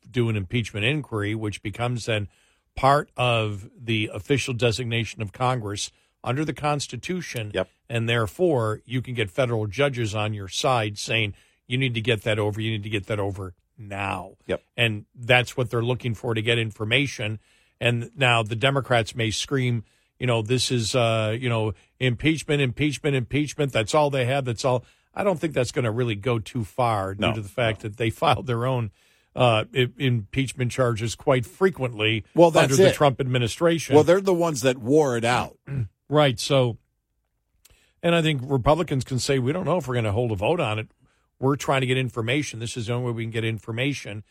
C: do an impeachment inquiry, which becomes then part of the official designation of Congress under the Constitution.
B: Yep.
C: And therefore, you can get federal judges on your side saying, you need to get that over. You need to get that over now.
B: Yep.
C: And that's what they're looking for to get information. And now the Democrats may scream, you know, this is, uh, you know, impeachment, impeachment, impeachment. That's all they have. That's all. I don't think that's going to really go too far due
B: No,
C: to the fact that they filed their own uh, impeachment charges quite frequently
B: Well,
C: under the
B: it.
C: Trump administration.
B: Well, they're the ones that wore it out.
C: Right. So, and I think Republicans can say, we don't know if we're going to hold a vote on it. We're trying to get information. This is the only way we can get information.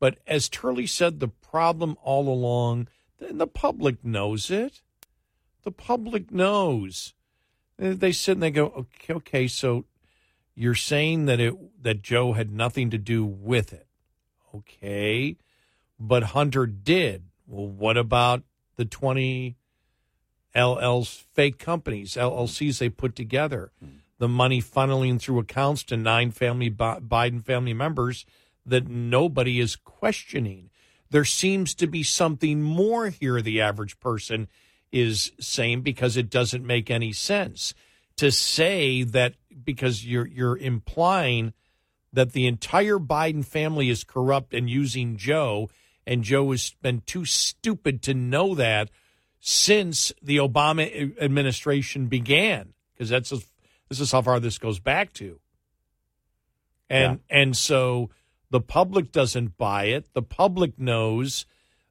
C: But as Turley said, the problem all along, and the public knows it. The public knows. They- sit and they go, okay, okay, so you're saying that it that Joe had nothing to do with it. Okay. But Hunter did. Well, what about the 20 LL's fake companies, LLCs they put together. Hmm. The money funneling through accounts to nine family Biden family members that nobody is questioning. There seems to be something more here, the average person is saying, because it doesn't make any sense to say that because you're you're implying that the entire Biden family is corrupt and using Joe, and Joe has been too stupid to know that since the Obama eh, administration began, because that's a, this is how far this goes back to, and yeah. and so the public doesn't buy it. The public knows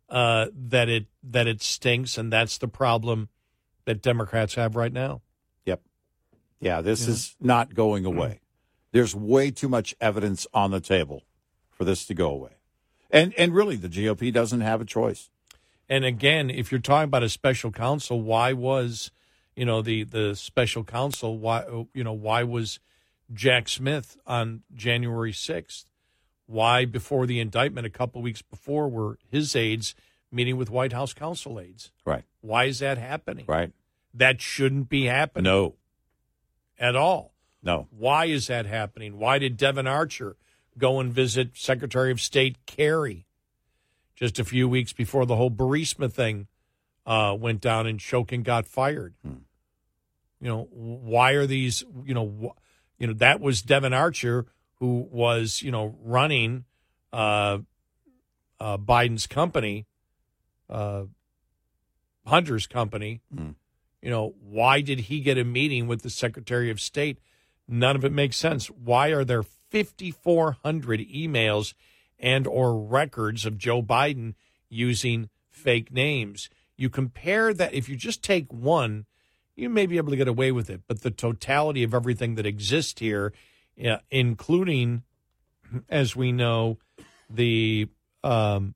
C: uh, that it that it stinks, and that's the problem that Democrats have right now.
B: Yep. Yeah, this yeah. is not going away. There's way too much evidence on the table for this to go away. And and really the GOP doesn't have a choice.
C: And again, if you're talking about a special counsel, why was, you know, the the special counsel why you know, why was Jack Smith on January 6th? Why before the indictment a couple weeks before were his aides meeting with White House counsel aides?
B: Right.
C: Why is that happening?
B: Right.
C: That shouldn't be happening.
B: No.
C: At all.
B: No.
C: Why is that happening? Why did Devon Archer go and visit Secretary of State Kerry just a few weeks before the whole Burisma thing uh, went down and Shokin got fired? Hmm. You know, why are these, you know, wh- you know, that was Devon Archer who was, you know, running uh, uh, Biden's company, uh, Hunter's company. Hmm. You know, why did he get a meeting with the Secretary of State? None of it makes sense. Why are there 5400 emails and or records of Joe Biden using fake names? You compare that if you just take one, you may be able to get away with it, but the totality of everything that exists here, uh, including as we know the um,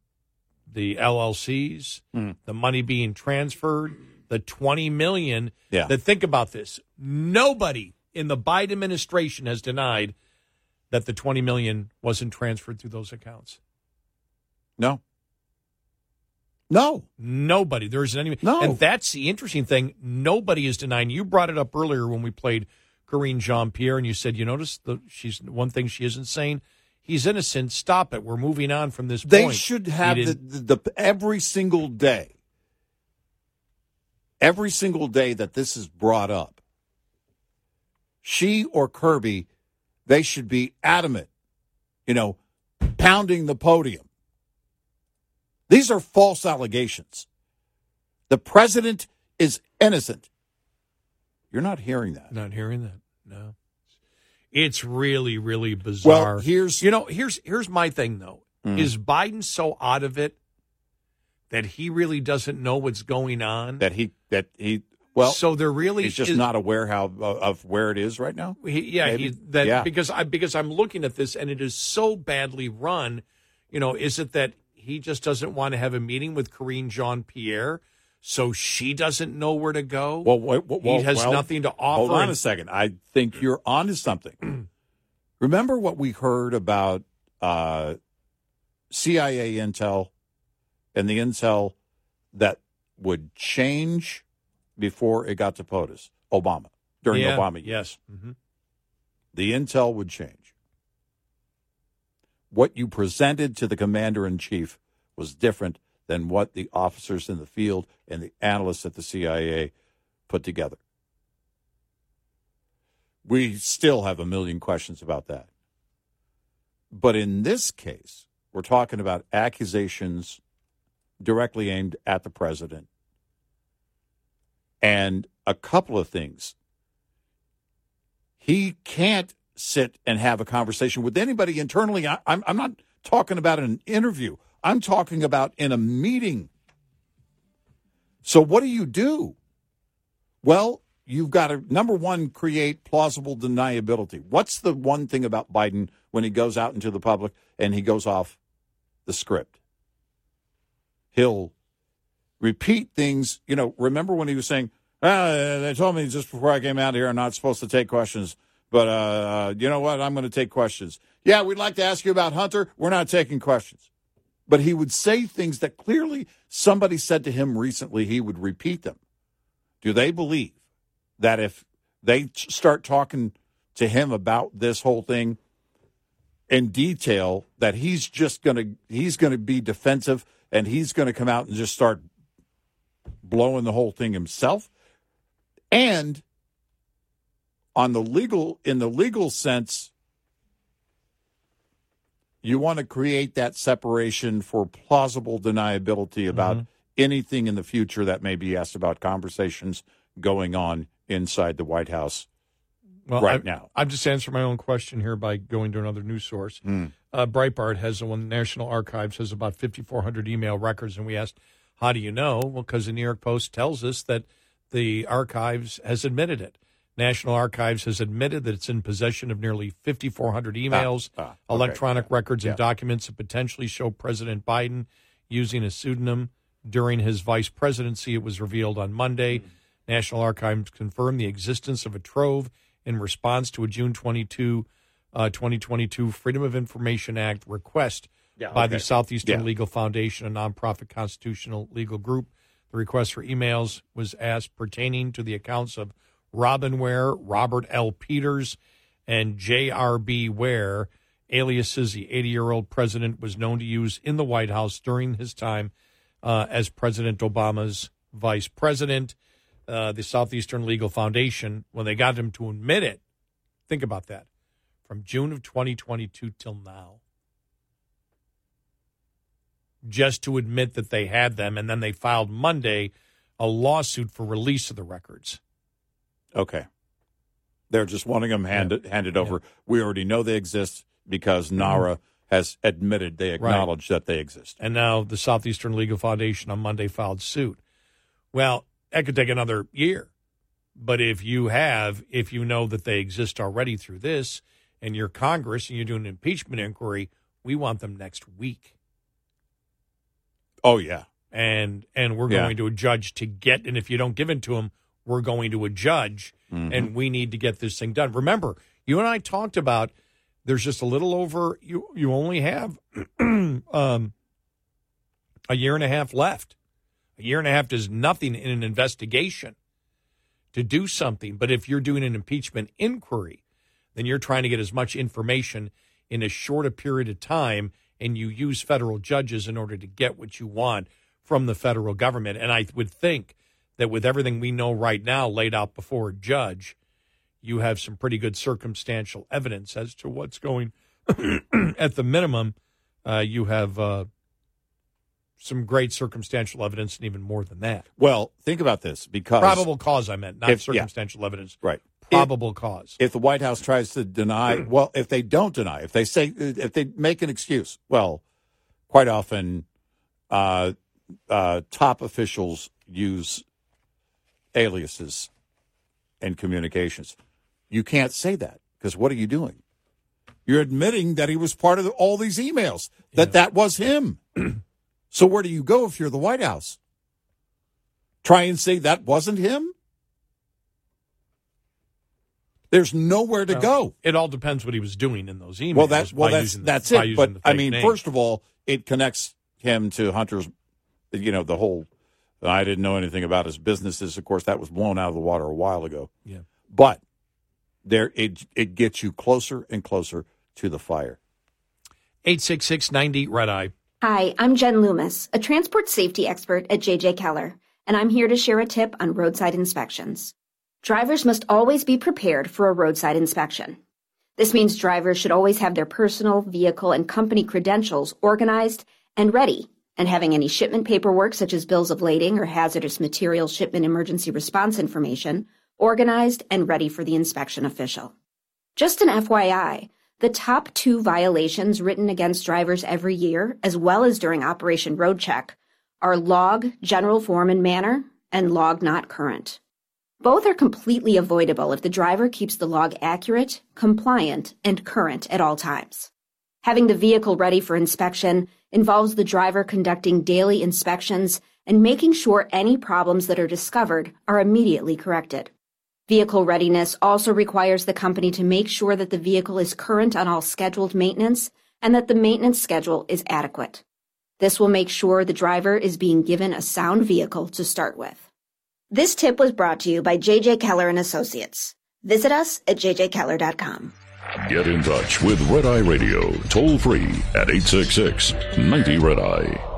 C: the LLCs, mm. the money being transferred, the 20 million.
B: Yeah.
C: That think about this. Nobody in the Biden administration has denied that the 20 million wasn't transferred through those accounts.
B: No. No.
C: Nobody. There isn't any.
B: No.
C: And that's the interesting thing. Nobody is denying. You brought it up earlier when we played Karine Jean Pierre, and you said, you notice the she's one thing she isn't saying. He's innocent. Stop it. We're moving on from this
B: they
C: point.
B: should have the, the, the every single day. Every single day that this is brought up, she or Kirby, they should be adamant, you know, pounding the podium. These are false allegations. The president is innocent. You're not hearing that.
C: Not hearing that. No. It's really, really bizarre.
B: Well, here's
C: you know, here's here's my thing though. Mm. Is Biden so out of it that he really doesn't know what's going on?
B: That he that he well,
C: so there really
B: he's just
C: is,
B: not aware how of where it is right now.
C: He, yeah, he, that yeah. because I because I'm looking at this and it is so badly run. You know, is it that he just doesn't want to have a meeting with Karine Jean Pierre? So she doesn't know where to go.
B: Well, well, well
C: he has
B: well,
C: nothing to offer.
B: Hold on a second. I think you're onto something. Remember what we heard about uh, CIA intel and the intel that would change before it got to POTUS, Obama, during
C: yeah,
B: Obama
C: years. Yes. Mm-hmm.
B: The intel would change. What you presented to the commander in chief was different than what the officers in the field and the analysts at the CIA put together. We still have a million questions about that. But in this case, we're talking about accusations directly aimed at the president and a couple of things. He can't sit and have a conversation with anybody internally. I, am I'm not talking about an interview, I'm talking about in a meeting. So, what do you do? Well, you've got to, number one, create plausible deniability. What's the one thing about Biden when he goes out into the public and he goes off the script? He'll repeat things. You know, remember when he was saying, ah, they told me just before I came out here I'm not supposed to take questions, but uh, you know what? I'm going to take questions. Yeah, we'd like to ask you about Hunter. We're not taking questions. But he would say things that clearly somebody said to him recently, he would repeat them. Do they believe that if they start talking to him about this whole thing in detail, that he's just going to he's going to be defensive and he's going to come out and just start blowing the whole thing himself. And on the legal in the legal sense, you want to create that separation for plausible deniability about
C: Mhm.
B: anything in the future that may be asked about conversations going on inside the White House
C: Well,
B: right
C: I,
B: now.
C: I'm just answering my own question here by going to another news source. Uh, Breitbart has one. National Archives has about 5,400 email records, and we asked, "How do you know?" Well, because the New York Post tells us that the archives has admitted it. National Archives has admitted that it's in possession of nearly 5,400 emails,
B: ah, okay.
C: electronic records, and documents that potentially show President Biden using a pseudonym during his vice presidency. It was revealed on Monday.
B: Mm-hmm.
C: National Archives confirmed the existence of a trove in response to a June 22, uh, 2022 Freedom of Information Act request
B: Yeah,
C: by
B: okay.
C: the Southeastern
B: Yeah.
C: Legal Foundation, a nonprofit constitutional legal group. The request for emails was asked pertaining to the accounts of Robin Ware, Robert L. Peters, and J.R.B. Ware, aliases the 80 year old president was known to use in the White House during his time uh, as President Obama's vice president. Uh, the Southeastern Legal Foundation, when they got him to admit it, think about that, from June of 2022 till now, just to admit that they had them, and then they filed Monday a lawsuit for release of the records.
B: Okay. They're just wanting them handed handed over. We already know they exist because mm-hmm. NARA has admitted they acknowledge that they exist.
C: And now the Southeastern Legal Foundation on Monday filed suit. Well, that could take another year. But if you have, if you know that they exist already through this, and you're Congress and you're doing an impeachment inquiry, we want them next week.
B: Oh yeah.
C: And and we're
B: Yeah.
C: going to a judge to get and if you don't give it to them, we're going to a judge
B: Mhm.
C: and we need to get this thing done. Remember, you and I talked about there's just a little over you you only have um a year and a half left. A year and a half does nothing in an investigation to do something. But if you're doing an impeachment inquiry, then you're trying to get as much information in as short a period of time, and you use federal judges in order to get what you want from the federal government. And I would think that with everything we know right now laid out before a judge, you have some pretty good circumstantial evidence as to what's going. at the minimum, uh, you have uh, some great circumstantial evidence, and even more than that.
B: Well, think about this because
C: Probable cause, I meant, not
B: If- yeah.
C: circumstantial evidence.
B: right.
C: Probable cause.
B: If the White House tries to deny, well, if they don't deny, if they say, if they make an excuse, well, quite often, uh, uh, top officials use aliases and communications. You can't say that because what are you doing? You're admitting that he was part of the, all these emails, that that was him. so where do you go if you're the White House? Try and say that wasn't him? There's nowhere to
C: Well,
B: go.
C: It all depends what he was doing in those emails.
B: Well, that's well, that's
C: the-
B: that's it. But I mean,
C: name.
B: first of all, it connects him to Hunter's. You know, the whole. I didn't know anything about his businesses. Of course, that was blown out of the water a while ago.
C: Yeah.
B: But there, it it gets you closer and closer to the fire.
C: 86690 Red Eye.
J: Hi, I'm Jen Loomis, a transport safety expert at JJ Keller, and I'm here to share a tip on roadside inspections. Drivers must always be prepared for a roadside inspection. This means drivers should always have their personal, vehicle, and company credentials organized and ready, and having any shipment paperwork such as bills of lading or hazardous material shipment emergency response information organized and ready for the inspection official. Just an FYI, the top two violations written against drivers every year, as well as during Operation Road Check, are log general form and manner and log not current. Both are completely avoidable if the driver keeps the log accurate, compliant, and current at all times. Having the vehicle ready for inspection involves the driver conducting daily inspections and making sure any problems that are discovered are immediately corrected. Vehicle readiness also requires the company to make sure that the vehicle is current on all scheduled maintenance and that the maintenance schedule is adequate. This will make sure the driver is being given a sound vehicle to start with. This tip was brought to you by JJ Keller and Associates. Visit us at jjkeller.com.
A: Get in touch with Red Eye Radio toll free at 866 90 Red Eye.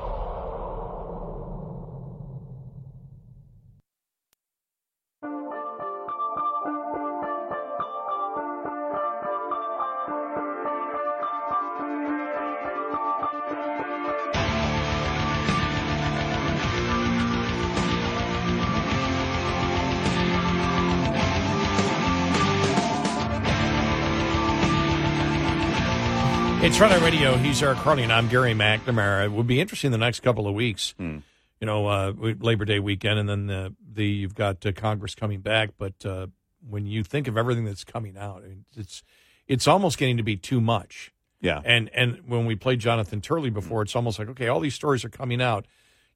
C: It's Red Eye Radio. He's Eric Harley, and I'm Gary McNamara. It would be interesting the next couple of weeks.
B: Hmm.
C: You know, uh, Labor Day weekend, and then the, the you've got uh, Congress coming back. But uh, when you think of everything that's coming out, it's it's almost getting to be too much.
B: Yeah.
C: And and when we played Jonathan Turley before, it's almost like okay, all these stories are coming out.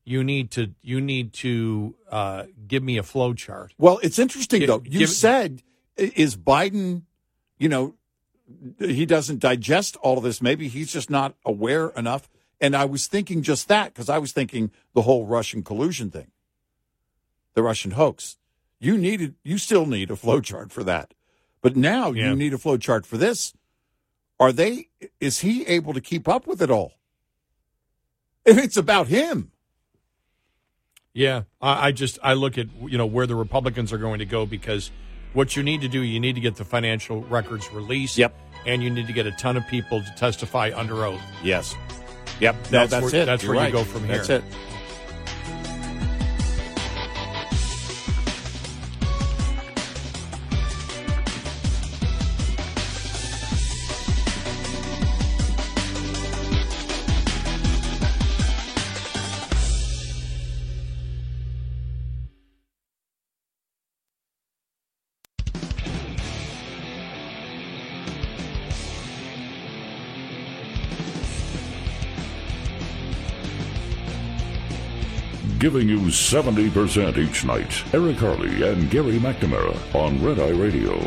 C: You need to you need to uh, give me a flow chart.
B: Well, it's interesting
C: Give-
B: though. You
C: give-
B: said is Biden, you know, he doesn't digest all of this. Maybe he's just not aware enough. And I was thinking just that because I was thinking the whole Russian collusion thing, the Russian hoax. You needed, you still need a flow chart for that, but now
C: Yeah.
B: you need a flow chart for this. Are they? Is he able to keep up with it all? If it's about him,
C: Yeah, I, I just I look at you know where the Republicans are going to go because what you need to do, you need to get the financial records released.
B: Yep.
C: And you need to get a ton of people to testify under oath.
B: yes, yep,
C: That's
B: no, that's
C: where-
B: it.
C: that's
B: You're
C: where you go from here.
B: That's it.
A: Giving you 70% each night. Eric Harley and Gary McNamara on Red Eye Radio.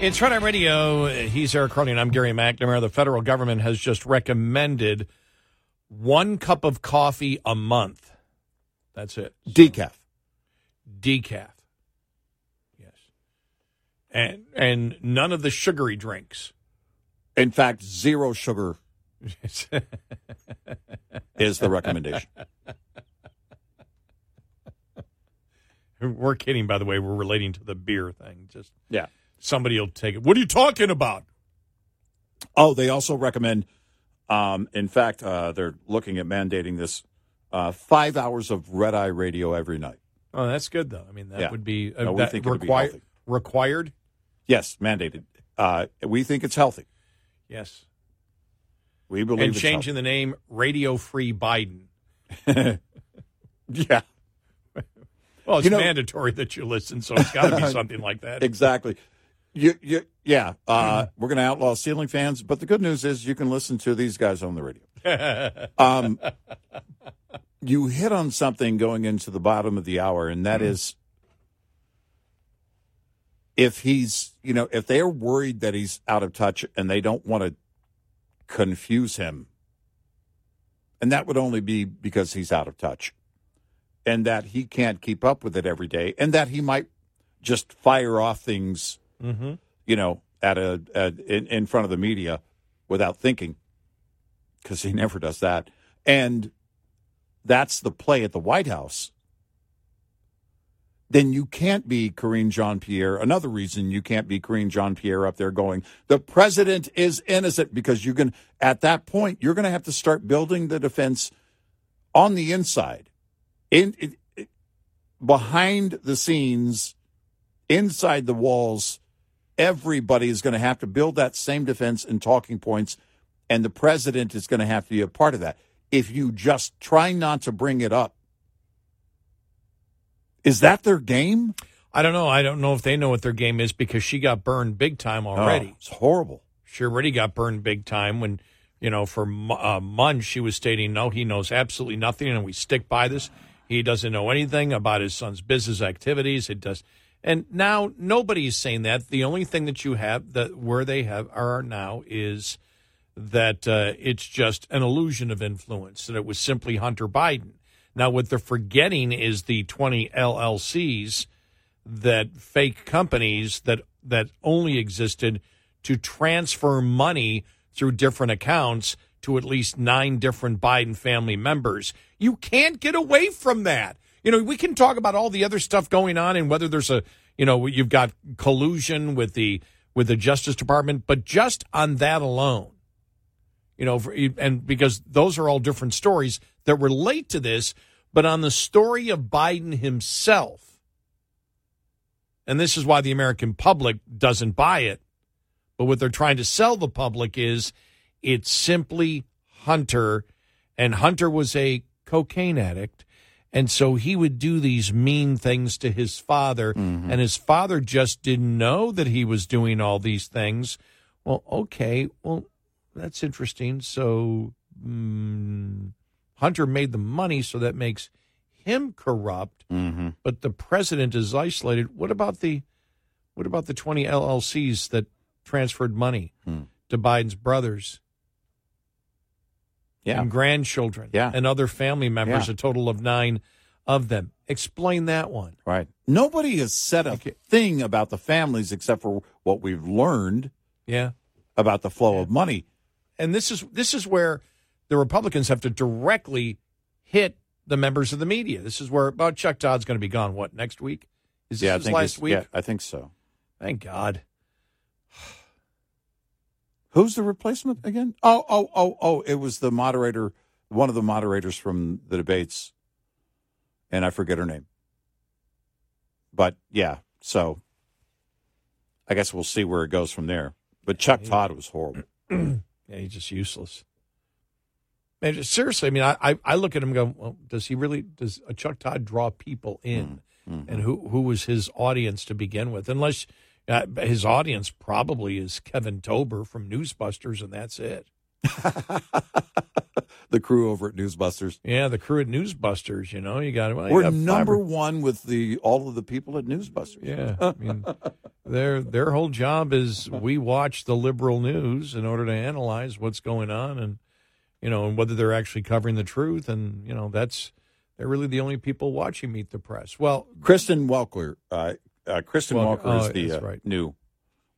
C: It's Red Eye Radio. He's Eric Harley, and I'm Gary McNamara. The federal government has just recommended one cup of coffee a month. That's it.
B: Decaf.
C: Decaf. Yes. And and none of the sugary drinks.
B: In fact, zero sugar is the recommendation.
C: We're kidding, by the way. We're relating to the beer thing. Just
B: Yeah.
C: somebody will take it. What are you talking about?
B: Oh, they also recommend. Um, in fact, uh, they're looking at mandating this uh, five hours of red eye radio every night.
C: Oh, that's good though. I mean, that
B: Yeah.
C: would be uh,
B: No, we
C: that
B: think it'd be
C: required.
B: Yes, mandated. Uh, we think it's healthy.
C: Yes,
B: We believe
C: and changing the name Radio Free Biden.
B: yeah,
C: Well, it's
B: You know-
C: mandatory that you listen, so it's got to be something like that.
B: exactly. You, you, yeah. Uh, we're going to outlaw ceiling fans, but the good news is you can listen to these guys on the radio. Um, you hit on something going into the bottom of the hour, and that is if he's, you know, if they're worried that he's out of touch and they don't want to confuse him, and that would only be because he's out of touch and that he can't keep up with it every day and that he might just fire off things,
C: mm-hmm.
B: you know, at a, at, in, in front of the media without thinking because he never does that. And that's the play at the White House. Then you can't be Karine Jean Pierre. Another reason you can't be Karine Jean Pierre up there going, the president is innocent because you can, at that point, you're going to have to start building the defense on the inside, in, it, it- behind the scenes, inside the walls. Everybody is going to have to build that same defense and talking points, and the president is going to have to be a part of that. If you just try not to bring it up, is that their game?
C: I don't know. I don't know if they know what their game is because she got burned big time already.
B: Oh, it's horrible.
C: She already got burned big time when, you know, for uh, months she was stating, no, he knows absolutely nothing, and we stick by this. He doesn't know anything about his son's business activities. It does. And now nobody's saying that. The only thing that you have that where they have are now is that uh, it's just an illusion of influence. That it was simply Hunter Biden. Now, what they're forgetting is the 20 LLCs that fake companies that that only existed to transfer money through different accounts to at least nine different Biden family members. You can't get away from that. You know, we can talk about all the other stuff going on and whether there's a, you know, you've got collusion with the with the Justice Department, but just on that alone, you know, and because those are all different stories that relate to this, but on the story of Biden himself, and this is why the American public doesn't buy it, but what they're trying to sell the public is it's simply Hunter, and Hunter was a cocaine addict. And so he would do these mean things to his father,
B: Mm-hmm.
C: and his father just didn't know that he was doing all these things. Well, okay, well, that's interesting. So mm, Hunter made the money, so that makes him corrupt.
B: Mm-hmm.
C: But the president is isolated. What about the what about the twenty LLCs that transferred money
B: Hmm.
C: to Biden's brothers?
B: Yeah.
C: and grandchildren,
B: Yeah.
C: and other family members,
B: Yeah.
C: a total of nine of them. Explain that one.
B: Right. Nobody has said a thing about the families except for what we've learned
C: Yeah.
B: about the flow of money.
C: And this is this is where the Republicans have to directly hit the members of the media. This is where about Chuck Todd's going to be gone. What next week? Is this
B: yeah, I
C: his
B: think
C: last week?
B: Yeah, I think so.
C: Thank God.
B: Who's the replacement again? Oh, oh, oh, oh! It was the moderator, one of the moderators from the debates, and I forget her name. But yeah, so I guess we'll see where it goes from there. But Chuck Todd was horrible.
C: yeah, he's just useless. Man, seriously, I mean, I, I, I look at him and go, well, does he really, does Chuck Todd draw people in? And who, who was his audience to begin with? Unless uh, his audience probably is Kevin Tober from Newsbusters, and that's it.
B: the crew over at Newsbusters.
C: Yeah, the crew at Newsbusters, you know, you got well, you
B: We're
C: got
B: number
C: or-
B: one with the all of the people at Newsbusters.
C: Yeah, I mean, their their whole job is we watch the liberal news in order to analyze what's going on, and you know, and whether they're actually covering the truth, and you know, that's they're really the only people watching Meet the Press. Well,
B: Kristen Welker, uh, uh, Kristen
C: Welker, oh,
B: is the uh,
C: right.
B: new,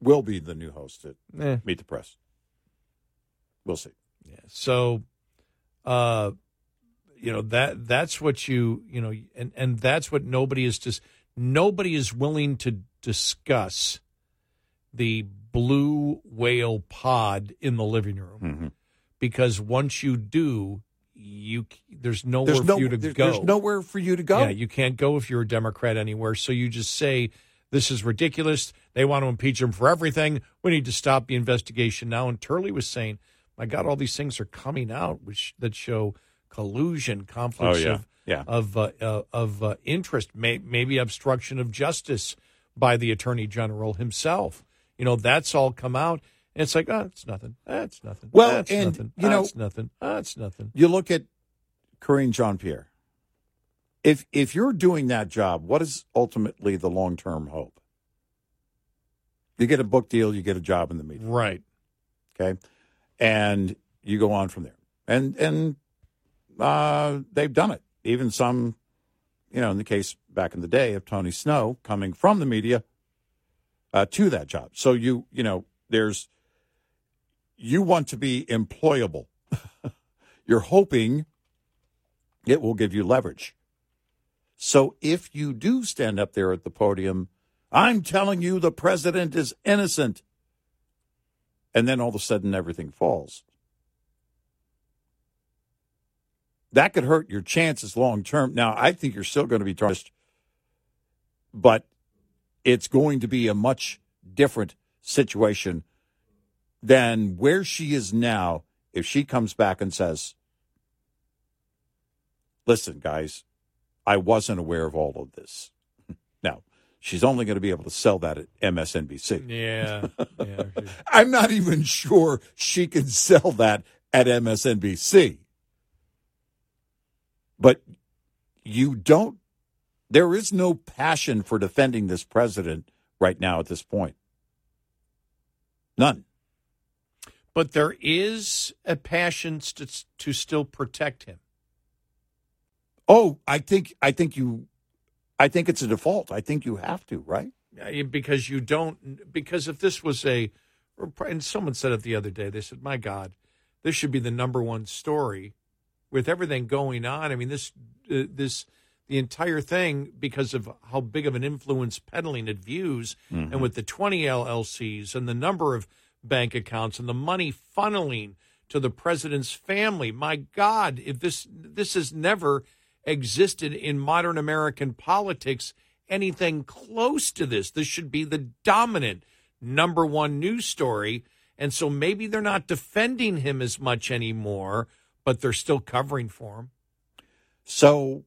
B: will be the new host at
C: Eh.
B: Meet the Press. We'll see. Yeah.
C: So, uh, you know that that's what you you know, and and that's what nobody is just nobody is willing to discuss the blue whale pod in the living room
B: Mm-hmm.
C: Because once you do, you there's nowhere
B: There's no,
C: for you to
B: there-
C: go.
B: There's nowhere for you to go.
C: Yeah, you can't go if you're a Democrat anywhere. So you just say, this is ridiculous. They want to impeach him for everything. We need to stop the investigation now. And Turley was saying, my God, all these things are coming out which that show collusion, conflicts
B: Oh, yeah.
C: of,
B: Yeah.
C: of, uh, uh, of uh, interest, may, maybe obstruction of justice by the Attorney General himself. You know, that's all come out. And it's like, oh, it's nothing. That's nothing.
B: Well,
C: that's
B: and,
C: nothing.
B: you know-
C: That's nothing. That's nothing.
B: You look at Karine Jean Pierre. If if you're doing that job, what is ultimately the long term hope? You get a book deal, you get a job in the media.
C: Right.
B: Okay. And you go on from there. And and uh, they've done it. Even some, you know, in the case back in the day of Tony Snow coming from the media uh, to that job. So you, you know, there's, you want to be employable. You're hoping it will give you leverage. So if you do stand up there at the podium, I'm telling you the president is innocent. And then all of a sudden everything falls. That could hurt your chances long term. Now, I think you're still going to be tarnished, but it's going to be a much different situation than where she is now if she comes back and says, Listen, guys, I wasn't aware of all of this. Now, she's only going to be able to sell that at MSNBC.
C: Yeah. yeah.
B: I'm not even sure she can sell that at MSNBC. But you don't, there is no passion for defending this president right now at this point. None.
C: But there is a passion to, to still protect him.
B: Oh, I think I think you I think it's a default. I think you have to, right?
C: Because you don't because if this was a and someone said it the other day they said my god this should be the number one story with everything going on i mean this uh, this the entire thing because of how big of an influence peddling it views
B: Mm-hmm.
C: and with the 20 llcs and the number of bank accounts and the money funneling to the president's family. My god if this this has never existed in modern american politics anything close to this this should be the dominant number one news story. And so maybe they're not defending him as much anymore but they're still covering for him.
B: So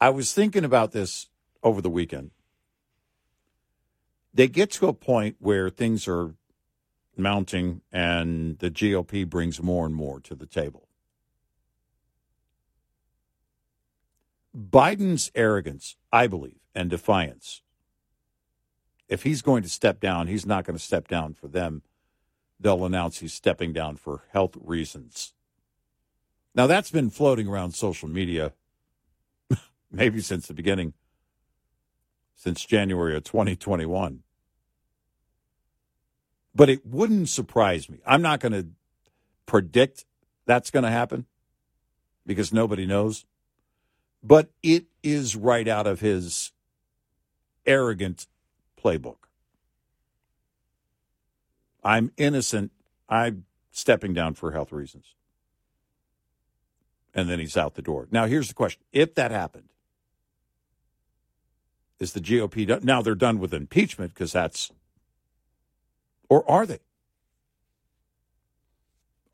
B: I was thinking about this over the weekend. They get to a point where things are mounting and the GOP brings more and more to the table. Biden's arrogance, I believe, and defiance. If he's going to step down, he's not going to step down for them. They'll announce he's stepping down for health reasons. Now, that's been floating around social media maybe since the beginning, since January of 2021. But it wouldn't surprise me. I'm not going to predict that's going to happen because nobody knows. But it is right out of his arrogant playbook. I'm innocent. I'm stepping down for health reasons. And then he's out the door. Now, here's the question if that happened, is the GOP done? Now they're done with impeachment because that's, or are they?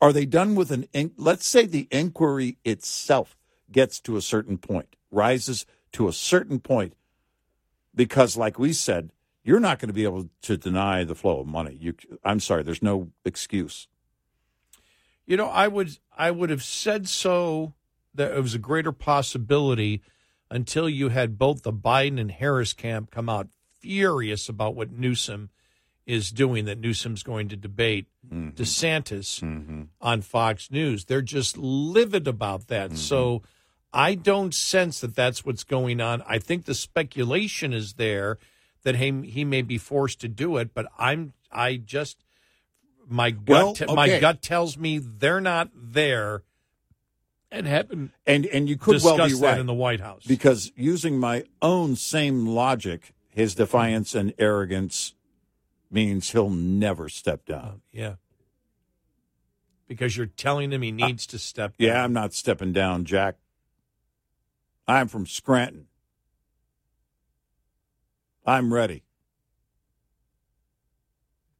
B: Are they done with an, in- let's say the inquiry itself gets to a certain point, rises to a certain point, because like we said, you're not going to be able to deny the flow of money. You, I'm sorry, there's no excuse.
C: You know, I would I would have said so that it was a greater possibility until you had both the Biden and Harris camp come out furious about what Newsom is doing that Newsom's going to debate mm-hmm. DeSantis mm-hmm. on Fox News. They're just livid about that. Mm-hmm. So I don't sense that that's what's going on. I think the speculation is there that he, he may be forced to do it, but I'm I just my gut
B: Well,
C: te- my gut tells me they're not there and haven't
B: and and you could well be
C: that
B: right
C: in the White House.
B: because using my own same logic, his defiance and arrogance means he'll never step down.
C: Um, yeah. Because you're telling him he needs to step down.
B: Yeah, I'm not stepping down, Jack. I'm from Scranton. I'm ready.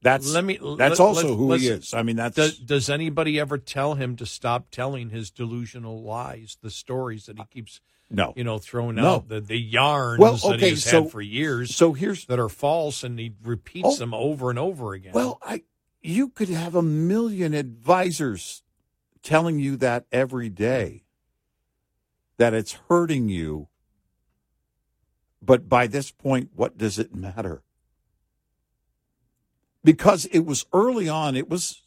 B: That's
C: Let me.
B: that's
C: let-
B: also
C: let's-
B: who he is. I mean, that's
C: Does, does anybody ever tell him to stop telling his delusional lies, the stories that he keeps,
B: no,
C: you know, throwing
B: No.
C: out, the, the yarns
B: Well,
C: that
B: okay,
C: he's
B: so-
C: had for years
B: so here's
C: that are false, and he repeats
B: Oh.
C: them over and over again.
B: Well, I you could have a million advisors telling you that every day that it's hurting you. But by this point, what does it matter? Because it was early on, it was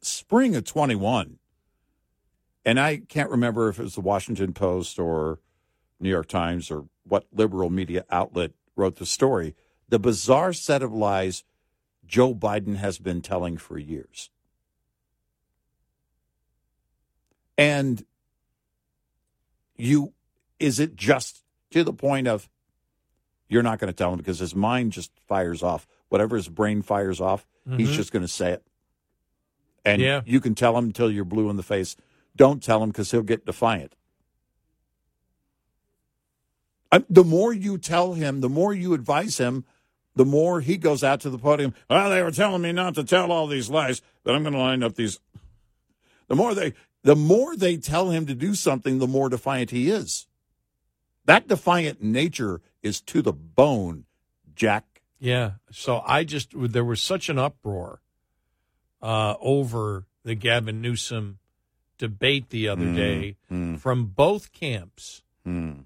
B: spring of 21. And I can't remember if it was the Washington Post or New York Times or what liberal media outlet wrote the story. The bizarre set of lies Joe Biden has been telling for years. And you, is it just to the point of you're not going to tell him because his mind just fires off? Whatever his brain fires off, he's
C: Mhm.
B: just going to say it. And
C: Yeah.
B: you can tell him until you're blue in the face. Don't tell him because he'll get defiant. I- the more you tell him, the more you advise him, the more he goes out to the podium. Well, they were telling me not to tell all these lies, but I'm going to line up these. The more they, the more they tell him to do something, the more defiant he is. That defiant nature is to the bone, Jack.
C: Yeah. So I just there was such an uproar uh, over the Gavin Newsom debate the other
B: Mm,
C: day
B: mm.
C: from both camps
B: Hmm.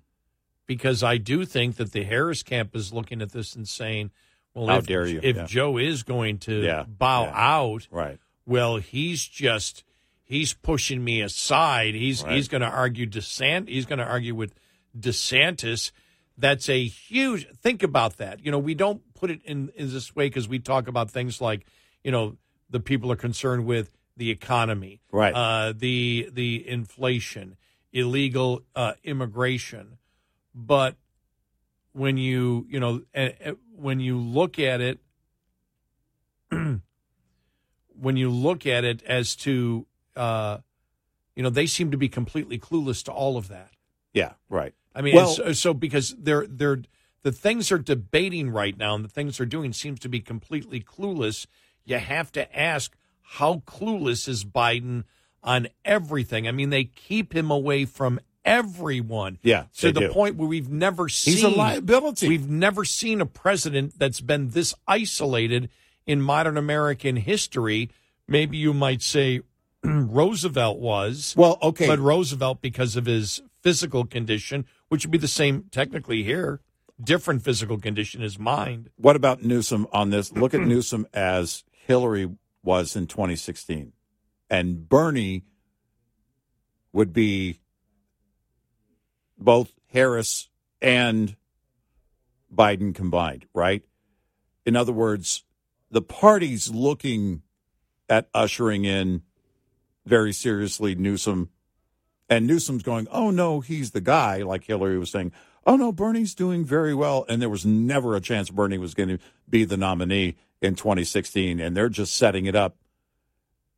C: because I do think that the Harris camp is looking at this and saying, "Well,
B: How
C: if,
B: dare you.
C: if
B: Yeah.
C: Joe is going to
B: Yeah,
C: bow
B: yeah.
C: out,
B: Right.
C: well, he's just." he's pushing me aside. He's
B: Right.
C: he's going to argue DeSant. He's going to argue with DeSantis. That's a huge. Think about that. You know, we don't put it in, in this way because we talk about things like, you know, the people are concerned with the economy,
B: Right.
C: Uh, the the inflation, illegal uh, immigration, but when you you know when you look at it when you look at it as to uh, you know they seem to be completely clueless to all of that
B: Yeah, right.
C: I mean
B: Well-
C: so, so because they're they're the things they're debating right now and the things they're doing seems to be completely clueless you have to ask how clueless is biden on everything i mean they keep him away from everyone
B: Yeah,
C: to the
B: do.
C: point where we've never seen
B: He's a liability.
C: We've never seen a president that's been this isolated in modern American history. Maybe you might say Roosevelt was.
B: Well, okay.
C: But Roosevelt, because of his physical condition, which would be the same technically here, different physical condition is mind.
B: What about Newsom on this? Look at Newsom as Hillary was in 2016, and Bernie would be both Harris and Biden combined, right? In other words, the party's looking at ushering in very seriously Newsom, and Newsom's going, "Oh no, he's the guy," like Hillary was saying. Oh no, Bernie's doing very well, and there was never a chance Bernie was going to be the nominee in 2016, and they're just setting it up.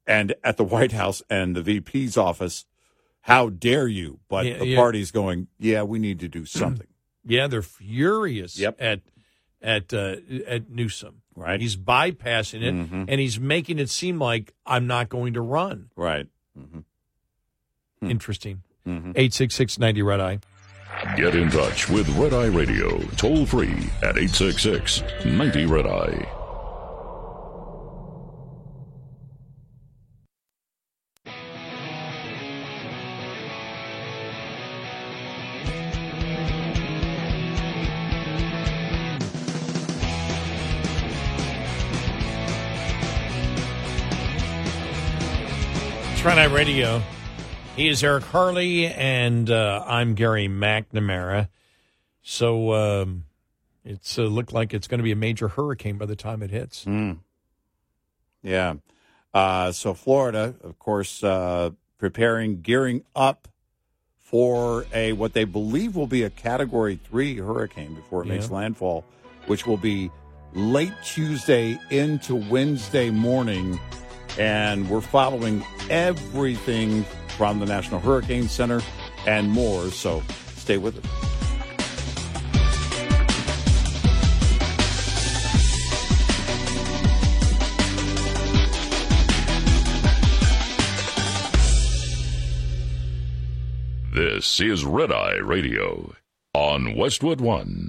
B: And at the White House and the VP's office, how dare you? But
C: Yeah,
B: the
C: yeah.
B: party's going, yeah, we need to do something.
C: Yeah, they're furious
B: Yep.
C: at at uh, at Newsom.
B: Right.
C: He's bypassing it,
B: Mhm.
C: and he's making it seem like I'm not going to run.
B: Right. hmm Hmm.
C: Interesting.
B: Mm-hmm.
C: Eight six six ninety red eye.
A: Get in touch with Red Eye Radio toll free at 866 90 Red Eye.
C: Trent Eye Radio. He is Eric Harley, and uh, I'm Gary McNamara. So um, it's uh, looked like it's going to be a major hurricane by the time it hits.
B: Mm. Yeah. Uh, so Florida, of course, uh, preparing, gearing up for a what they believe will be a Category Three hurricane before it makes landfall, which will be late Tuesday into Wednesday morning, and we're following everything from the National Hurricane Center and more. So stay with us.
A: This is Red Eye Radio on Westwood One.